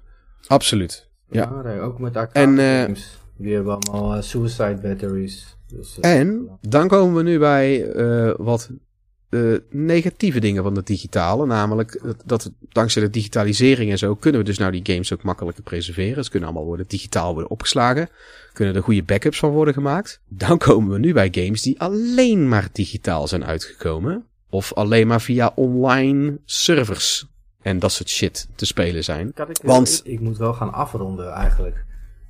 absoluut. Ja. Ook met arcade En, eh, games. Die hebben allemaal suicide batteries. Dus, en dan komen we nu bij wat negatieve dingen van het digitale. Namelijk dat, dat dankzij de digitalisering en zo kunnen we dus nou die games ook makkelijker preserveren. Ze kunnen allemaal worden digitaal worden opgeslagen. Kunnen er goede backups van worden gemaakt. Dan komen we nu bij games die alleen maar digitaal zijn uitgekomen. Of alleen maar via online servers en dat soort shit te spelen zijn. Ik, Want ik, ik, moet wel gaan afronden eigenlijk.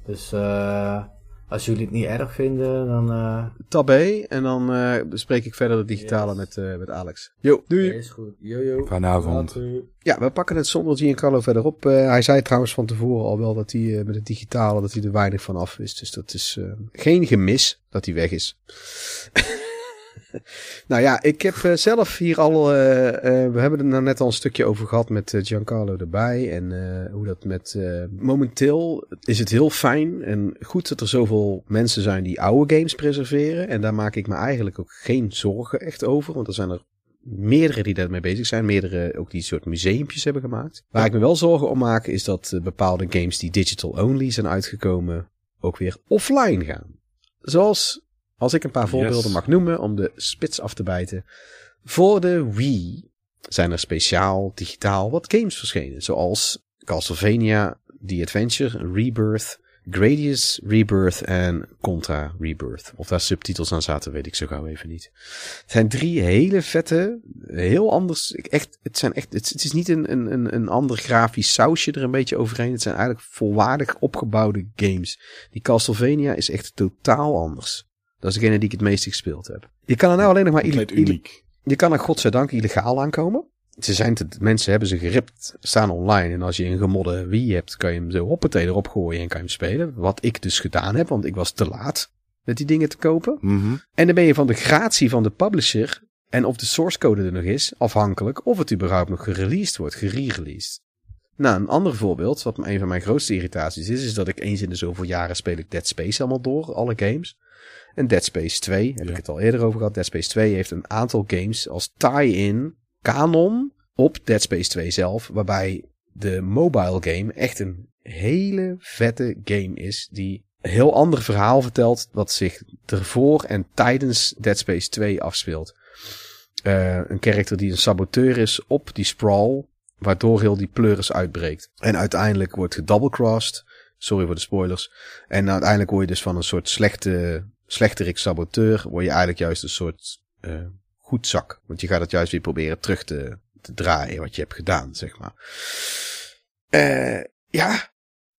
Dus uh, als jullie het niet erg vinden, dan... Uh... Tab en dan uh, bespreek ik verder de digitale met, uh, met Alex. Jo, doei. is goed. Yo, yo. Vanavond. Ja, we pakken het zonder Giancarlo verder op. hij zei trouwens van tevoren al wel dat hij met het digitale dat hij er weinig van af is. Dus dat is geen gemis dat hij weg is. nou ja, ik heb uh, zelf hier al. Uh, uh, we hebben er nou net al een stukje over gehad met Giancarlo erbij. En hoe dat met. momenteel is het heel fijn en goed dat er zoveel mensen zijn die oude games preserveren. En daar maak ik me eigenlijk ook geen zorgen echt over. Want er zijn er meerdere die daarmee bezig zijn. Meerdere ook die soort museumpjes hebben gemaakt. Waar ik me wel zorgen om maak is dat bepaalde games die digital only zijn uitgekomen. ook weer offline gaan. Zoals als ik een paar voorbeelden mag noemen om de spits af te bijten. Voor de Wii zijn er speciaal digitaal wat games verschenen. Zoals Castlevania The Adventure, Rebirth, Gradius Rebirth en Contra Rebirth. Of daar subtitels aan zaten, weet ik zo gauw even niet. Het zijn drie hele vette, heel anders. Echt, het, zijn echt, het, is niet een, een, een ander grafisch sausje er een beetje overheen. Het zijn eigenlijk volwaardig opgebouwde games. Die Castlevania is echt totaal anders. Dat is degene die ik het meest gespeeld heb. Je kan er nou alleen nog maar... uniek. Je kan er godzijdank illegaal aankomen. Ze zijn te, mensen hebben ze geript, staan online. En als je een gemodde Wii hebt, kan je hem zo hoppatee erop gooien en kan je hem spelen. Wat ik dus gedaan heb, want ik was te laat met die dingen te kopen. Mhm. En dan ben je van de gratie van de publisher en of de source code er nog is, afhankelijk of het überhaupt nog gereleased wordt, gereleased. Nou, een ander voorbeeld, wat een van mijn grootste irritaties is, is dat ik eens in de zoveel jaren speel ik Dead Space allemaal door, alle games. En Dead Space 2, heb ik het al eerder over gehad. Dead Space 2 heeft een aantal games als tie-in canon op Dead Space 2 zelf. Waarbij de mobile game echt een hele vette game is. Die een heel ander verhaal vertelt. Wat zich ervoor en tijdens Dead Space 2 afspeelt. Uh, een karakter die een saboteur is op die sprawl. Waardoor heel die pleuris uitbreekt. En uiteindelijk wordt gedoublecrossed. Sorry voor de spoilers. En uiteindelijk word je dus van een soort slechte slechterik saboteur, word je eigenlijk juist een soort uh, goedzak. Want je gaat het juist weer proberen terug te, te draaien wat je hebt gedaan, zeg maar. Uh, ja,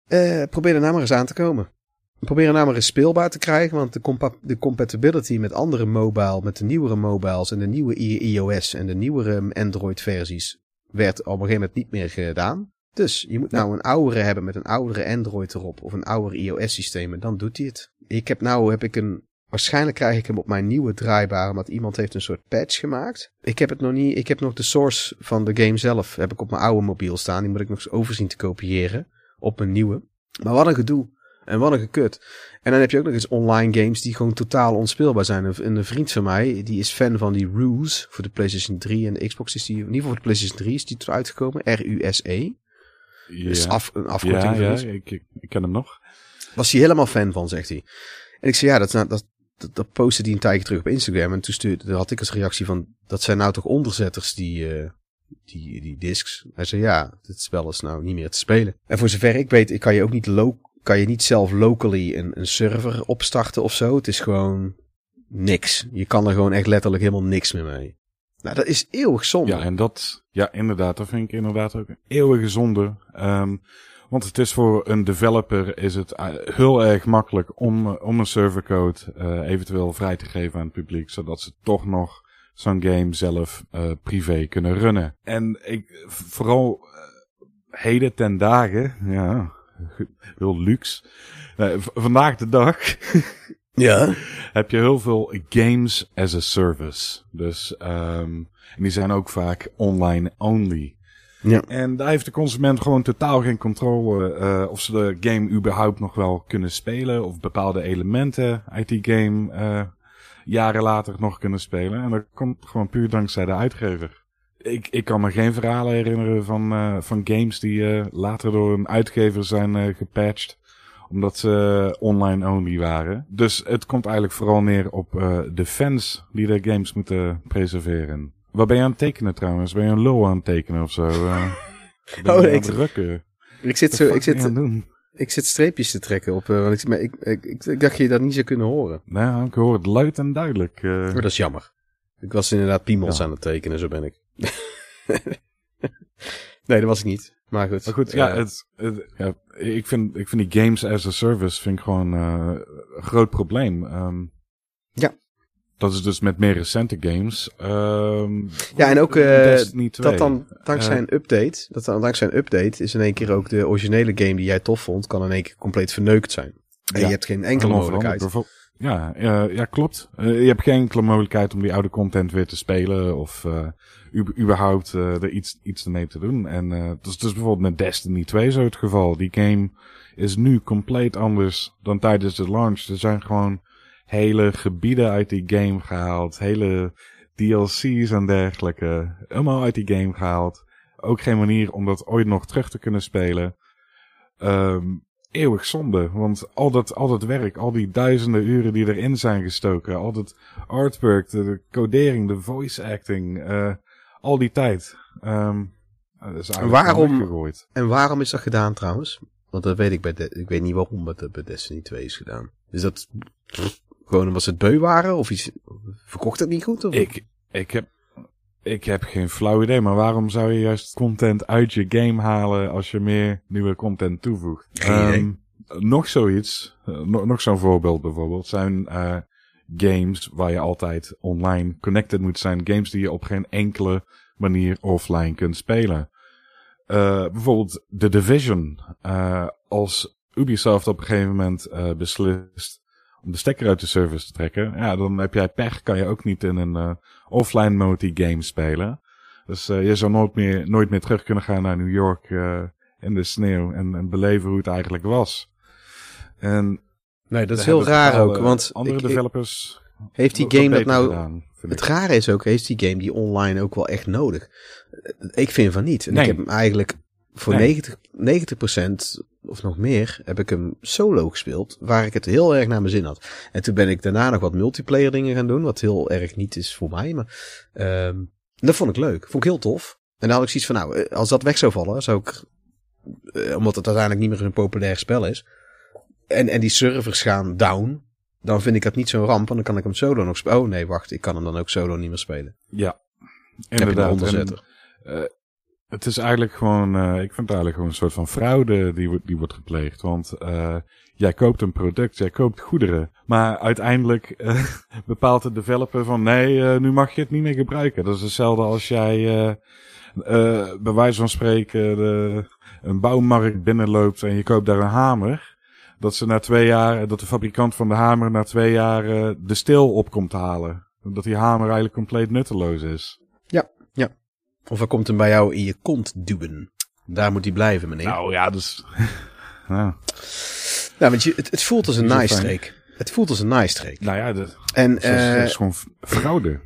uh, probeer er nou maar eens aan te komen. Probeer er nou maar eens speelbaar te krijgen, want de, compa de compatibility met andere mobile, met de nieuwere mobiles en de nieuwe iOS en de nieuwere Android versies werd op een gegeven moment niet meer gedaan. Dus je moet nou een oudere hebben met een oudere Android erop of een oudere iOS systeem en dan doet hij het ik heb nou heb ik een. Waarschijnlijk krijg ik hem op mijn nieuwe draaibare, omdat iemand heeft een soort patch gemaakt. Ik heb het nog niet. Ik heb nog de source van de game zelf. Heb ik op mijn oude mobiel staan. Die moet ik nog eens overzien te kopiëren. Op mijn nieuwe. Maar wat een gedoe. En wat een gekut. En dan heb je ook nog eens online games die gewoon totaal onspeelbaar zijn. Een, een vriend van mij, die is fan van die Ruse voor de PlayStation 3 en de Xbox is die, in ieder geval voor de PlayStation 3 is die er uitgekomen. R-U-S-E. Ja. Dus af, een afkorting. Ja, ja ik, ik, ik ken hem nog. Was hij helemaal fan van, zegt hij. En ik zei, ja, dat, dat, dat, dat postte hij een tijdje terug op Instagram. En toen stuurde, had ik als reactie van, dat zijn nou toch onderzetters die, uh, die, die discs. Hij zei, ja, dit spel is nou niet meer te spelen. En voor zover ik weet, kan je ook niet, lo kan je niet zelf locally een, een server opstarten of zo. Het is gewoon niks. Je kan er gewoon echt letterlijk helemaal niks meer mee. Nou, dat is eeuwig zonde. Ja, en dat, ja, inderdaad, dat vind ik inderdaad ook een eeuwige zonde. Um, want het is voor een developer is het eh, heel erg makkelijk om, eh, om een servercode uh, eventueel vrij te geven aan het publiek, zodat ze toch nog zo'n game zelf uh, privé kunnen runnen. En ik, vooral uh, heden ten dagen, ja, heel luxe. vandaag de dag ja. heb je heel veel games as a service. Dus um, en die zijn ook vaak online only. Ja. En daar heeft de consument gewoon totaal geen controle uh, of ze de game überhaupt nog wel kunnen spelen. Of bepaalde elementen uit die game uh, jaren later nog kunnen spelen. En dat komt gewoon puur dankzij de uitgever. Ik, ik kan me geen verhalen herinneren van, uh, van games die later door een uitgever zijn gepatcht. Omdat ze online only waren. Dus het komt eigenlijk vooral neer op de fans die de games moeten preserveren. Wat ben je aan het tekenen trouwens? Ben je een lul aan het tekenen of zo? Uh, ben oh, ik, drukken? Ik zit, zo, ik, zit, ik zit streepjes te trekken op. Uh, want ik, maar ik, ik, ik, ik, dacht je dat niet zou kunnen horen. Nou, ik hoor het luid en duidelijk. Uh... Oh, dat is jammer. Ik was inderdaad piemels ja. aan het tekenen, zo ben ik. nee, dat was ik niet. Maar goed. Maar goed, ja, uh, het, het, ja ik, vind, ik vind die games as a service vind ik gewoon een groot probleem. Um, ja. Dat is dus met meer recente games. Um, ja, en ook uh, dat dan dankzij uh, een update, dat dan dankzij een update is in één keer ook de originele game die jij tof vond, kan in één keer compleet verneukt zijn. En ja, je hebt geen enkele mogelijkheid. Ja, uh, ja, klopt. Uh, je hebt geen enkele mogelijkheid om die oude content weer te spelen of überhaupt er iets, iets ermee te doen. En dat is dus bijvoorbeeld met Destiny 2 zo het geval. Die game is nu compleet anders dan tijdens de launch. Er zijn gewoon hele gebieden uit die game gehaald. Hele DLC's en dergelijke. Helemaal uit die game gehaald. Ook geen manier om dat ooit nog terug te kunnen spelen. Um, eeuwig zonde. Want al dat, al dat werk, al die duizenden uren die erin zijn gestoken. Al dat artwork, de, de codering, de voice acting. Uh, al die tijd. Um, dat is en waarom, en waarom is dat gedaan trouwens? Want dat weet ik bij de, ik weet niet waarom het bij Destiny 2 is gedaan. Is dat gewoon omdat ze het beu waren? Of iets, verkocht het niet goed? Of? Ik, ik, heb, ik heb geen flauw idee, maar waarom zou je juist content uit je game halen als je meer nieuwe content toevoegt? Um, nog zoiets, uh, nog, nog zo'n voorbeeld bijvoorbeeld, zijn uh, games waar je altijd online connected moet zijn. Games die je op geen enkele manier offline kunt spelen. Uh, bijvoorbeeld The Division. als Ubisoft op een gegeven moment beslist om de stekker uit de service te trekken, ja, dan heb jij pech, kan je ook niet in een uh, offline mode game spelen. Dus uh, je zou nooit meer, nooit meer terug kunnen gaan naar New York uh, in de sneeuw en, en beleven hoe het eigenlijk was. En nee, dat is heel raar ook, want andere ik, developers heeft die game dat nou? Gedaan, het rare is ook, heeft die game die online ook wel echt nodig? Ik vind van niet. En nee. ik heb hem eigenlijk voor nee. 90, 90% of nog meer heb ik hem solo gespeeld, waar ik het heel erg naar mijn zin had. En toen ben ik daarna nog wat multiplayer dingen gaan doen, wat heel erg niet is voor mij, maar um, dat vond ik leuk. Vond ik heel tof. En dan had ik zoiets van, nou, eh, als dat weg zou vallen, zou ik, uh, omdat het uiteindelijk niet meer een populair spel is, en, en die servers gaan down, dan vind ik dat niet zo'n ramp, en dan kan ik hem solo nog spelen. Oh nee, wacht, ik kan hem dan ook solo niet meer spelen. Ja, inderdaad. Heb je een uh, het is eigenlijk gewoon, uh, ik vind het eigenlijk gewoon een soort van fraude die, die wordt gepleegd. Want uh, jij koopt een product, jij koopt goederen. Maar uiteindelijk uh, bepaalt de developer van nee, nu mag je het niet meer gebruiken. Dat is hetzelfde als jij bij wijze van spreken de, een bouwmarkt binnenloopt en je koopt daar een hamer. Dat ze na twee jaar, dat de fabrikant van de hamer na twee jaar de steel op komt halen. Dat die hamer eigenlijk compleet nutteloos is. Ja, ja. Of er komt hem bij jou in je kont duwen. Daar moet hij blijven, meneer. Nou ja, dus... nou. nou, want je, het, het voelt als een naaistreek. Het voelt als een naaistreek. Nou ja, dat, en, dat, is, uh, dat is gewoon fraude.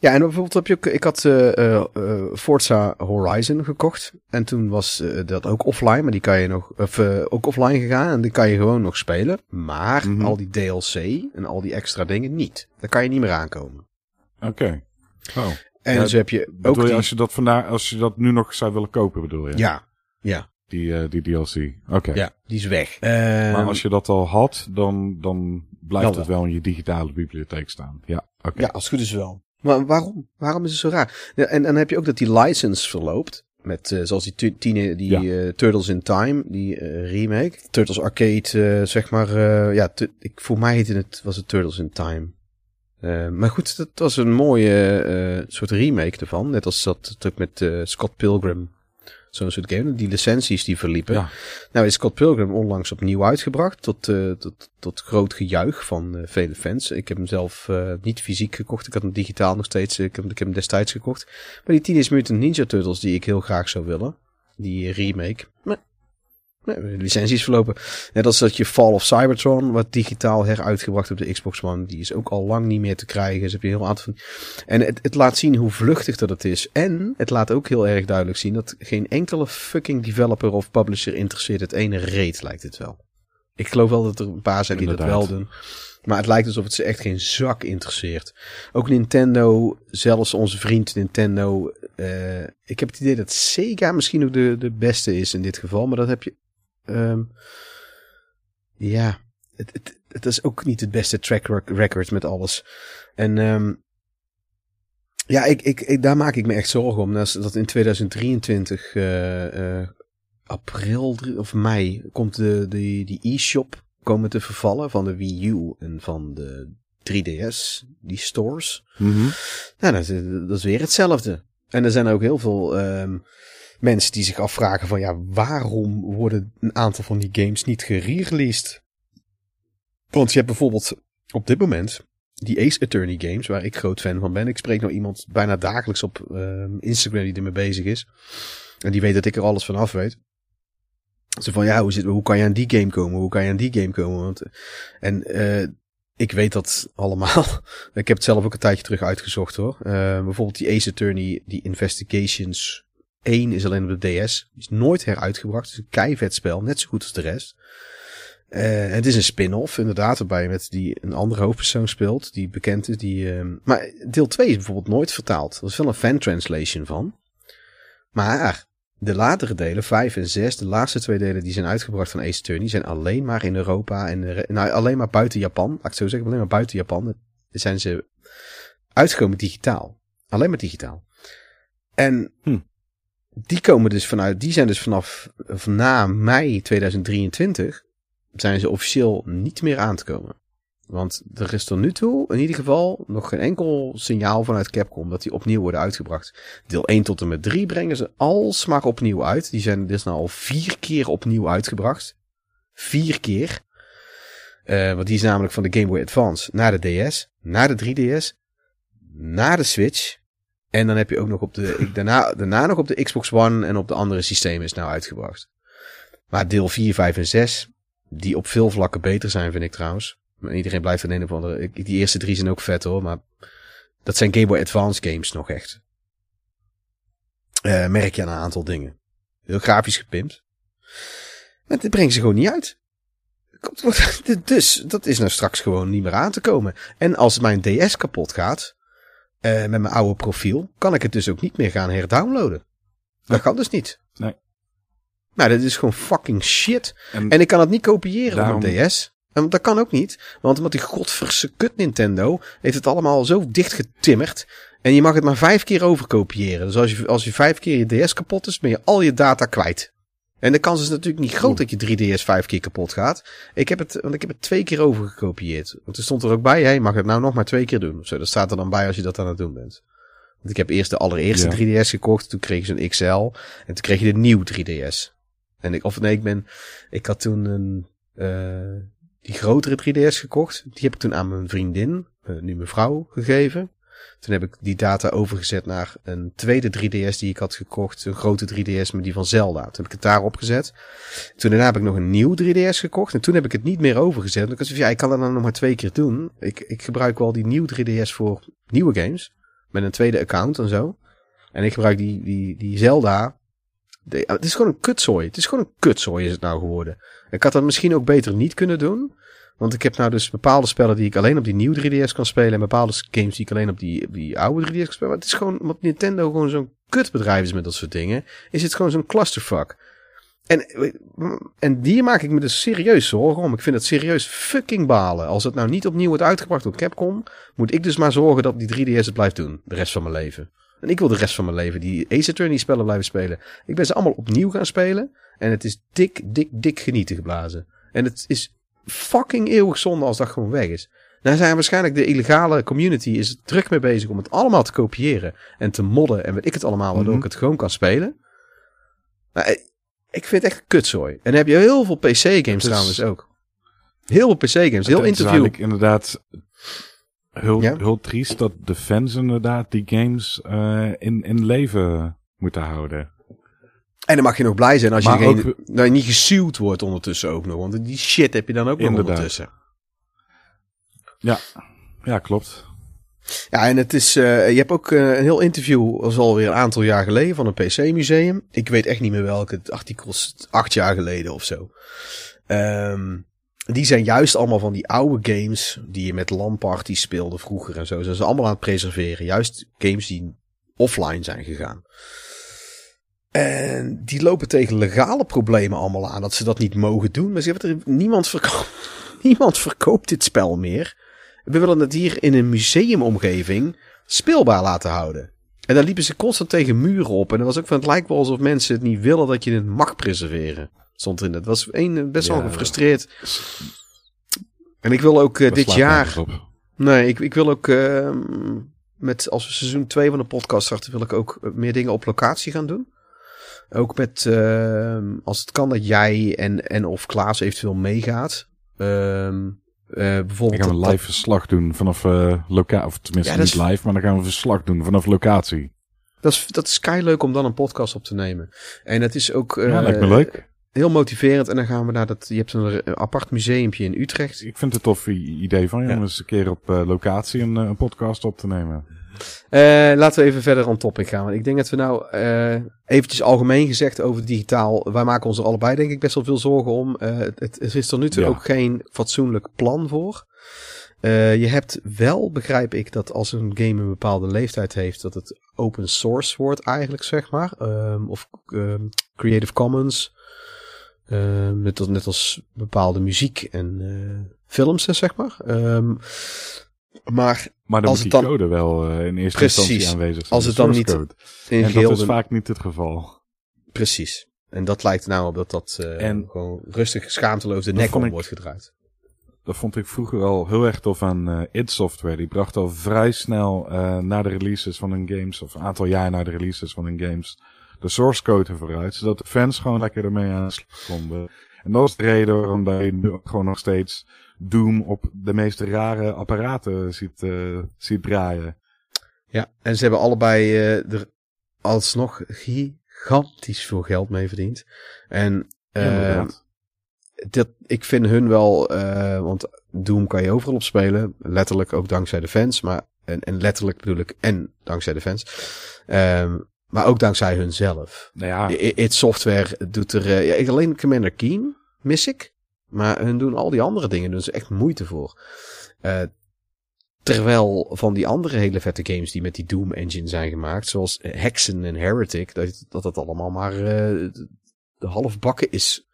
Ja, en bijvoorbeeld heb je ook, ik had uh, uh, Forza Horizon gekocht. En toen was uh, dat ook offline, maar die kan je nog, of ook offline gegaan. En die kan je gewoon nog spelen. Maar mm -hmm. al die DLC en al die extra dingen niet. Daar kan je niet meer aankomen. Oké. Okay. Oh. En ja, zo heb je ook je die... als je dat vandaag, als je dat nu nog zou willen kopen, bedoel je? Ja, ja. Die, uh, die DLC. Oké. Okay. Ja, die is weg. Uh, maar als je dat al had, dan, dan blijft het wel in je digitale bibliotheek staan. Ja, oké. Okay. Ja, als het goed is wel. Maar waarom? Waarom is het zo raar? Ja, en dan heb je ook dat die license verloopt. Met, uh, zoals die, tien, die ja. uh, Turtles in Time, die uh, remake. Turtles Arcade, zeg maar. ja, ik, voor mij heette het, was het Turtles in Time. Uh, maar goed, dat was een mooie uh, soort remake ervan. Net als dat ook met uh, Scott Pilgrim. Zo'n soort game. Die licenties die verliepen. Ja. Nou is Scott Pilgrim onlangs opnieuw uitgebracht. Tot, tot, tot groot gejuich van vele fans. Ik heb hem zelf niet fysiek gekocht. Ik had hem digitaal nog steeds. Ik heb, ik heb hem destijds gekocht. Maar die Teenage Mutant Ninja Turtles die ik heel graag zou willen. Die remake. Maar Nee, licenties verlopen. Net als dat je Fall of Cybertron, wat digitaal heruitgebracht op de Xbox One, die is ook al lang niet meer te krijgen. Dus heb je heel aantal van. En het, het laat zien hoe vluchtig dat het is. En het laat ook heel erg duidelijk zien dat geen enkele fucking developer of publisher interesseert het ene reet, lijkt het wel. Ik geloof wel dat er een paar zijn die dat wel doen. Maar het lijkt alsof het ze echt geen zak interesseert. Ook Nintendo, zelfs onze vriend Nintendo. eh, ik heb het idee dat Sega misschien ook de, de beste is in dit geval. Maar dat heb je. Ehm, ja, het, het, het is ook niet het beste track rec- record met alles. En ehm, ja, ik, ik, ik, daar maak ik me echt zorgen om. Dat, dat in 2023, eh, eh, april of mei, komt de, de, die e-shop komen te vervallen van de Wii U en van de 3DS, die stores. Mhm. Nou, dat, is- dat is weer hetzelfde. En er zijn ook heel veel ehm, mensen die zich afvragen van ja, waarom worden een aantal van die games niet gereleased? Want je hebt bijvoorbeeld op dit moment die Ace Attorney games, waar ik groot fan van ben. Ik spreek nou iemand bijna dagelijks op ehm, Instagram die ermee bezig is. En die weet dat ik er alles van af weet. Ze van ja, hoe, zit, hoe kan je aan die game komen? Hoe kan je aan die game komen? Want, en eh, ik weet dat allemaal. ik heb het zelf ook een tijdje terug uitgezocht hoor. Eh, bijvoorbeeld die Ace Attorney, die Investigations 1 is alleen op de DS. Is nooit heruitgebracht. Het is een keivet spel, net zo goed als de rest. Eh, het is een spin-off, inderdaad, waarbij je met die een andere hoofdpersoon speelt, die bekend is. Die, ehm, maar deel 2 is bijvoorbeeld nooit vertaald. Er is wel een fan-translation van. Maar de latere delen, 5 en 6, de laatste twee delen die zijn uitgebracht van Ace Attorney, zijn alleen maar in Europa en re- nou, alleen maar buiten Japan. Laat ik zo zeggen, alleen maar buiten Japan zijn ze uitgekomen digitaal. Alleen maar digitaal. En Hm. Die komen dus vanuit, die zijn dus vanaf na mei 2023 zijn ze officieel niet meer aan te komen. Want er is tot nu toe in ieder geval nog geen enkel signaal vanuit Capcom dat die opnieuw worden uitgebracht. Deel 1 tot en met 3 brengen ze alsmaar opnieuw uit. Die zijn dus nou al vier keer opnieuw uitgebracht. Vier keer. Eh, want die is namelijk van de Game Boy Advance naar de DS, naar de 3DS, naar de Switch. En dan heb je ook nog op de, daarna, daarna nog op de Xbox One en op de andere systemen is nou uitgebracht. Maar deel 4, 5 en 6, die op veel vlakken beter zijn, vind ik trouwens. Maar iedereen blijft aan een of andere. Die eerste drie zijn ook vet hoor, maar dat zijn Game Boy Advance games nog echt. Eh, merk je aan een aantal dingen. Heel grafisch gepimpt. Maar dit brengen ze gewoon niet uit. Dus dat is nou straks gewoon niet meer aan te komen. En als mijn DS kapot gaat, eh, met mijn oude profiel, kan ik het dus ook niet meer gaan herdownloaden. Dat kan dus niet. Nee. Nou, dat is gewoon fucking shit. En, En ik kan het niet kopiëren Daarom- op DS. En dat kan ook niet. Want omdat die godverse kut Nintendo heeft het allemaal zo dicht getimmerd. En je mag het maar vijf keer overkopiëren. Dus als je, als je vijf keer je DS kapot is, ben je al je data kwijt. En de kans is natuurlijk niet groot dat je 3DS vijf keer kapot gaat. Ik heb het, want ik heb het twee keer overgekopieerd. Want er stond er ook bij, je mag het nou nog maar twee keer doen. Of zo. Dat staat er dan bij als je dat aan het doen bent. Want ik heb eerst de allereerste Ja. 3DS gekocht. Toen kreeg je zo'n XL. En toen kreeg je de nieuwe 3DS. En ik, of nee, ik ben, ik had toen een, eh, die grotere 3DS gekocht. Die heb ik toen aan mijn vriendin, eh, nu mijn vrouw, gegeven. Toen heb ik die data overgezet naar een tweede 3DS die ik had gekocht. Een grote 3DS met die van Zelda. Toen heb ik het daarop gezet. Toen daarna heb ik nog een nieuw 3DS gekocht. En toen heb ik het niet meer overgezet. Want ik van, ja, ik kan dat dan nog maar twee keer doen. Ik, ik gebruik wel die nieuwe 3DS voor nieuwe games. Met een tweede account en zo. En ik gebruik die, die, die Zelda. Het is gewoon een kutzooi. Het is gewoon een kutzooi is het nou geworden. Ik had dat misschien ook beter niet kunnen doen. Want ik heb nou dus bepaalde spellen die ik alleen op die nieuwe 3DS kan spelen. En bepaalde games die ik alleen op die, die oude 3DS kan spelen. Maar het is gewoon, omdat Nintendo gewoon zo'n kutbedrijf is met dat soort dingen. Is het gewoon zo'n clusterfuck. En, en die maak ik me dus serieus zorgen om. Ik vind het serieus fucking balen. Als het nou niet opnieuw wordt uitgebracht door Capcom. Moet ik dus maar zorgen dat die 3DS het blijft doen. De rest van mijn leven. En ik wil de rest van mijn leven die Ace Attorney spellen blijven spelen. Ik ben ze allemaal opnieuw gaan spelen. En het is dik, dik, dik genieten geblazen. En het is fucking eeuwig zonde als dat gewoon weg is. Nou zijn waarschijnlijk de illegale community is druk mee bezig om het allemaal te kopiëren. En te modden en weet ik het allemaal, waardoor Mhm. ik het gewoon kan spelen. Maar ik- ik vind het echt kutzooi. En dan heb je heel veel PC-games trouwens ook. Heel veel PC-games, heel het is interview. inderdaad heel, Ja? heel triest dat de fans inderdaad die games eh, in, in leven moeten houden. En dan mag je nog blij zijn als je, geen, ook- nou, niet gesuwd wordt ondertussen ook nog. Want die shit heb je dan ook nog Inderdaad. ondertussen. Ja, klopt. Ja, en het is, eh, je hebt ook eh, een heel interview, dat is alweer een aantal jaar geleden, van een PC-museum. Ik weet echt niet meer welke, het artikel is acht jaar geleden of zo. Ehm, die zijn juist allemaal van die oude games die je met LAN-parties speelde vroeger en zo. Zijn ze allemaal aan het preserveren. Juist games die offline zijn gegaan. En die lopen tegen legale problemen allemaal aan. Dat ze dat niet mogen doen. Maar ze hebben er, niemand, verko niemand verkoopt dit spel meer. We willen het hier in een museumomgeving speelbaar laten houden. En daar liepen ze constant tegen muren op. En dat was ook van het lijkt wel alsof mensen het niet willen dat je het mag preserveren. Stond erin. Het was een, best wel Ja, gefrustreerd. En ik wil ook eh, Dat dit jaar. Nee, ik, ik wil ook. ehm, met, als we seizoen 2 van de podcast starten, wil ik ook meer dingen op locatie gaan doen. Ook met. ehm, als het kan dat jij en, en of Klaas eventueel meegaat. Ehm, eh, bijvoorbeeld. Dan gaan we dat- live verslag doen vanaf uh, locatie. Of tenminste Ja, dat niet is- live, maar dan gaan we verslag doen vanaf locatie. Dat is, dat is kei leuk om dan een podcast op te nemen. En het is ook. eh, ja, lijkt me leuk. Heel motiverend. En dan gaan we naar dat. Je hebt een eh, apart museumpje in Utrecht. Ik vind het een tof idee van je Ja. om eens een keer op eh, locatie een, eh, een podcast op te nemen. Eh, laten we even verder on topic gaan. Want ik denk dat we nou eh eventjes algemeen gezegd over digitaal. Wij maken ons er allebei denk ik best wel veel zorgen om. Eh, het, het er is tot nu toe Ja. ook geen fatsoenlijk plan voor. Je hebt wel, begrijp ik, dat als een game een bepaalde leeftijd heeft, dat het open source wordt eigenlijk, zeg maar. Ehm, of ehm, Creative Commons. Ehm, net, als, net als bepaalde muziek en films, zeg maar. Ehm, maar Maar dan Als moet het die dan- code wel eh, in eerste Precies. instantie aanwezig zijn. Als het dan niet code. in En geheel dat is vaak niet het geval. Precies. En dat lijkt nou op dat dat eh, En- gewoon rustig schaamteloos de nek om ik- wordt gedraaid. Dat vond ik vroeger al heel erg tof aan eh id Software. Die bracht al vrij snel na de releases van hun games, of een aantal jaar na de releases van hun games, de source code vooruit. Zodat de fans gewoon lekker ermee aan de slag konden. En dat is de reden waarom je nu gewoon nog steeds Doom op de meest rare apparaten ziet, eh, ziet draaien. Ja, en ze hebben allebei eh, er alsnog gigantisch veel geld mee verdiend. En Inderdaad. dat, ik vind hun wel, want Doom kan je overal op spelen. Letterlijk ook dankzij de fans. Maar, en, en letterlijk bedoel ik, en dankzij de fans. Ehm, maar ook dankzij hun zelf. nou ja, It Software doet er... eh, ja, ik alleen Commander Keen mis ik. Maar hun doen al die andere dingen. doen ze echt moeite voor. Eh, terwijl van die andere hele vette games die met die Doom engine zijn gemaakt. Zoals Hexen en Heretic. Dat dat, allemaal maar eh, de half bakken is.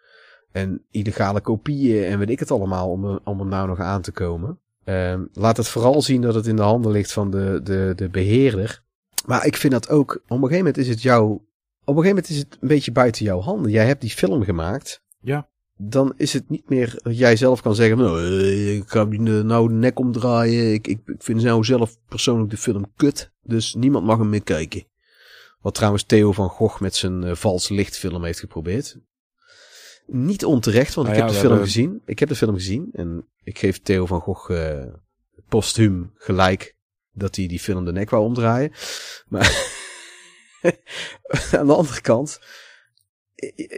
En illegale kopieën en weet ik het allemaal. Om, om er nou nog aan te komen. Ehm, laat het vooral zien dat het in de handen ligt van de, de, de beheerder. Maar ik vind dat ook... Op een gegeven moment is het jouw op een gegeven moment is het een beetje buiten jouw handen. Jij hebt die film gemaakt. Ja. Dan is het niet meer dat jij zelf kan zeggen: nou, eh, Ik ga die eh, nou de nek omdraaien. Ik, ik, ik vind nou zelf persoonlijk de film kut. Dus niemand mag hem meer kijken. Wat trouwens Theo van Gogh met zijn eh, vals lichtfilm heeft geprobeerd. Niet onterecht, want Nou ik ja, heb de film hebben- gezien. Ik heb de film gezien. En ik geef Theo van Gogh eh postuum gelijk dat hij die film de nek wou omdraaien. Maar aan de andere kant,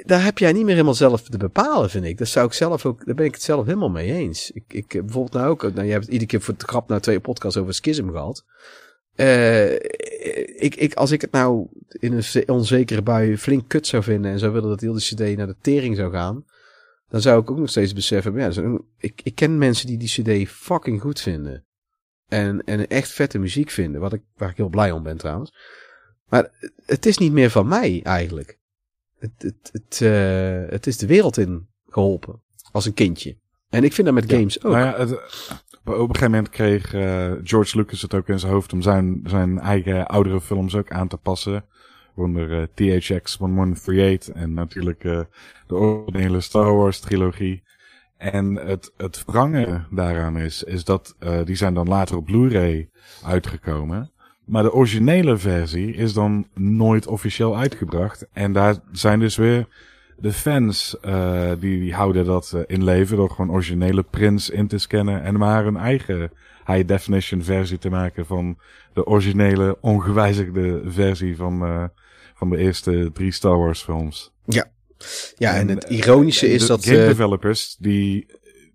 daar heb jij niet meer helemaal zelf te bepalen, vind ik. Dat zou ik zelf ook, daar ben ik het zelf helemaal mee eens. Ik, ik bijvoorbeeld nou ook, nou, jij hebt iedere keer voor de grap nou twee podcasts over schism gehad. Eh, ik, ik, als ik het nou in een ze- onzekere bui flink kut zou vinden en zou willen dat heel de CD naar de tering zou gaan, dan zou ik ook nog steeds beseffen, ja, ik, ik ken mensen die die CD fucking goed vinden. En, en echt vette muziek vinden, wat ik, waar ik heel blij om ben trouwens. Maar het is niet meer van mij eigenlijk. Het, het, het, eh, het is de wereld in geholpen. Als een kindje. En ik vind dat met Ja. games ook. Nou ja, het, op een gegeven moment kreeg eh, George Lucas het ook in zijn hoofd om zijn, zijn eigen oudere films ook aan te passen. Waaronder eh, THX 1138 en natuurlijk eh, de originele Star Wars trilogie. En het, het wrange daaraan is, is dat die zijn dan later op Blu-ray uitgekomen. Maar de originele versie is dan nooit officieel uitgebracht. En daar zijn dus weer de fans eh, die, die houden dat eh, in leven door gewoon originele prints in te scannen en maar hun eigen high definition versie te maken van de originele ongewijzigde versie van, eh, van de eerste drie Star Wars films. ja, en, en, het ironische En is de dat... game developers die,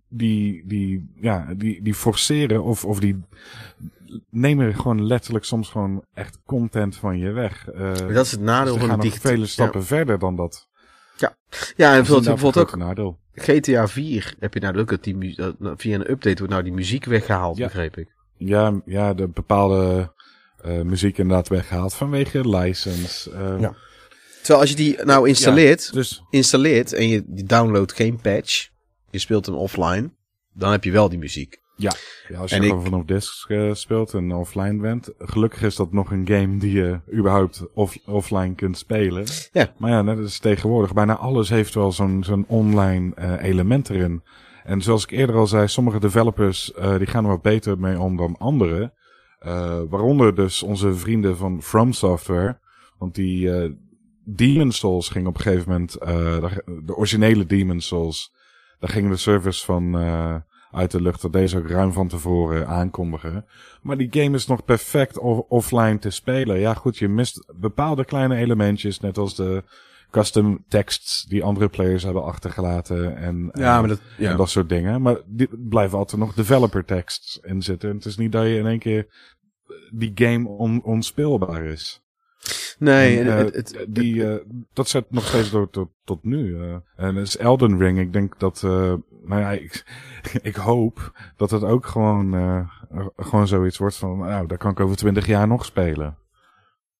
die, die, ja, die, die forceren of, of die nemen gewoon letterlijk soms gewoon echt content van je weg. Eh, dat is het nadeel ze van digitale... vele stappen verder dan dat. Ja, en Dat is bijvoorbeeld, ook nadeel. GTA 4 heb je nou ook dat die via een update wordt nou die muziek weggehaald, Ja. begreep ik. Ja, ja de bepaalde eh, muziek inderdaad weggehaald vanwege license. Ja. Terwijl als je die nou installeert, Dus installeert en je, je downloadt geen patch, je speelt hem offline, dan heb je wel die muziek. Ja, als je En gewoon ik- vanaf disc eh, speelt en offline bent. Gelukkig is dat nog een game die je überhaupt off- offline kunt spelen. Ja. Maar ja, net is tegenwoordig. Bijna alles heeft wel zo'n zo'n online eh, element erin. En zoals ik eerder al zei, sommige developers eh, die gaan er wat beter mee om dan anderen. Waaronder dus onze vrienden van From Software. Want die Demon Souls ging op een gegeven moment, de originele Demon Souls, daar gingen de servers van uit de lucht. Dat deze ook ruim van tevoren aankondigen. Maar die game is nog perfect offline te spelen. Ja goed, je mist bepaalde kleine elementjes, net als de custom texts die andere players hebben achtergelaten. En, Ja, maar dat, ja. en dat soort dingen. Maar die blijven altijd nog developer texts in zitten. En het is niet dat je in één keer die game on, onspeelbaar is. nee, En, eh, het, het- die, eh, dat zet nog steeds door tot, tot nu. eh. En is Elden Ring. Ik denk dat, nou ja, ik, ik hoop dat het ook gewoon, eh, gewoon zoiets wordt van, nou, daar kan ik over twintig jaar nog spelen.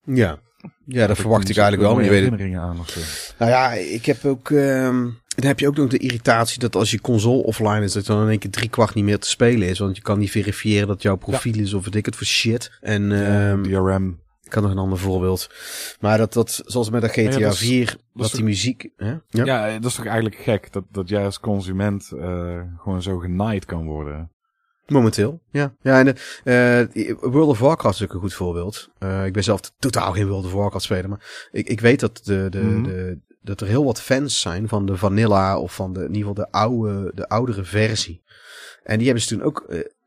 ja. ja, dat verwacht ik eigenlijk wel, maar je weet het. herinneringen aan of zo. Nou ja, ik heb ook. ehm, dan heb je ook nog de irritatie dat als je console offline is, dat dan in één keer drie kwart niet meer te spelen is. Want je kan niet verifiëren dat jouw profiel is of weet ik het voor shit. En ehm, DRM. Ik kan nog een ander voorbeeld. Maar dat, dat zoals met dat GTA ja, dat is- 4, dat, die muziek. Hè? Ja. Ja. dat is toch eigenlijk gek dat, dat jij als consument eh, gewoon zo genaaid kan worden. Momenteel, ja. Ja, en de, eh, World of Warcraft is ook een goed voorbeeld. Eh, ik ben zelf totaal geen World of Warcraft speler, maar ik, ik weet dat, de, de, Mhm. de, dat er heel wat fans zijn van de vanilla of van de, in ieder geval de, oude, de oudere versie. En die hebben ze toen ook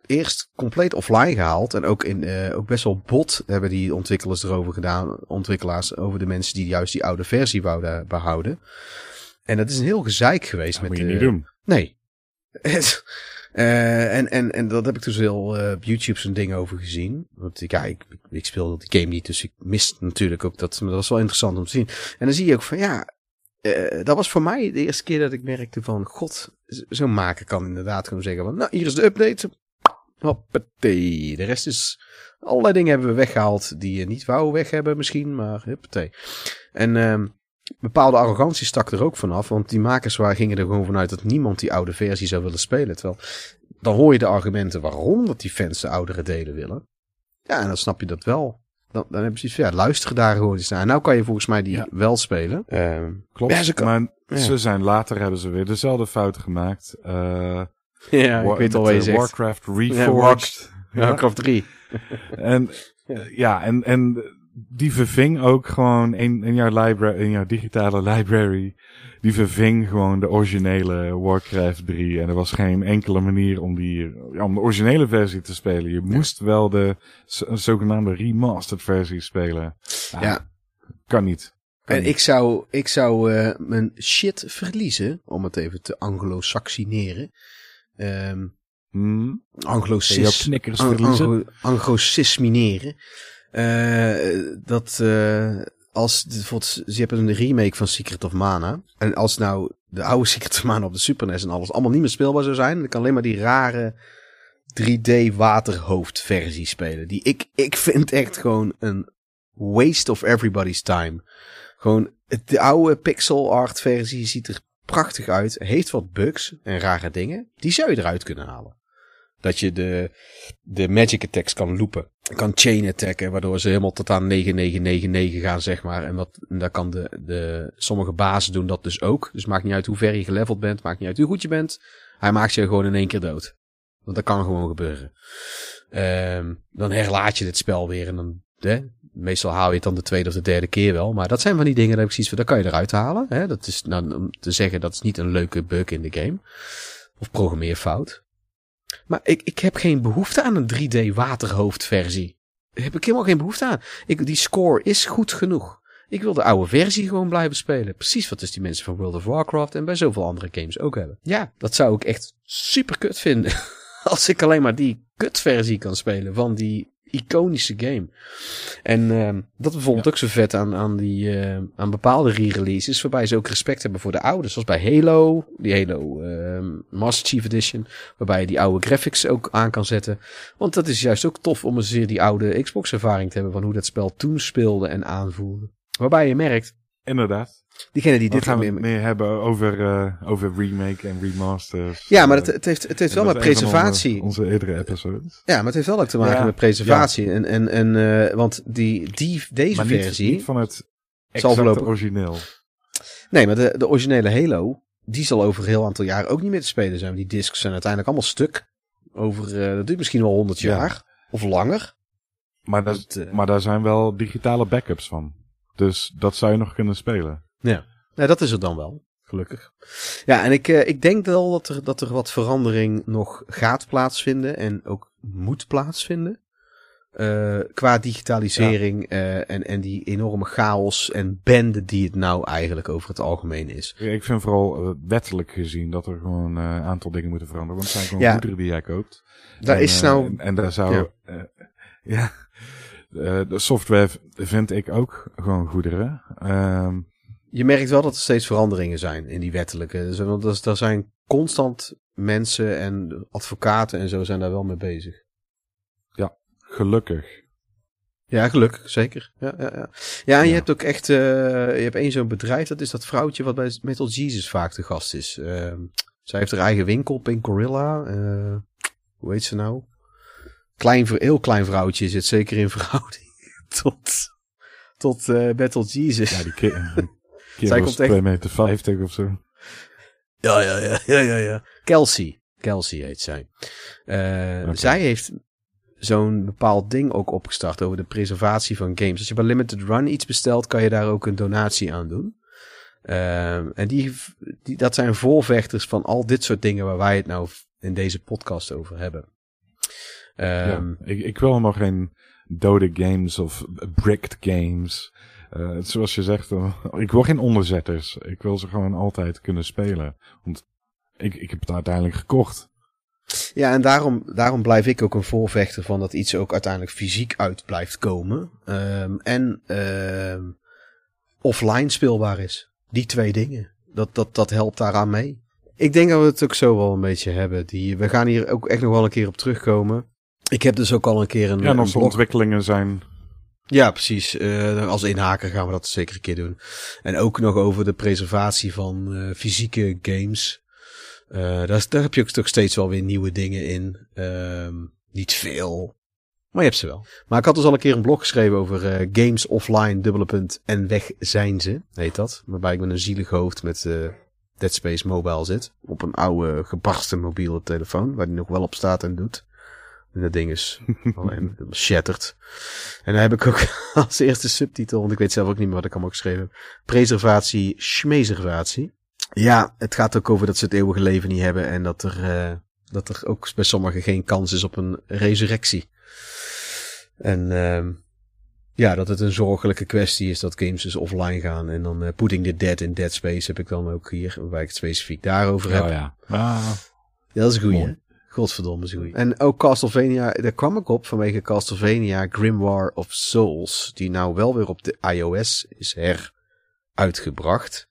eerst compleet offline gehaald. En ook, in, eh, ook best wel bot hebben die ontwikkelaars erover gedaan. Ontwikkelaars over de mensen die juist die oude versie wouden behouden. En dat is een heel gezeik geweest. Dat met moet je de, niet doen. Nee. Eh, en, en, en dat heb ik dus heel eh, op YouTube zo'n ding over gezien. Want ik, ja, ik, ik, ik speel die game niet, dus ik mis natuurlijk ook dat. Maar dat was wel interessant om te zien. En dan zie je ook van ja, dat was voor mij de eerste keer dat ik merkte van god, z- zo'n maker kan inderdaad gewoon zeggen van nou hier is de update. Hoppatee. De rest is, allerlei dingen hebben we weggehaald die je niet wou weg hebben misschien, maar huppatee. En ehm bepaalde arrogantie stak er ook vanaf. Want die makers waar gingen er gewoon vanuit dat niemand die oude versie zou willen spelen. Terwijl dan hoor je de argumenten waarom dat die fans de oudere delen willen. Ja, en dan snap je dat wel. Dan, dan heb je zoiets van, ja, luisteren daar gewoon eens naar. En nou kan je volgens mij die Ja. wel spelen. Ehm, Klopt. Ja, ze kan- maar ja. ze zijn later hebben ze weer dezelfde fouten gemaakt. Eh, ja, ik War- weet al met, wat je eh. Warcraft Reforged. Ja, Warcraft 3. En Ja. en, en die verving ook gewoon in, in, jouw library, in jouw digitale library. Die verving gewoon de originele Warcraft 3. En er was geen enkele manier om, die, ja, om de originele versie te spelen. Je moest wel de zogenaamde remastered versie spelen. Ja. Kan niet. Kan En niet. ik zou, ik zou eh, mijn shit verliezen, om het even te anglo-saxineren. Anglo-cis. Verliezen? anglo- Anglosismineren. Eh, dat eh, als bijvoorbeeld, ze hebben een remake van Secret of Mana. En als nou de oude Secret of Mana op de Super NES en alles allemaal niet meer speelbaar zou zijn, dan kan alleen maar die rare 3D waterhoofdversie spelen. Die ik, ik vind echt gewoon een waste of everybody's time. Gewoon de oude pixel art versie ziet er prachtig uit. Heeft wat bugs en rare dingen. Die zou je eruit kunnen halen. Dat je de, de magic attacks kan loopen. Kan chain attacken, waardoor ze helemaal tot aan 9999 gaan, zeg maar. En, wat, en daar kan de, de, sommige bazen doen dat dus ook. Dus maakt niet uit hoe ver je geleveld bent, maakt niet uit hoe goed je bent. Hij maakt je gewoon in één keer dood. Want dat kan gewoon gebeuren. Ehm, dan herlaat je dit spel weer en dan, hè, meestal haal je het dan de tweede of de derde keer wel. Maar dat zijn van die dingen, dat ik zoiets van, dat kan je eruit halen. Hè? Dat is nou, om te zeggen, dat is niet een leuke bug in de game. Of programmeerfout. Maar ik, ik heb geen behoefte aan een 3D waterhoofdversie. Daar heb ik helemaal geen behoefte aan. Ik, die score is goed genoeg. Ik wil de oude versie gewoon blijven spelen. Precies wat dus die mensen van World of Warcraft en bij zoveel andere games ook hebben. Ja, dat zou ik echt super kut vinden. Als ik alleen maar die kutversie kan spelen van die iconische game. En uh, dat vond ik ook zo vet aan, aan, die, uh, aan bepaalde re-releases, waarbij ze ook respect hebben voor de oude. Zoals bij Halo, die Halo uh, Master Chief Edition, waarbij je die oude graphics ook aan kan zetten. Want dat is juist ook tof om een zeer die oude Xbox ervaring te hebben van hoe dat spel toen speelde en aanvoelde. Waarbij je merkt... Inderdaad. Diegene die dit gaan we meer hebben over, uh, over remake en remasters. Ja, maar het, het heeft, het heeft wel met preservatie. Onze, onze, eerdere episodes. Ja, maar het heeft wel ook te maken ja, met preservatie. Ja. En, en, en uh, want die, die, deze niet, versie. Niet van het exact origineel. Nee, maar de, de originele Halo, die zal over een heel aantal jaren ook niet meer te spelen zijn. Die discs zijn uiteindelijk allemaal stuk. Over, uh, dat duurt misschien wel 100 jaar. Of langer. Maar, dat, maar daar zijn wel digitale backups van. Dus dat zou je nog kunnen spelen. Ja, nou, dat is het dan wel. Gelukkig. Ja, en ik, uh, ik denk wel dat er, dat er wat verandering nog gaat plaatsvinden. En ook moet plaatsvinden. Uh, qua digitalisering ja. uh, en, en die enorme chaos en bende die het nou eigenlijk over het algemeen is. Ik vind vooral wettelijk gezien dat er gewoon een aantal dingen moeten veranderen. Want het zijn gewoon ja. goederen die jij koopt. Daar en, is nou... En, en daar zou... Ja. ja de software vind ik ook gewoon goederen. Uh, je merkt wel dat er steeds veranderingen zijn in die wettelijke. Dus, er zijn constant mensen en advocaten en zo zijn daar wel mee bezig. Ja, gelukkig. Ja, gelukkig, zeker. Ja, ja, ja. ja en ja. je hebt ook echt, uh, je hebt één zo'n bedrijf, dat is dat vrouwtje wat bij Metal Jesus vaak de gast is. Uh, zij heeft haar eigen winkel, Pink Gorilla. Uh, hoe heet ze nou? Klein, heel klein vrouwtje zit zeker in verhouding tot, tot uh, Metal Jesus. Ja, die Zij komt echt... 2 meter 50 of zo. Ja, ja, ja, ja, ja, ja. Kelsey. Kelsey heet zij. Uh, okay. Zij heeft zo'n bepaald ding ook opgestart over de preservatie van games. Als je bij Limited Run iets bestelt, kan je daar ook een donatie aan doen. Uh, en die, die, dat zijn voorvechters van al dit soort dingen waar wij het nou in deze podcast over hebben. Um, ja, ik, ik wil helemaal geen dode games of bricked games. Uh, zoals je zegt, uh, ik wil geen onderzetters. Ik wil ze gewoon altijd kunnen spelen. Want ik, ik heb het uiteindelijk gekocht. Ja, en daarom, daarom blijf ik ook een voorvechter van dat iets ook uiteindelijk fysiek uit blijft komen. Um, en uh, offline speelbaar is. Die twee dingen. Dat, dat, dat helpt daaraan mee. Ik denk dat we het ook zo wel een beetje hebben. Die, we gaan hier ook echt nog wel een keer op terugkomen. Ik heb dus ook al een keer een. Ja, en onze ontwikkelingen zijn ja, precies. Uh, als inhaker gaan we dat zeker een keer doen. En ook nog over de preservatie van uh, fysieke games. Uh, daar, heb je ook toch steeds wel weer nieuwe dingen in. Um, niet veel. Maar je hebt ze wel. Maar ik had dus al een keer een blog geschreven over games offline, dubbele punt, en weg zijn ze, heet dat. Waarbij ik met een zielig hoofd met Dead Space Mobile zit. Op een oude gebarsten mobiele telefoon, waar die nog wel op staat en doet. En dat ding is alleen shattered. En dan heb ik ook als eerste subtitel, want ik weet zelf ook niet meer wat ik allemaal geschreven heb. Preservatie, schmeservatie. Ja, het gaat ook over dat ze het eeuwige leven niet hebben en dat er, uh, dat er ook bij sommigen geen kans is op een resurrectie. En uh, ja, dat het een zorgelijke kwestie is dat games dus offline gaan. En dan uh, Putting the Dead in Dead Space heb ik dan ook hier, waar ik het specifiek daarover heb. Oh ja. Ah. Ja, dat is een goeie, hè? Godverdomme, zo En ook Castlevania, daar kwam ik op vanwege Castlevania Grimoire of Souls, die nou wel weer op de iOS is heruitgebracht.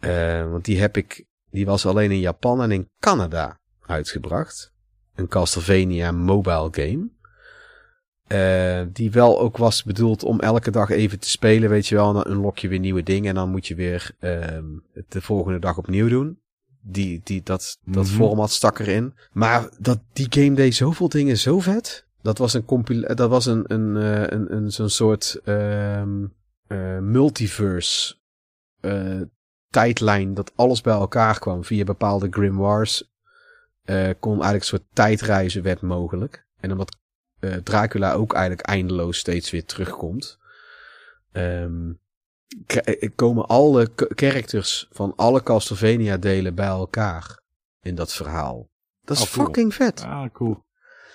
Uh, want die heb ik, die was alleen in Japan en in Canada uitgebracht. Een Castlevania mobile game. Uh, die wel ook was bedoeld om elke dag even te spelen, weet je wel. En dan unlock je weer nieuwe dingen en dan moet je weer uh, de volgende dag opnieuw doen die, die, dat, dat mm -hmm. format stak erin. Maar dat, die game deed zoveel dingen zo vet. Dat was een compil dat was een, een, uh, een, een zo'n soort um, uh, multiverse uh, tijdlijn dat alles bij elkaar kwam via bepaalde grimoires. kon eigenlijk een soort tijdreizen werd mogelijk. En omdat Dracula ook eigenlijk eindeloos steeds weer terugkomt. Um, komen alle characters van alle Castlevania delen bij elkaar in dat verhaal. Dat is oh, cool. fucking vet. Ah, cool. cool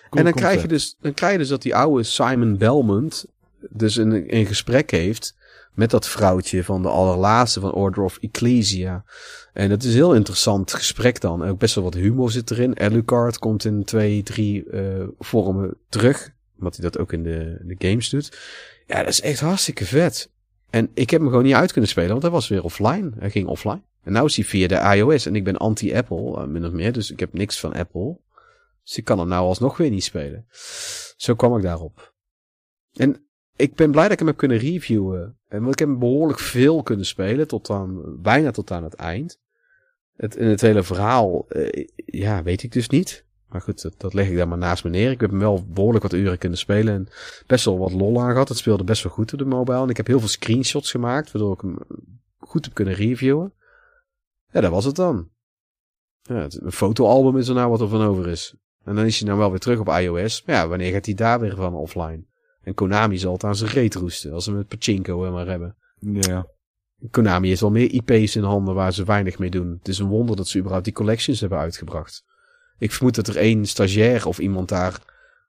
en dan krijg, je dus, dan krijg je dus dat die oude Simon Belmont dus een, een gesprek heeft met dat vrouwtje van de allerlaatste van Order of Ecclesia. En het is een heel interessant gesprek dan. Ook best wel wat humor zit erin. Alucard komt in twee, drie uh, vormen terug. Omdat hij dat ook in de, de games doet. Ja, dat is echt hartstikke vet. En ik heb hem gewoon niet uit kunnen spelen, want hij was weer offline. Hij ging offline. En nou is hij via de iOS. En ik ben anti-Apple, uh, min of meer. Dus ik heb niks van Apple. Dus ik kan hem nou alsnog weer niet spelen. Zo kwam ik daarop. En ik ben blij dat ik hem heb kunnen reviewen. En want ik heb hem behoorlijk veel kunnen spelen. Tot aan, bijna tot aan het eind. Het, het hele verhaal, uh, ja, weet ik dus niet. Maar goed, dat, dat, leg ik daar maar naast me neer. Ik heb hem wel behoorlijk wat uren kunnen spelen. En best wel wat lol aan gehad. Het speelde best wel goed op de mobile. En ik heb heel veel screenshots gemaakt. Waardoor ik hem goed heb kunnen reviewen. Ja, dat was het dan. Ja, het, een fotoalbum is er nou wat er van over is. En dan is hij nou wel weer terug op iOS. Maar ja, wanneer gaat hij daar weer van offline? En Konami zal het aan zijn reet roesten. Als ze met Pachinko maar hebben. Ja. Konami heeft wel meer IP's in handen waar ze weinig mee doen. Het is een wonder dat ze überhaupt die collections hebben uitgebracht. Ik vermoed dat er één stagiair of iemand daar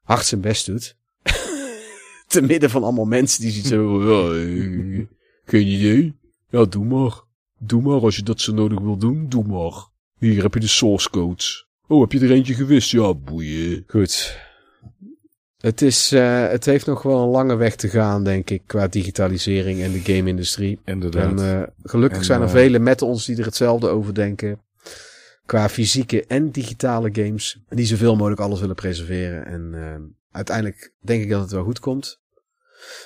hard zijn best doet. Te midden van allemaal mensen die ziet zo... Ja, geen idee. Ja, doe maar. Doe maar als je dat zo nodig wil doen. Doe maar. Hier heb je de source codes. Oh, heb je er eentje gewist? Ja, boeien. Goed. Het, is, uh, het heeft nog wel een lange weg te gaan, denk ik, qua digitalisering en de game-industrie. Inderdaad. En uh, gelukkig en, zijn er uh, velen met ons die er hetzelfde over denken. Qua fysieke en digitale games. Die zoveel mogelijk alles willen preserveren. En uiteindelijk denk ik dat het wel goed komt.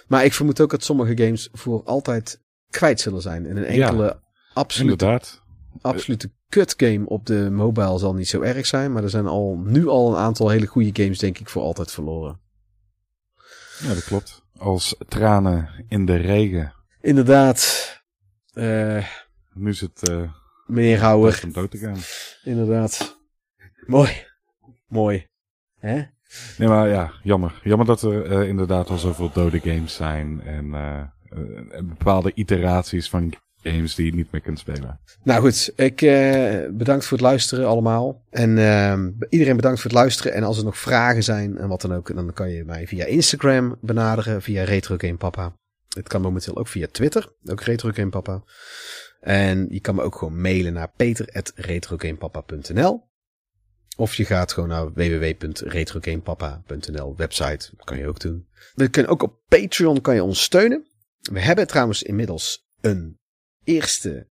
Maar ik vermoed ook dat sommige games voor altijd kwijt zullen zijn. En een enkele ja, absolute, inderdaad. absolute kut game op de mobile zal niet zo erg zijn. Maar er zijn al, nu al een aantal hele goede games, denk ik, voor altijd verloren. Ja, dat klopt. Als tranen in de regen. Inderdaad. Uh, nu is het... Uh, meneer Houwer. om dood te gaan. Inderdaad. Mooi. Mooi. Hè? Nee, maar ja, jammer. Jammer dat er uh, inderdaad al zoveel dode games zijn. En bepaalde iteraties van games die je niet meer kunt spelen. Nou goed, ik bedankt voor het luisteren allemaal. En uh, iedereen bedankt voor het luisteren. En als er nog vragen zijn en wat dan ook, dan kan je mij via Instagram benaderen, via Retro Game Papa. Het kan momenteel ook via Twitter, ook Retro Game Papa. En je kan me ook gewoon mailen naar peter.retrogamepapa.nl Of je gaat gewoon naar www.retrogamepapa.nl website, dat kan je ook doen. We kunnen ook op Patreon kan je ons steunen. We hebben trouwens inmiddels een eerste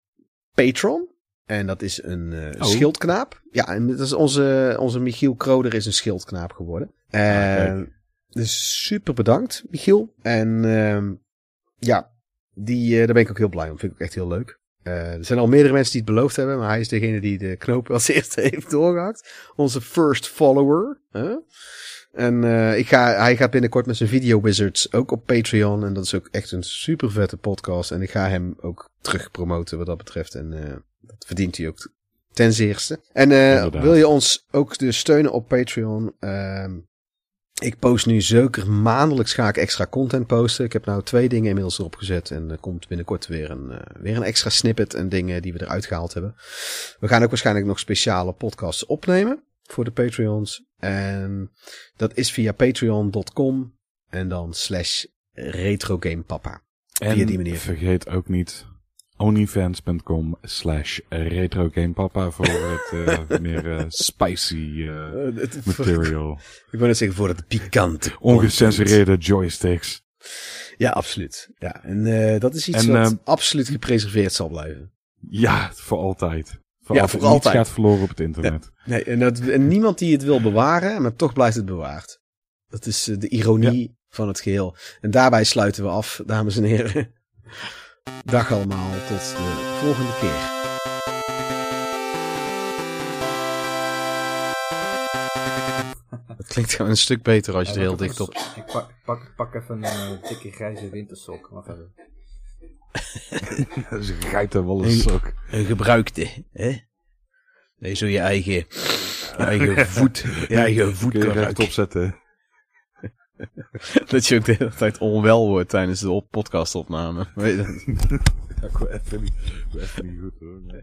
patron. En dat is een uh, oh. schildknaap. Ja, en dat is onze, onze Michiel Kroder is een schildknaap geworden. En ah, dus super bedankt, Michiel. En uh, ja, die, uh, daar ben ik ook heel blij om. Vind ik ook echt heel leuk. Uh, er zijn al meerdere mensen die het beloofd hebben, maar hij is degene die de knoop als eerste heeft doorgehakt. Onze first follower. Huh? En uh, ik ga, hij gaat binnenkort met zijn Video Wizards ook op Patreon. En dat is ook echt een super vette podcast. En ik ga hem ook terug promoten wat dat betreft. En uh, dat verdient hij ook ten zeerste. En wil je ons ook dus steunen op Patreon? Ik post nu zeker maandelijks ga ik extra content posten. Ik heb nou twee dingen inmiddels erop gezet. En er komt binnenkort weer een, uh, weer een extra snippet en dingen die we eruit gehaald hebben. We gaan ook waarschijnlijk nog speciale podcasts opnemen voor de Patreons. En dat is via patreon.com en dan slash retrogamepapa. En via die manier. vergeet ook niet onlyfans.com slash retrogamepapa voor het uh, meer uh, spicy uh, material. Ik wil net zeggen voor het pikante. Ongecensureerde joysticks. Ja, absoluut. Ja, en dat is iets en, wat absoluut gepreserveerd zal blijven. Ja, voor altijd. Voor ja, altijd. voor altijd. gaat verloren op het internet. Ja, nee, en, dat, en niemand die het wil bewaren, maar toch blijft het bewaard. Dat is de ironie ja. van het geheel. En daarbij sluiten we af, dames en heren. Dag allemaal, tot de volgende keer. Het klinkt gewoon een stuk beter als je ja, er heel dicht op... Ik pak, pak, pak even een uh, dikke grijze wintersok. Wacht even. dat is een geitenwolle sok. Een gebruikte, hè? Nee, zo je eigen, je eigen voet, je eigen voet kan recht opzetten. dat je ook de hele tijd onwel wordt tijdens de podcastopname. Weet je dat? Ja, ik wil even niet, even niet goed hoor. Nee.